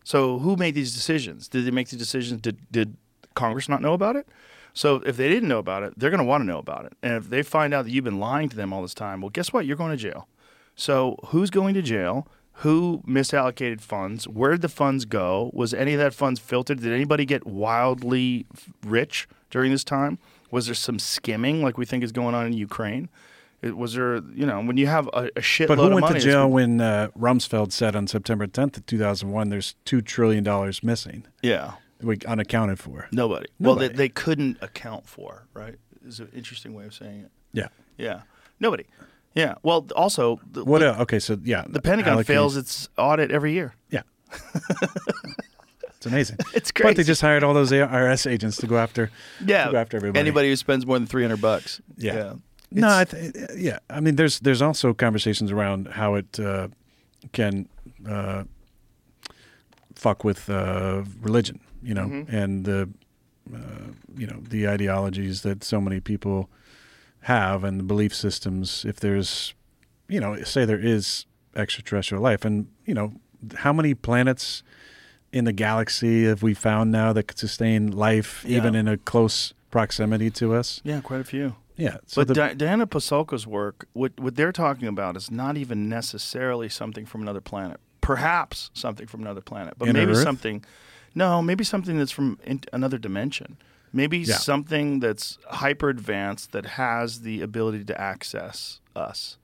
So who made these decisions? Did they make the decisions? Did did Congress not know about it? So if they didn't know about it, they're going to want to know about it. And if they find out that you've been lying to them all this time, well, guess what? You're going to jail. So who's going to jail? Who misallocated funds? Where did the funds go? Was any of that funds filtered? Did anybody get wildly rich during this time? Was there some skimming like we think is going on in Ukraine? It, was there, you know, when you have a, a shitload But who went money to jail when uh, Rumsfeld said on September 10th of 2001 there's $2 trillion missing, Yeah. we unaccounted for? Nobody. Well, they, they couldn't account for, right? Is an interesting way of saying it. Yeah. Yeah. Nobody. Yeah. Well, also, the, What the. Okay, so yeah. the Pentagon allocate- fails its audit every year. Yeah. it's amazing. It's great. But they just hired all those IRS agents to go after, Yeah. to go after everybody. Anybody who spends more than 300 bucks. Yeah. No, I th- yeah. I mean, there's there's also conversations around how it uh, can uh, fuck with uh, religion, you know, Mm-hmm. and the uh, you know the ideologies that so many people have and the belief systems. If there's, you know, say there is extraterrestrial life, and you know, how many planets in the galaxy have we found now that could sustain life, Yeah. even in a close proximity to us? yeah, quite a few. Yeah. So but the, Di- Diana Pasulka's work, what, what they're talking about is not even necessarily something from another planet. Perhaps something from another planet, but maybe Earth? something. No, maybe something that's from in, another dimension. Maybe Yeah. something that's hyper advanced that has the ability to access us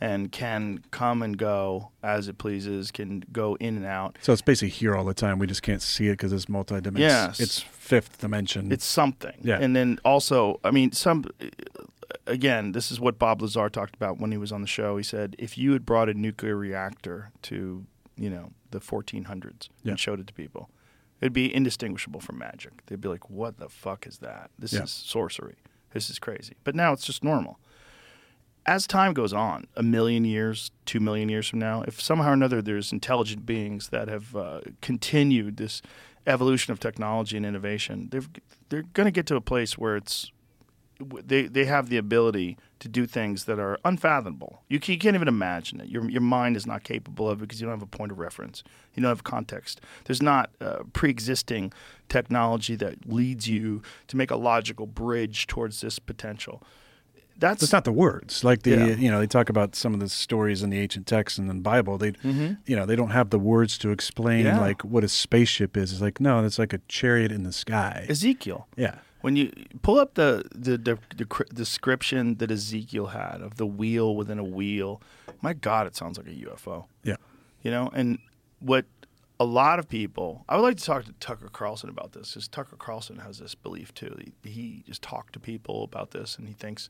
and can come and go as it pleases, can go in and out. So it's basically here all the time. We just can't see it because it's multidimensional. Yes. It's fifth dimension. It's something. Yeah. And then also, I mean, some. Again, this is what Bob Lazar talked about when he was on the show. He said, if you had brought a nuclear reactor to, you know, the 1400s Yeah. and showed it to people, it'd be indistinguishable from magic. They'd be like, "What the fuck is that? This Yeah. is sorcery. This is crazy." But now it's just normal. As time goes on, a million years, two million years from now, if somehow or another there's intelligent beings that have uh, continued this evolution of technology and innovation, they've, they're going to get to a place where it's they they have the ability to do things that are unfathomable. You, can, can't even imagine it. Your your mind is not capable of it because you don't have a point of reference. You don't have context. There's not uh, pre-existing technology that leads you to make a logical bridge towards this potential. That's it's not the words like the Yeah. you know they talk about some of the stories in the ancient texts and the Bible. They you know they don't have the words to explain Mm-hmm. Yeah. like what a spaceship is. It's like no, it's like a chariot in the sky. Ezekiel. yeah. When you pull up the, the, the, the description that Ezekiel had of the wheel within a wheel, my God, it sounds like a UFO. Yeah. You know, and what a lot of people, I would like to talk to Tucker Carlson about this, because Tucker Carlson has this belief too. He, he just talked to people about this, and he thinks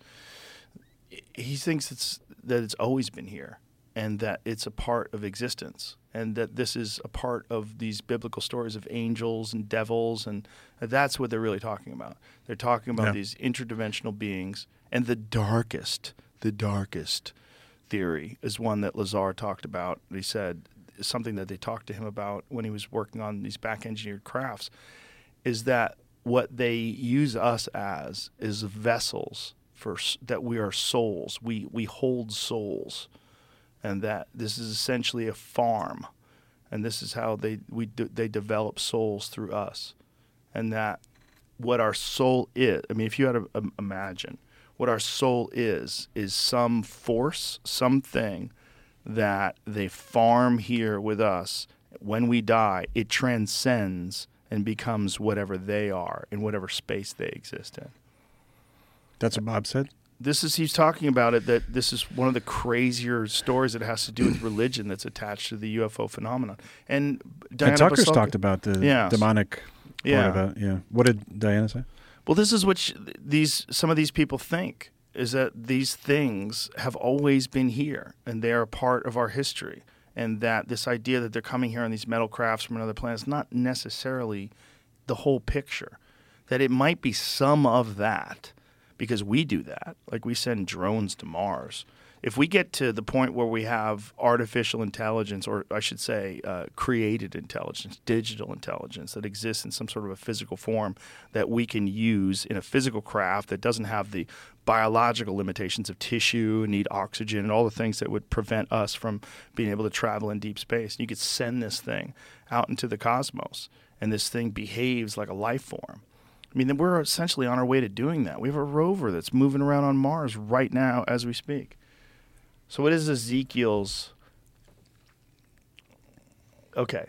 he thinks it's that it's always been here, and that it's a part of existence, and that this is a part of these biblical stories of angels and devils, and that's what they're really talking about. They're talking about Yeah. these interdimensional beings, and the darkest, the darkest theory is one that Lazar talked about. He said something that they talked to him about when he was working on these back engineered crafts is that what they use us as is vessels for that we are souls. We we hold souls, and that this is essentially a farm, and this is how they we they develop souls through us, and that what our soul is. I mean, if you had to um, imagine what our soul is, is some force, something that they farm here with us. When we die, it transcends and becomes whatever they are in whatever space they exist in. That's what Bob said. This is he's talking about it that this is one of the crazier stories that has to do with religion that's attached to the UFO phenomenon. And Diana and Tucker's Basalki- talked about the demonic Yeah. part of it. Yeah. What did Diana say? Well, this is what sh- these some of these people think is that these things have always been here and they are a part of our history, and that this idea that they're coming here on these metal crafts from another planet is not necessarily the whole picture. That it might be some of that because we do that, like we send drones to Mars. If we get to the point where we have artificial intelligence, or I should say, uh, created intelligence, digital intelligence that exists in some sort of a physical form that we can use in a physical craft that doesn't have the biological limitations of tissue, need oxygen, and all the things that would prevent us from being able to travel in deep space. You could send this thing out into the cosmos, and this thing behaves like a life form. I mean, we're essentially on our way to doing that. We have a rover that's moving around on Mars right now as we speak. So, what is Ezekiel's? Okay.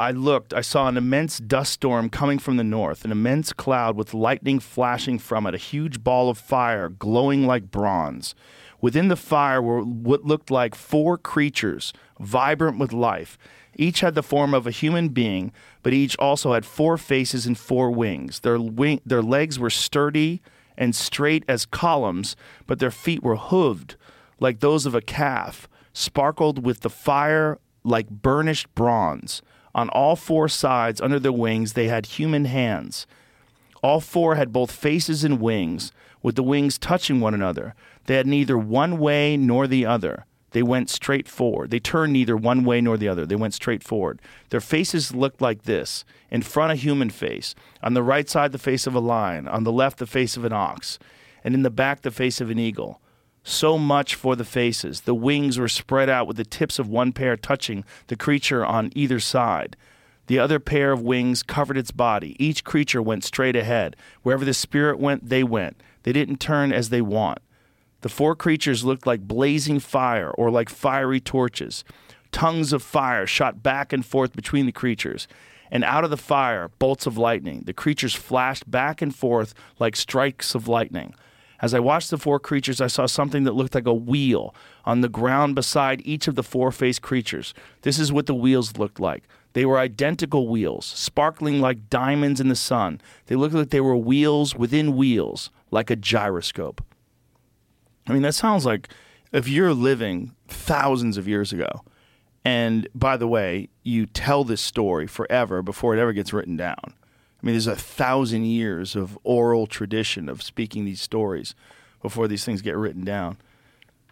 I looked, I saw an immense dust storm coming from the north, an immense cloud with lightning flashing from it, a huge ball of fire glowing like bronze. Within the fire were what looked like four creatures, vibrant with life. Each had the form of a human being, but each also had four faces and four wings. Their, wing, their legs were sturdy and straight as columns, but their feet were hooved like those of a calf, sparkled with the fire like burnished bronze. On all four sides under their wings they had human hands. All four had both faces and wings, with the wings touching one another. They had neither one way nor the other. They went straight forward. They turned neither one way nor the other. They went straight forward. Their faces looked like this in front, a human face. On the right side, the face of a lion. On the left, the face of an ox. And in the back, the face of an eagle. So much for the faces. The wings were spread out with the tips of one pair touching the creature on either side. The other pair of wings covered its body. Each creature went straight ahead. Wherever the spirit went, they went. They didn't turn as they want. The four creatures looked like blazing fire or like fiery torches. Tongues of fire shot back and forth between the creatures. And out of the fire, bolts of lightning. The creatures flashed back and forth like strikes of lightning. As I watched the four creatures, I saw something that looked like a wheel on the ground beside each of the four faced creatures. This is what the wheels looked like. They were identical wheels, sparkling like diamonds in the sun. They looked like they were wheels within wheels, like a gyroscope. I mean, that sounds like if you're living thousands of years ago, and by the way, you tell this story forever before it ever gets written down. I mean, there's a thousand years of oral tradition of speaking these stories before these things get written down.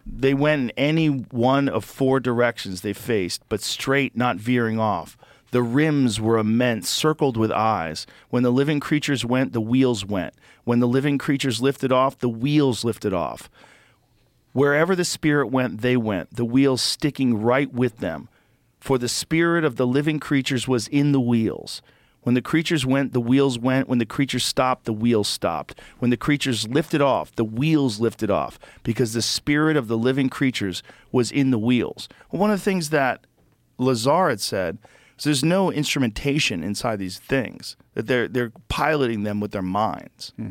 They went in any one of four directions they faced, but straight, not veering off. The rims were immense, circled with eyes. When the living creatures went, the wheels went. When the living creatures lifted off, the wheels lifted off. Wherever the Spirit went, they went, the wheels sticking right with them. For the Spirit of the living creatures was in the wheels. When the creatures went, the wheels went. When the creatures stopped, the wheels stopped. When the creatures lifted off, the wheels lifted off, because the Spirit of the living creatures was in the wheels. Well, one of the things that Lazar had said So there's no instrumentation inside these things. That they're they're piloting them with their minds. Hmm.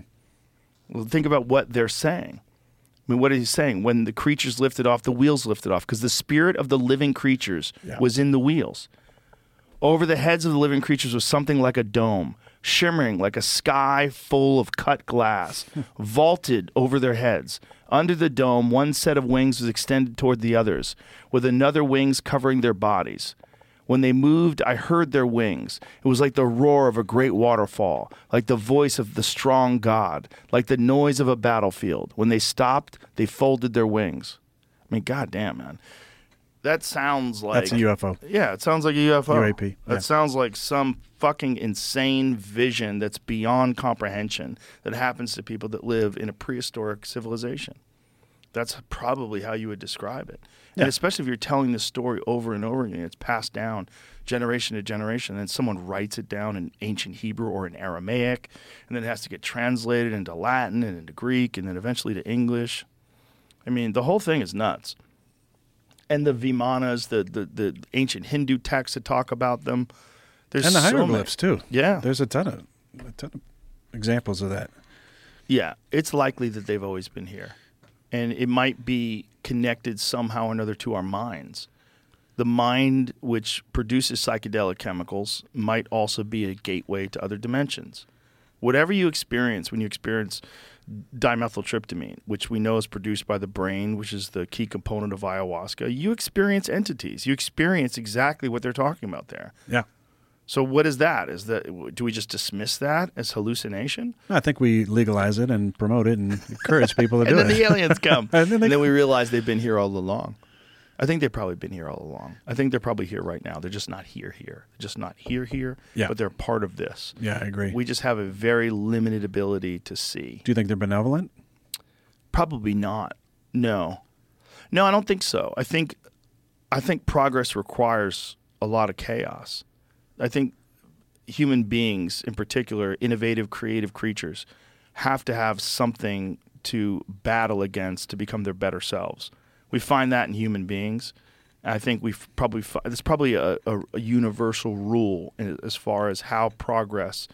Well, think about what they're saying. I mean, what is he saying? When the creatures lifted off, the wheels lifted off, because the spirit of the living creatures Yeah. was in the wheels. Over the heads of the living creatures was something like a dome, shimmering like a sky full of cut glass, vaulted over their heads. Under the dome, one set of wings was extended toward the others, with another wings covering their bodies. When they moved, I heard their wings. It was like the roar of a great waterfall, like the voice of the strong God, like the noise of a battlefield. When they stopped, they folded their wings. I mean, goddamn, man. That sounds like That's a UFO. yeah, it sounds like a UFO. UAP, That yeah. sounds like some fucking insane vision that's beyond comprehension that happens to people that live in a prehistoric civilization. That's probably how you would describe it. And especially if you're telling this story over and over again, it's passed down generation to generation, and then someone writes it down in ancient Hebrew or in Aramaic, and then it has to get translated into Latin and into Greek, and then eventually to English. I mean, the whole thing is nuts and the Vimanas, the, the, the ancient Hindu texts that talk about them. There's and the so many- hieroglyphs too. Yeah. there's a ton of a ton of examples of that. Yeah, it's likely that they've always been here. And it might be connected somehow or another to our minds. The mind, which produces psychedelic chemicals, might also be a gateway to other dimensions. Whatever you experience when you experience dimethyltryptamine, which we know is produced by the brain, which is the key component of ayahuasca, you experience entities. You experience exactly what they're talking about there. Yeah, So what is that? Is that do we just dismiss that as hallucination? I think we legalize it and promote it and encourage people to do it. and then the aliens come, And then and, then we realize they've been here all along. I think they've probably been here all along. I think they're probably here right now. They're just not here here. They're just not here here. Yeah. But they're part of this. yeah, I agree. We just have a very limited ability to see. do you think they're benevolent? Probably not. No. No, I don't think so. I think I think progress requires a lot of chaos. I think human beings in particular, innovative, creative creatures, have to have something to battle against to become their better selves. We find that in human beings. I think we've probably there's probably a, a, a universal rule as far as how progress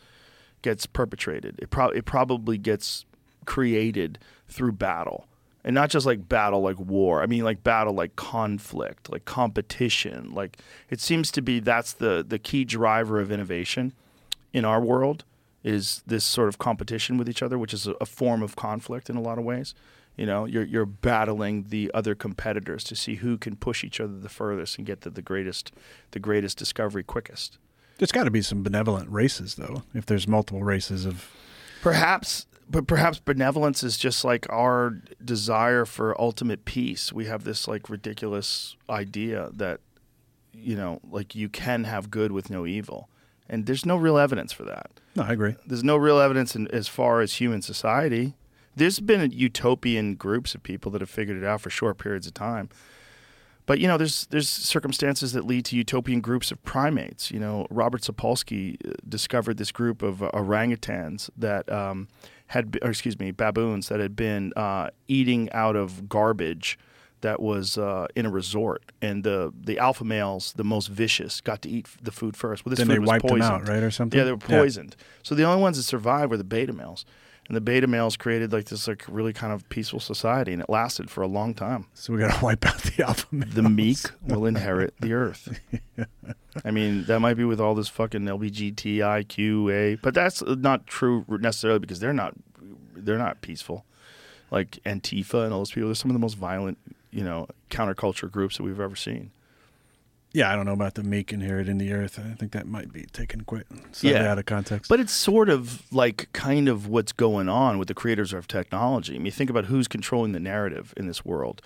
gets perpetrated. It, pro- it probably gets created through battle. And not just like battle like war. I mean like battle like conflict, like competition. Like it seems to be that's the the key driver of innovation in our world is this sort of competition with each other, which is a, a form of conflict in a lot of ways. You know, you're you're battling the other competitors to see who can push each other the furthest and get to the greatest the greatest discovery quickest. There's got to be some benevolent races, though. If there's multiple races of, Perhaps, but perhaps benevolence is just like our desire for ultimate peace. We have this like ridiculous idea that, you know, like you can have good with no evil, and there's no real evidence for that. no, I agree. There's no real evidence in, as far as human society. There's been utopian groups of people that have figured it out for short periods of time. But you know, there's there's circumstances that lead to utopian groups of primates. You know, Robert Sapolsky uh, discovered this group of orangutans that um, had, or excuse me, baboons that had been uh, eating out of garbage that was uh, in a resort, and the the alpha males, the most vicious, got to eat the food first. Well, this Then food they was wiped them poisoned. out, right, or something? Yeah, they were Yeah. poisoned. So the only ones that survived were the beta males, and the beta males created like this like really kind of peaceful society, and it lasted for a long time. So we got to wipe out the alpha males. The meek will inherit the earth. I mean, that might be with all this fucking LBGTIQA, but that's not true necessarily because they're not they're not peaceful. Like Antifa and all those people, they're some of the most violent, you know, counterculture groups that we've ever seen. Yeah, I don't know about the meek inheriting the earth. I think that might be taken quite slightly Yeah. out of context. But it's sort of like kind of what's going on with the creators of technology. I mean, think about who's controlling the narrative in this world.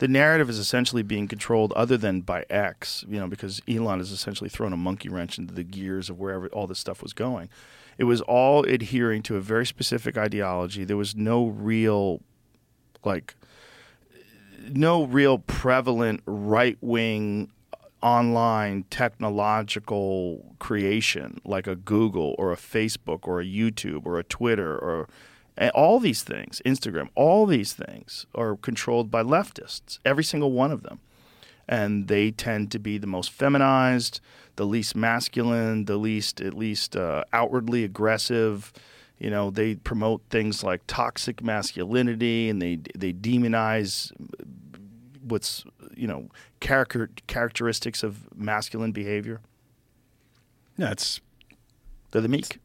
The narrative is essentially being controlled, other than by X, you know, because Elon has essentially thrown a monkey wrench into the gears of wherever all this stuff was going. It was all adhering to a very specific ideology. There was no real, like, no real prevalent right wing online technological creation like a Google or a Facebook or a YouTube or a Twitter or all these things, Instagram, all these things are controlled by leftists, every single one of them. and they tend to be the most feminized, the least masculine, the least at least uh, outwardly aggressive. You know, they promote things like toxic masculinity, and they they demonize what's you know character characteristics of masculine behavior. Yeah, it's They're the meek.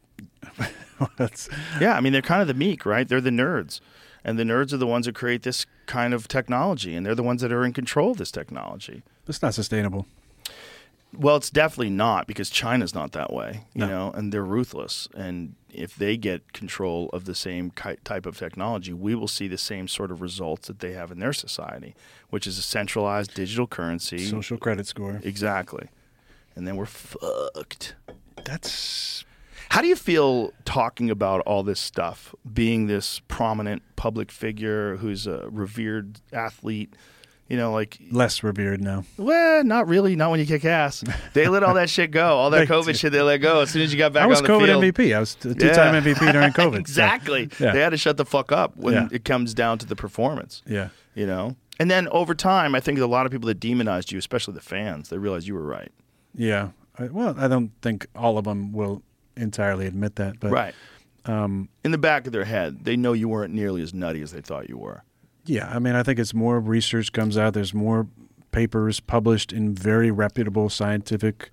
that's Yeah, I mean they're kind of the meek, right? They're the nerds. And the nerds are the ones that create this kind of technology and they're the ones that are in control of this technology. that's not sustainable. Well, it's definitely not because China's not that way, you No. know, and they're ruthless. And if they get control of the same type of technology, we will see the same sort of results that they have in their society, which is a centralized digital currency. Social credit score. Exactly. And then we're fucked. That's How do you feel talking about all this stuff, being this prominent public figure who's a revered athlete? You know, like, less revered now. well, not really, not when you kick ass. They let all that shit go, all that COVID shit. They let go as soon as you got back I was on the COVID field. MVP. I was two-time Yeah. MVP during COVID. so, exactly. yeah. They had to shut the fuck up when Yeah. it comes down to the performance. yeah. You know, and then over time, I think a lot of people that demonized you, especially the fans, they realized you were right. Yeah. I, well, I don't think all of them will entirely admit that, but right. Um, In the back of their head, they know you weren't nearly as nutty as they thought you were. Yeah, I mean, I think it's more research comes out. There's more papers published in very reputable scientific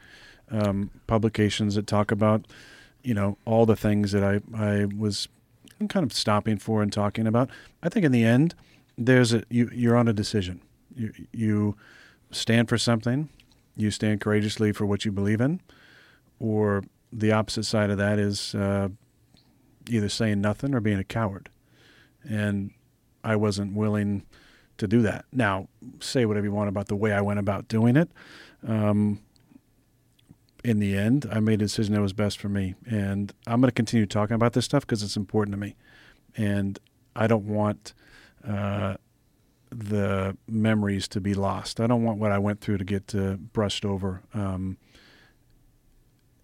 um, publications that talk about, you know, all the things that I I was kind of stopping for and talking about. I think in the end, there's a you you're on a decision. You you stand for something, you stand courageously for what you believe in, or the opposite side of that is uh, either saying nothing or being a coward. And I wasn't willing to do that. Now, say whatever you want about the way I went about doing it. Um, in the end, I made a decision that was best for me. And I'm going to continue talking about this stuff because it's important to me. And I don't want uh, the memories to be lost. I don't want what I went through to get uh, brushed over. Um,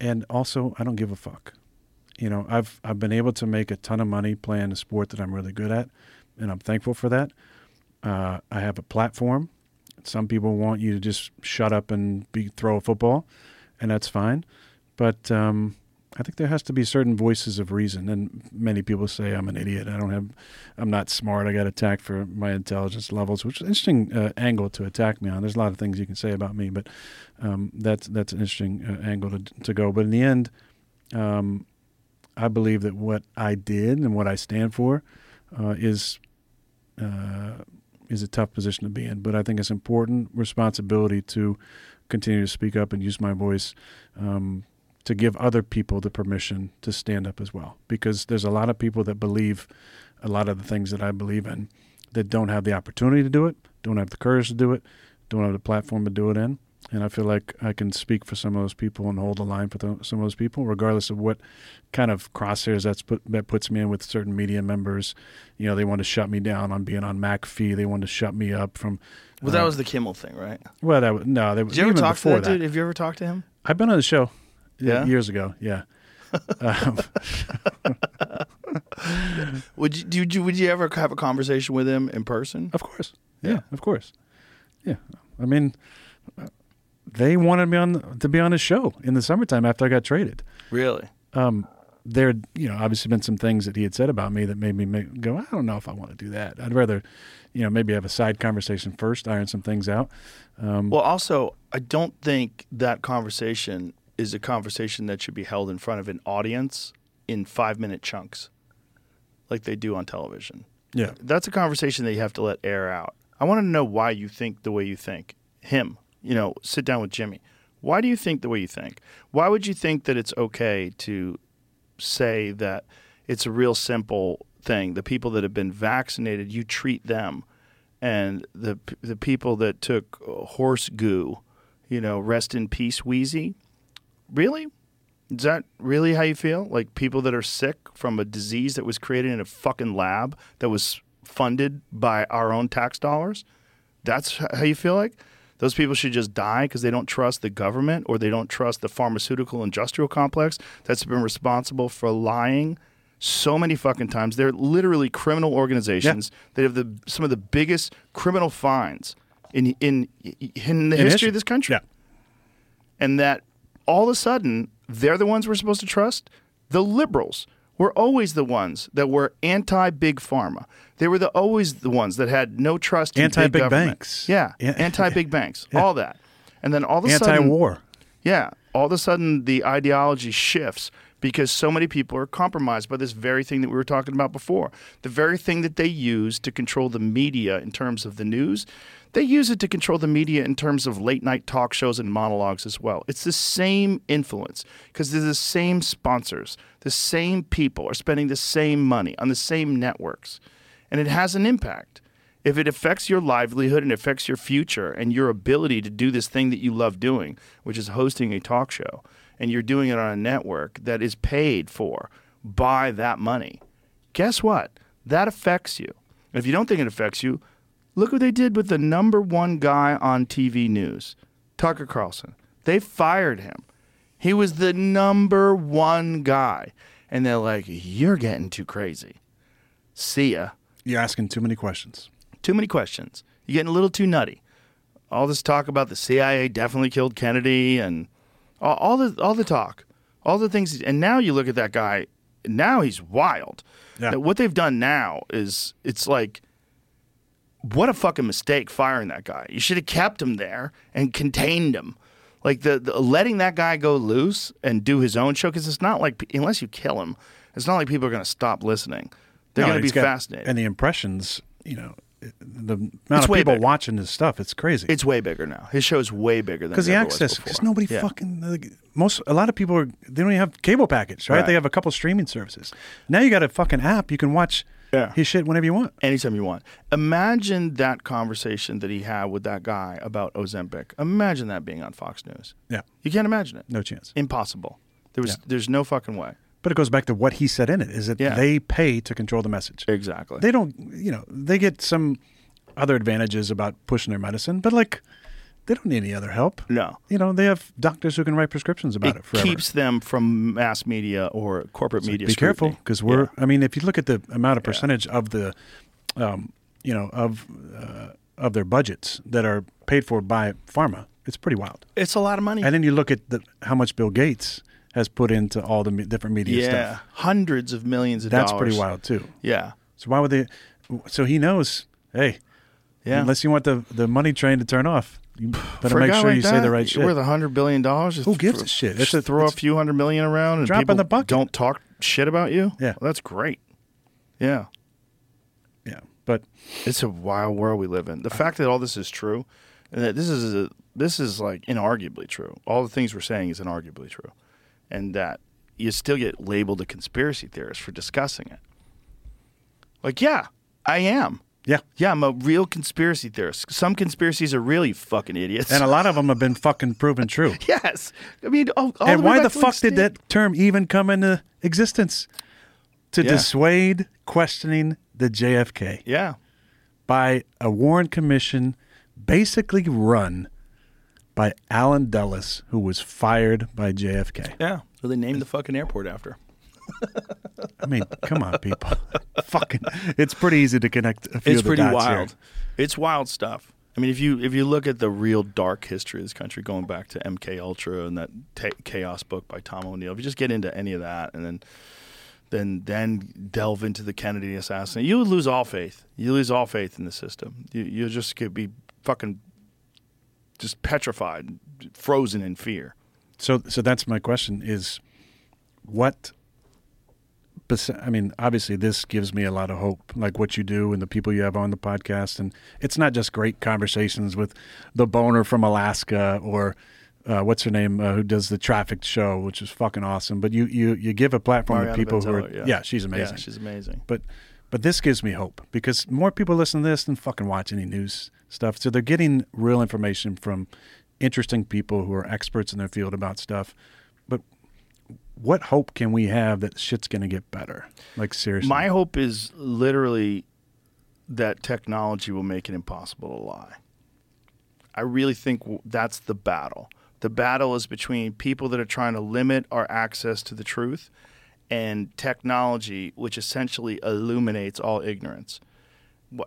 and also, I don't give a fuck. You know, I've I've been able to make a ton of money playing a sport that I'm really good at, and I'm thankful for that. Uh, I have a platform. Some people want you to just shut up and be throw a football, and that's fine. But um, I think there has to be certain voices of reason. And many people say I'm an idiot. I don't have, I'm not smart. I got attacked for my intelligence levels, which is an interesting uh, angle to attack me on. There's a lot of things you can say about me, but um, that's that's an interesting uh, angle to to go. But in the end, um, I believe that what I did and what I stand for uh, is uh, is a tough position to be in. But I think it's important responsibility to continue to speak up and use my voice um, to give other people the permission to stand up as well. Because there's a lot of people that believe a lot of the things that I believe in that don't have the opportunity to do it, don't have the courage to do it, don't have the platform to do it in. And I feel like I can speak for some of those people and hold the line for th- some of those people, regardless of what kind of crosshairs that's put, that puts me in with certain media members. You know, they want to shut me down on being on McAfee. They want to shut me up from. Well, that uh, was the Kimmel thing, right? well, that was, no. Did you ever talk to before that, dude? Have you ever talked to him? I've been on the show Yeah? years ago. Yeah. um, Would you, would you would you ever have a conversation with him in person? Of course. Yeah. Yeah, of course. Yeah. I mean, they wanted me on to be on a show in the summertime after I got traded. Really? Um, there, you know, obviously been some things that he had said about me that made me make, go, I don't know if I want to do that. I'd rather, you know, maybe have a side conversation first, iron some things out. Um, Well, also, I don't think that conversation is a conversation that should be held in front of an audience in five minute chunks, like they do on television. yeah. That's a conversation that you have to let air out. I want to know why you think the way you think. Him, you know, sit down with Jimmy. Why do you think the way you think? Why would you think that it's okay to say that it's a real simple thing? The people that have been vaccinated, you treat them, and the the people that took horse goo, you know, rest in peace, Wheezy. Really? Is that really how you feel? Like people that are sick from a disease that was created in a fucking lab that was funded by our own tax dollars? That's how you feel like? Those people should just die because they don't trust the government or they don't trust the pharmaceutical industrial complex that's been responsible for lying so many fucking times. They're literally criminal organizations that have the some of the biggest criminal fines in in in the In history of this country. Yeah. and that all of a sudden they're the ones we're supposed to trust. The liberals were always the ones that were anti big pharma. They were the always the ones that had no trust in Anti-big big government. banks. Yeah, Yeah. anti big banks, all that, and then all of a sudden, Anti-war. yeah, all of a sudden the ideology shifts because so many people are compromised by this very thing that we were talking about before. The very thing that they use to control the media in terms of the news, they use it to control the media in terms of late night talk shows and monologues as well. It's the same influence because they're the same sponsors, the same people are spending the same money on the same networks. And it has an impact. If it affects your livelihood and affects your future and your ability to do this thing that you love doing, which is hosting a talk show, and you're doing it on a network that is paid for by that money, guess what? That affects you. If you don't think it affects you, look what they did with the number one guy on TV news, Tucker Carlson. They fired him. He was the number one guy. And they're like, you're getting too crazy. See ya You're asking too many questions. too many questions. You're getting a little too nutty. All this talk about the CIA definitely killed Kennedy and all, all the all the talk, all the things. And now you look at that guy. Now he's wild. Yeah. What they've done now is it's like, what a fucking mistake firing that guy. You should have kept him there and contained him. Like the, the letting that guy go loose and do his own show because it's not like unless you kill him, it's not like people are going to stop listening. They're No, going to be got- fascinated. And the impressions, you know, the amount It's of way people bigger. watching his stuff, it's crazy. It's way bigger now. His show's way bigger than because the access. Because nobody Yeah. fucking like, most a lot of people are they don't even have cable package, right? Right. They have a couple streaming services. Now you got a fucking app, you can watch Yeah. his shit whenever you want. anytime you want. Imagine that conversation that he had with that guy about Ozempic. Imagine that being on Fox News. Yeah, You can't imagine it. no chance. Impossible. There was Yeah. there's no fucking way. But it goes back to what he said in it: is that Yeah. they pay to control the message. Exactly. They don't, you know, they get some other advantages about pushing their medicine, but like they don't need any other help. no. You know, they have doctors who can write prescriptions about it, It forever. keeps them from mass media or corporate media. be careful because we're. Yeah. I mean, if you look at the amount of percentage of the, um, you know, of uh, of their budgets that are paid for by pharma, it's pretty wild. It's a lot of money. And then you look at the how much Bill Gates has put into all the me- different media yeah, stuff. hundreds of millions of dollars. That's dollars. pretty wild too. Yeah. So why would they? So he knows. Hey, Yeah. unless you want the the money train to turn off, you better For a make guy sure like you say that, the right shit. Worth a hundred billion dollars. Who gives a shit? It's Just a- throw a it's- few hundred million around and Drop in people the bucket. don't talk shit about you. Yeah. Well, that's great. Yeah. yeah, but It's a wild world we live in. The fact that all this is true, and that this is a, this is like inarguably true. All the things we're saying is inarguably true, and that you still get labeled a conspiracy theorist for discussing it. Like, yeah, I am. yeah, Yeah, I'm a real conspiracy theorist. Some conspiracies are really fucking idiots. and a lot of them have been fucking proven true. yes, I mean, all, all and way why the fuck did that term even come into existence? To Yeah. dissuade questioning the JFK Yeah, by a Warren Commission basically run by Allen Dulles, who was fired by JFK. yeah. So they named the fucking airport after. I mean, come on, people. fucking, it's pretty easy to connect a few It's of the pretty dots wild. here. It's wild stuff. I mean, if you if you look at the real dark history of this country, going back to MK Ultra and that ta Chaos book by Tom O'Neill, if you just get into any of that, and then then then delve into the Kennedy assassination, you would lose all faith. You lose all faith in the system. You you just could be fucking just petrified, frozen in fear. So, so that's my question: is what? I mean, obviously, this gives me a lot of hope, like what you do and the people you have on the podcast, and it's not just great conversations with the boner from Alaska or uh, what's her name uh, who does the traffic show, which is fucking awesome. But you you you give a platform Mariana to people who are van Zeller, yeah. she's amazing. Yeah, she's amazing. but but this gives me hope because more people listen to this than fucking watch any news stuff. So they're getting real information from interesting people who are experts in their field about stuff. But what hope can we have that shit's going to get better? Like seriously, My hope is literally that technology will make it impossible to lie. I really think that's the battle. The battle is between people that are trying to limit our access to the truth and technology, which essentially illuminates all ignorance.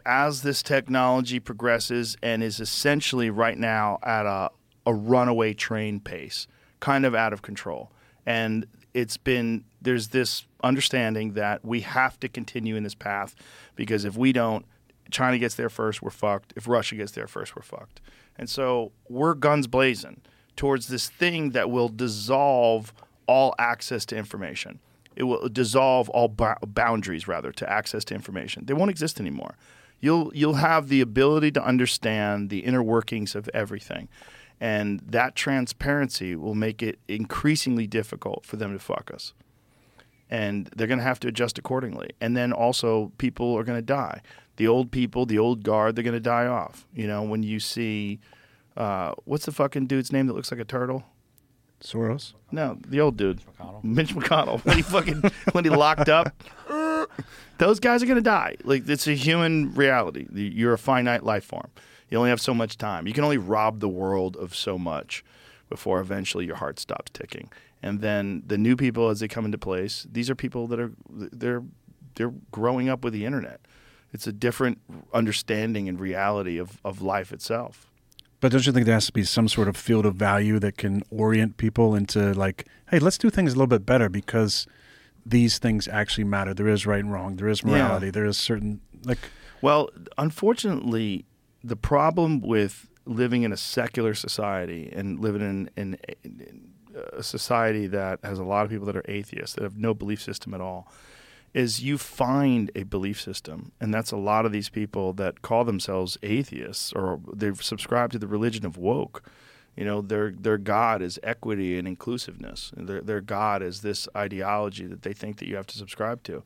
As this technology progresses and is essentially right now at a, a runaway train pace, kind of out of control. And it's been, there's this understanding that we have to continue in this path because if we don't, China gets there first, we're fucked. If Russia gets there first, we're fucked. And so we're guns blazing towards this thing that will dissolve all access to information. It will dissolve all ba- boundaries, rather, to access to information. They won't exist anymore. You'll you'll have the ability to understand the inner workings of everything, and that transparency will make it increasingly difficult for them to fuck us and they're going to have to adjust accordingly. And then also, people are going to die. The old people, the old guard, they're going to die off. You know, when you see, uh, what's the fucking dude's name that looks like a turtle? Soros. No, the old dude, McConnell? Mitch McConnell. When he fucking when he locked up, those guys are going to die. Like it's a human reality. You're a finite life form. You only have so much time. You can only rob the world of so much before eventually your heart stops ticking. And then the new people as they come into place, these are people that are they're they're growing up with the internet. It's a different understanding and reality of, of life itself. But don't you think there has to be some sort of field of value that can orient people into like, hey, let's do things a little bit better because these things actually matter. There is right and wrong. There is morality. There is certain like Well, unfortunately, the problem with living in a secular society and living in, in, in a society that has a lot of people that are atheists, that have no belief system at all, is you find a belief system. And that's a lot of these people that call themselves atheists or they've subscribed to the religion of woke. You know, their their God is equity and inclusiveness. Their their God is this ideology that they think that you have to subscribe to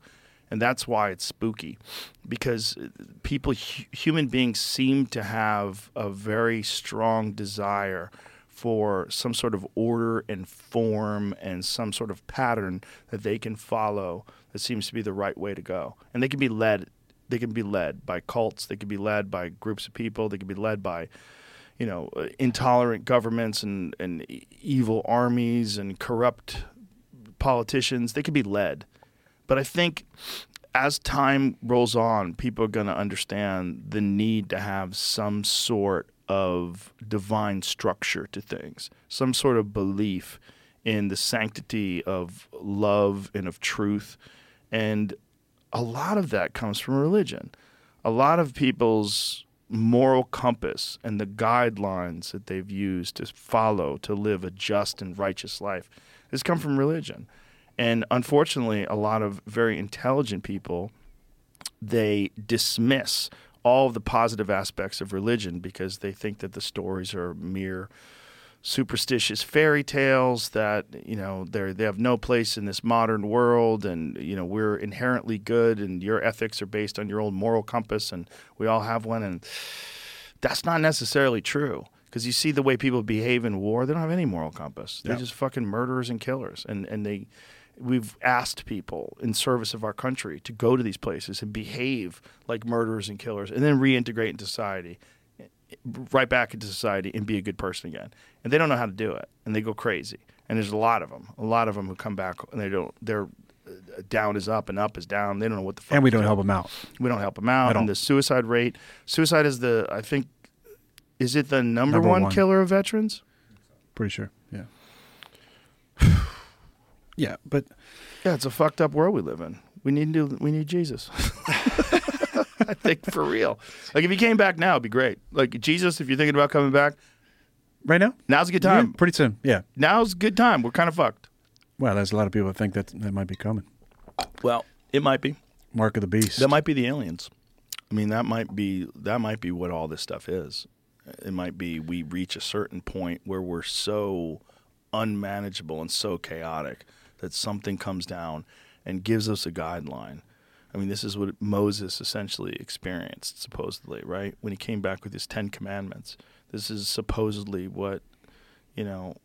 and that's why it's spooky because people human beings seem to have a very strong desire for some sort of order and form and some sort of pattern that they can follow that seems to be the right way to go. And they can be led they can be led by cults they can be led by groups of people they can be led by you know uh, intolerant governments and, and evil armies and corrupt politicians. They can be led. But I think as time rolls on, people are going to understand the need to have some sort of divine structure to things, some sort of belief in the sanctity of love and of truth. And a lot of that comes from religion. A lot of people's moral compass and the guidelines that they've used to follow to live a just and righteous life has come from religion. And unfortunately, a lot of very intelligent people they dismiss all of the positive aspects of religion because they think that the stories are mere superstitious fairy tales that you know they they have no place in this modern world and you know we're inherently good and your ethics are based on your own moral compass and we all have one and that's not necessarily true. Because you see the way people behave in war they don't have any moral compass. They're just fucking murderers and killers. And and they we've asked people in service of our country to go to these places and behave like murderers and killers and then reintegrate into society right back into society and be a good person again and they don't know how to do it and they go crazy and there's a lot of them a lot of them who come back and they don't they're uh, down is up and up is down they don't know what the fuck and we don't help them out. We don't help them out. And the suicide rate, suicide is the, I think, is it the number, Number one, one. killer of veterans? Pretty sure. Yeah. yeah, but Yeah, it's a fucked up world we live in. We need to, we need Jesus. I think for real. Like if he came back now, it'd be great. Like Jesus, if you're thinking about coming back, right now, now's a good time. Yeah, pretty soon. Yeah. Now's a good time. We're kind of fucked. Well, there's a lot of people that think that that might be coming. Well, it might be. Mark of the beast. That might be the aliens. I mean, that might be that might be what all this stuff is. It might be we reach a certain point where we're so unmanageable and so chaotic that something comes down and gives us a guideline. I mean, this is what Moses essentially experienced, supposedly, right? When he came back with his Ten Commandments. This is supposedly what, you know,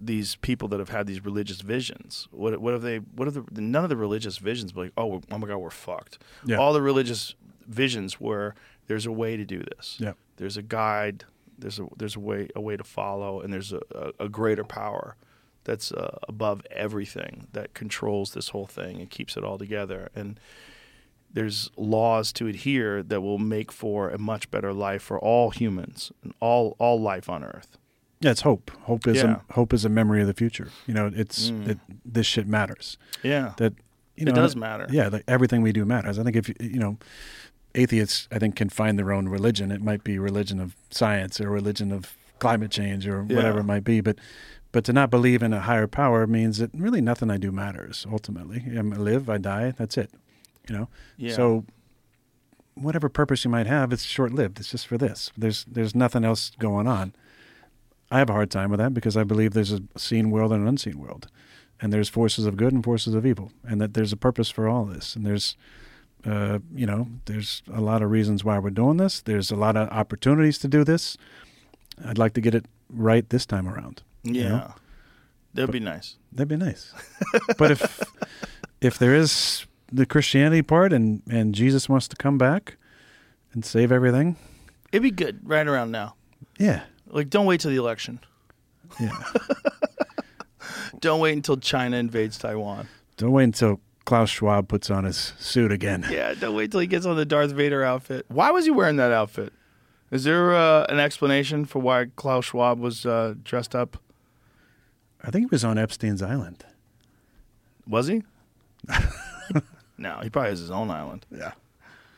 these people that have had these religious visions. What what have they? What have the none of the religious visions like? Oh, oh my God, we're fucked. Yeah. All the religious visions were there's a way to do this. Yeah. There's a guide. There's a there's a way a way to follow, and there's a, a, a greater power that's uh, above everything that controls this whole thing and keeps it all together. And there's laws to adhere that will make for a much better life for all humans and all all life on Earth. Yeah, it's hope. Hope is Yeah. a, hope is a memory of the future. You know, it's mm. it, this shit matters. Yeah, That you know It does matter. Yeah, like everything we do matters. I think if you you know, atheists I think can find their own religion. It might be religion of science or religion of climate change or whatever it might be, but but to not believe in a higher power means that really nothing I do matters ultimately. I live, I die, that's it. You know. Yeah. So whatever purpose you might have, it's short lived. It's just for this. There's there's nothing else going on. I have a hard time with that because I believe there's a seen world and an unseen world, and there's forces of good and forces of evil, and that there's a purpose for all this. And there's, uh, you know, there's a lot of reasons why we're doing this. There's a lot of opportunities to do this. I'd like to get it right this time around. you yeah, know? that'd be nice. That'd be nice. but if if there is the Christianity part and and Jesus wants to come back and save everything, It'd be good right around now. yeah, Like, don't wait till the election. yeah. Don't wait until China invades Taiwan. Don't wait until Klaus Schwab puts on his suit again. Yeah, don't wait till he gets on the Darth Vader outfit. Why was he wearing that outfit? Is there uh, an explanation for why Klaus Schwab was uh, dressed up? I think he was on Epstein's island. Was he? no, he probably has his own island. Yeah.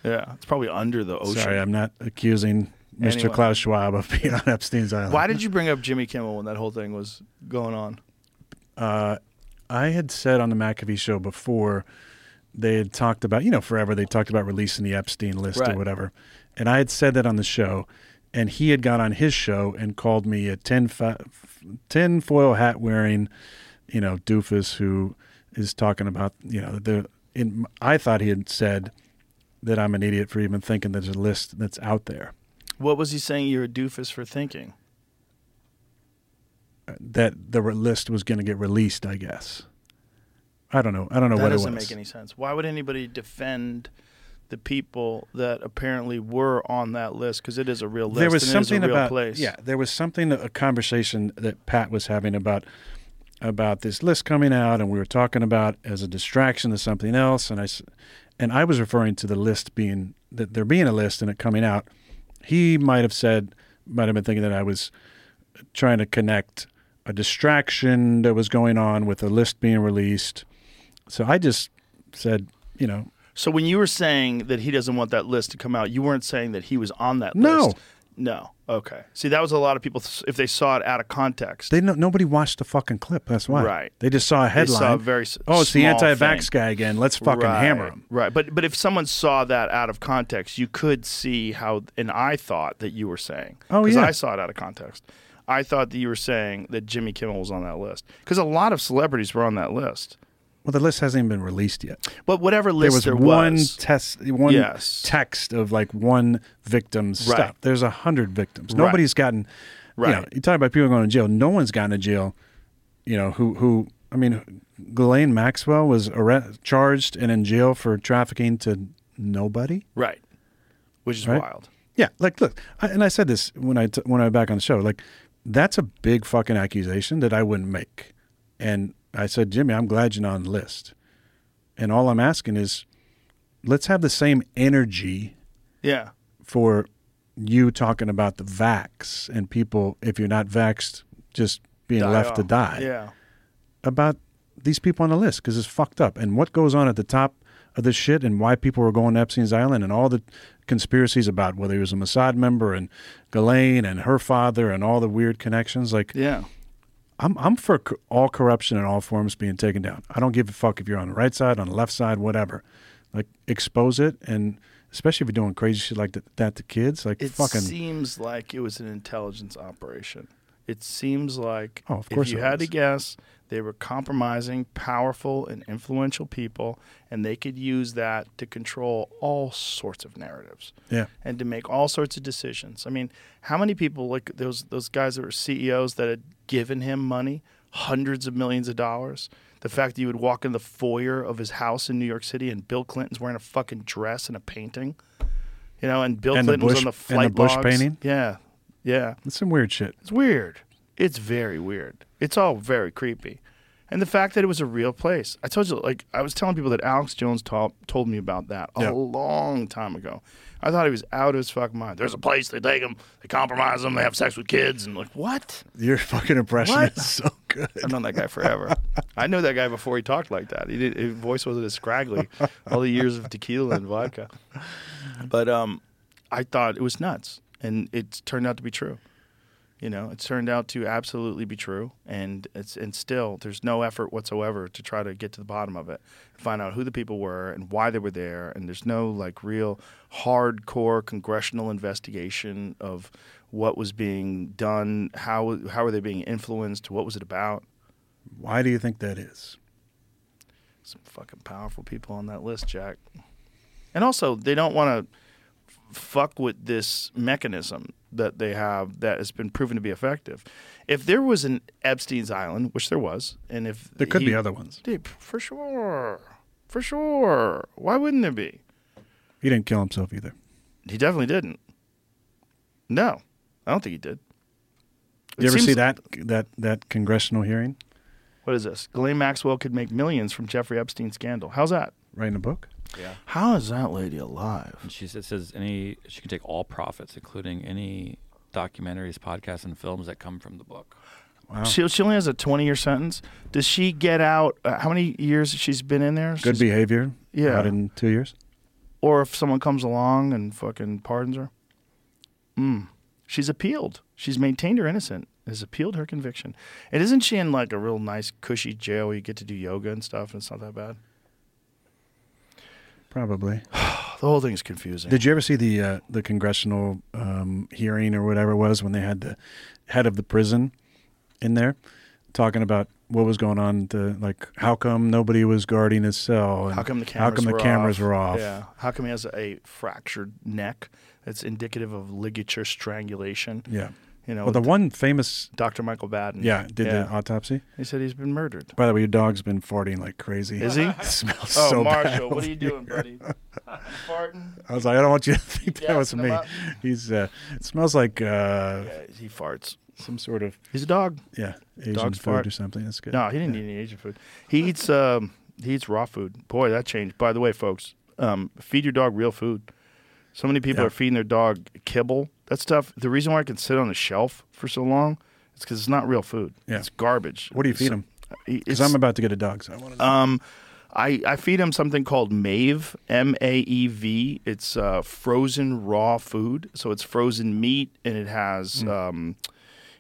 Yeah, it's probably under the ocean. Sorry, I'm not accusing Mr. Anyway. Klaus Schwab of being on Epstein's island. Why did you bring up Jimmy Kimmel when that whole thing was going on? Uh, I had said on the McAfee show before they had talked about, you know, forever they talked about releasing the Epstein list Right. or whatever. And I had said that on the show, and he had got on his show and called me a tin, fa- tin foil hat wearing, you know, doofus who is talking about, you know, the. In, I thought he had said that I'm an idiot for even thinking there's a list that's out there. What was he saying you're a doofus for thinking? Uh, that the list was going to get released, I guess. I don't know. I don't know that what it was. That doesn't make any sense. Why would anybody defend the people that apparently were on that list? Because it is a real list. there was and it is something a real about place. yeah there was something a conversation that pat was having about about this list coming out and we were talking about as a distraction to something else and i and i was referring to the list being that there being a list and it coming out he might have said might have been thinking that i was trying to connect a distraction that was going on with a list being released so i just said you know So when you were saying that he doesn't want that list to come out, you weren't saying that he was on that list. No. list. No. Okay. See, that was a lot of people if they saw it out of context. They no, nobody watched the fucking clip. That's why. Right. They just saw a headline. saw a very s- oh, it's the anti-vax thing. guy again. Let's fucking right, hammer him. Right. But but if someone saw that out of context, you could see how and I thought that you were saying. Oh, yeah. I saw it out of context. I thought that you were saying that Jimmy Kimmel was on that list. Because a lot of celebrities were on that list. Well, the list hasn't even been released yet. But whatever list There was there one was, test, one Yes. text of like one victim's Right. stuff. There's a hundred victims. Right. Nobody's gotten. You, know, Right. you talk about people going to jail. No one's gotten to jail. You know who? Who? I mean, Ghislaine Maxwell was arre- charged and in jail for trafficking to nobody. right. Which is Right. wild. Yeah, like look, I, and I said this when I t- when I was back on the show. Like, that's a big fucking accusation that I wouldn't make. And I said, Jimmy, I'm glad you're not on the list. And all I'm asking is, let's have the same energy Yeah. for you talking about the vax and people, if you're not vaxxed, just being Die left to die. Yeah. About these people on the list because it's fucked up. And what goes on at the top of this shit and why people were going to Epstein's Island and all the conspiracies about whether he was a Mossad member and Ghislaine and her father and all the weird connections. Like, Yeah. I'm I'm for co- all corruption in all forms being taken down. I don't give a fuck if you're on the right side, on the left side, whatever. Like expose it, and especially if you're doing crazy shit like that, that to kids, like It fucking. seems like it was an intelligence operation. It seems like Oh, of course if you it had to guess, they were compromising powerful and influential people, and they could use that to control all sorts of narratives yeah, and to make all sorts of decisions. I mean, how many people like those those guys that were CEOs that had given him money, hundreds of millions of dollars? The fact that you would walk in the foyer of his house in New York City and Bill Clinton's wearing a fucking dress and a painting, you know, and Bill And Clinton was on the and the flight Bush logs. painting? Yeah, yeah. that's some weird shit. It's weird. It's very weird. It's all very creepy. And the fact that it was a real place. I told you, like, I was telling people that Alex Jones ta- told me about that a Yeah. long time ago. I thought he was out of his fucking mind. There's a place they take them, they compromise them, they have sex with kids, and like, what? Your fucking impression What? is so good. I've known that guy forever. I knew that guy before he talked like that. He did, his voice wasn't as scraggly. All the years of tequila and vodka. But um, I thought it was nuts, and it turned out to be true. You know, it's turned out to absolutely be true, and it's and still there's no effort whatsoever to try to get to the bottom of it, find out who the people were and why they were there, and there's no like real hardcore congressional investigation of what was being done, how how were they being influenced, what was it about. Why do you think that is? Some fucking powerful people on that list, Jack. And also, they don't want to fuck with this mechanism that they have that has been proven to be effective. If there was an Epstein's Island, which there was, and if There could he- be other ones. Dude, for sure, for sure. Why wouldn't there be? He didn't kill himself either. He definitely didn't. No, I don't think he did. It You ever see that that that congressional hearing? What is this? Ghislaine Maxwell could make millions from Jeffrey Epstein scandal. How's that? Writing a book? Yeah. How is that lady alive? And she says, says any she can take all profits, including any documentaries, podcasts, and films that come from the book. Wow. She, she only has a 20 year sentence. Does she get out? Uh, how many years she's been in there? Good She's- behavior. Yeah. Out in two years. Or if someone comes along and fucking pardons her? Mm. She's appealed. She's maintained her innocent. Has appealed her conviction. And isn't she in like a real nice, cushy jail where you get to do yoga and stuff and it's not that bad? Probably. The whole thing is confusing. Did you ever see the uh, the congressional um, hearing or whatever it was when they had the head of the prison in there talking about what was going on? To like, how come nobody was guarding his cell? How come the cameras how come the were cameras off? were off? Yeah. How come he has a fractured neck that's indicative of ligature strangulation? Yeah. You know, Well, the one famous, Dr. Michael Baden. yeah, did Yeah. the autopsy. He said he's been murdered. By the way, your dog's been farting like crazy. Is he? It smells Oh, so bad. Marshall, what are you here. doing, buddy? You farting? I was like, I don't want you to think that was me. up? He's. Uh, it smells like uh, Yeah, he farts. some sort of He's a dog. yeah Asian Dogs food fart. or something. That's good. No, he didn't eat any Asian food. He eats um he eats raw food. Boy, that changed. By the way, folks, um, feed your dog real food. So many people Yeah. are feeding their dog kibble. That stuff. The reason why I can sit on the shelf for so long is because it's not real food. Yeah. It's garbage. What do you feed So- him? Because I'm about to get a dog, so I want to. Um, I, I feed him something called Maev, M A E V. It's uh, frozen raw food, so it's frozen meat, and it has um,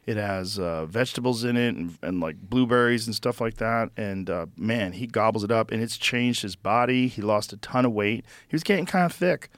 it has uh, vegetables in it, and, and like blueberries and stuff like that. And uh, man, he gobbles it up, and it's changed his body. He lost a ton of weight. He was getting kind of thick,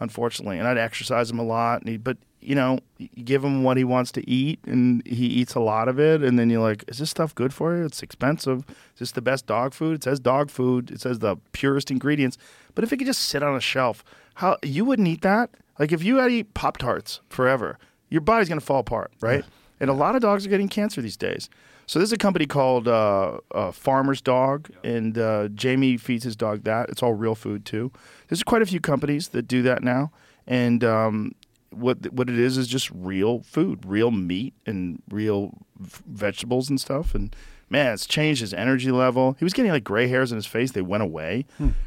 unfortunately, and I'd exercise him a lot. And he, but you know, you give him what he wants to eat, and he eats a lot of it. And then you're like, "Is this stuff good for you? It's expensive. Is this the best dog food? It says dog food. It says the purest ingredients. But if it could just sit on a shelf, how you wouldn't eat that? Like if you had to eat Pop Tarts forever, your body's gonna fall apart, right? And a lot of dogs are getting cancer these days. So this is a company called uh, uh, Farmer's Dog, and uh, Jamie feeds his dog that. It's all real food too. There's quite a few companies that do that now, and um, what what it is is just real food, real meat, and real v- vegetables and stuff. And man, it's changed his energy level. He was getting like gray hairs in his face; they went away.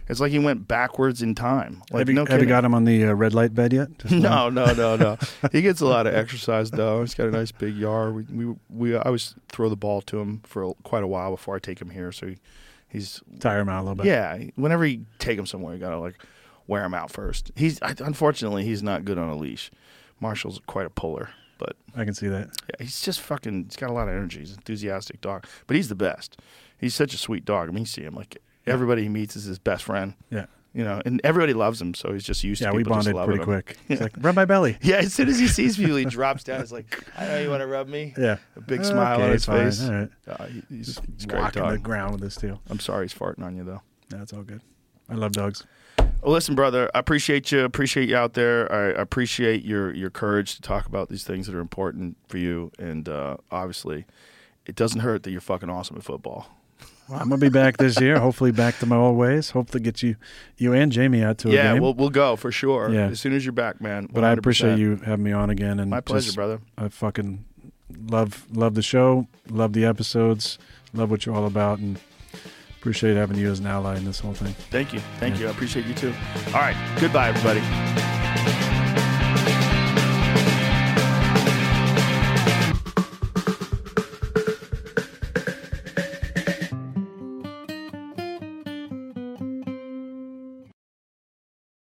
It's like he went backwards in time. Like Hmm. have you, no have you got him on the uh, red light bed yet? No, no, no, no. he gets a lot of exercise though. He's got a nice big yard. We, we, we I always throw the ball to him for quite a while before I take him here. So he, he's tire him out a little bit. yeah. Whenever you take him somewhere, you gotta like wear him out first. He's unfortunately he's not good on a leash. Marshall's quite a puller, but I can see that. yeah, he's just fucking. He's got a lot of energy. He's an enthusiastic dog, but he's the best. He's such a sweet dog. I mean, you see him like everybody he meets is his best friend. Yeah, You know, and everybody loves him, so he's just used yeah. to We people just bonded pretty him. quick. He's like, rub my belly. Yeah, as soon as he sees people, he drops down. He's like, "I know you want to rub me." Yeah, A big smile Okay, on his fine. face. All right. Uh, he- he's, he's great walking the ground with this too. I'm sorry he's farting on you though. Yeah, that's all good. I love dogs. Well, listen, brother, I appreciate you. Appreciate you out there. I appreciate your your courage to talk about these things that are important for you. And uh, obviously, it doesn't hurt that you're fucking awesome at football. Well, I'm gonna be back this year. Hopefully, back to my old ways. Hopefully, get you, you and Jamie out to a yeah, game. we'll we'll go for sure. Yeah. As soon as you're back, man. but I appreciate you having me on again. And My pleasure, just- brother. I fucking love love the show. Love the episodes. love what you're all about, and appreciate having you as an ally in this whole thing. Thank you. Thank yeah. you. I appreciate you too. All right. Goodbye, everybody.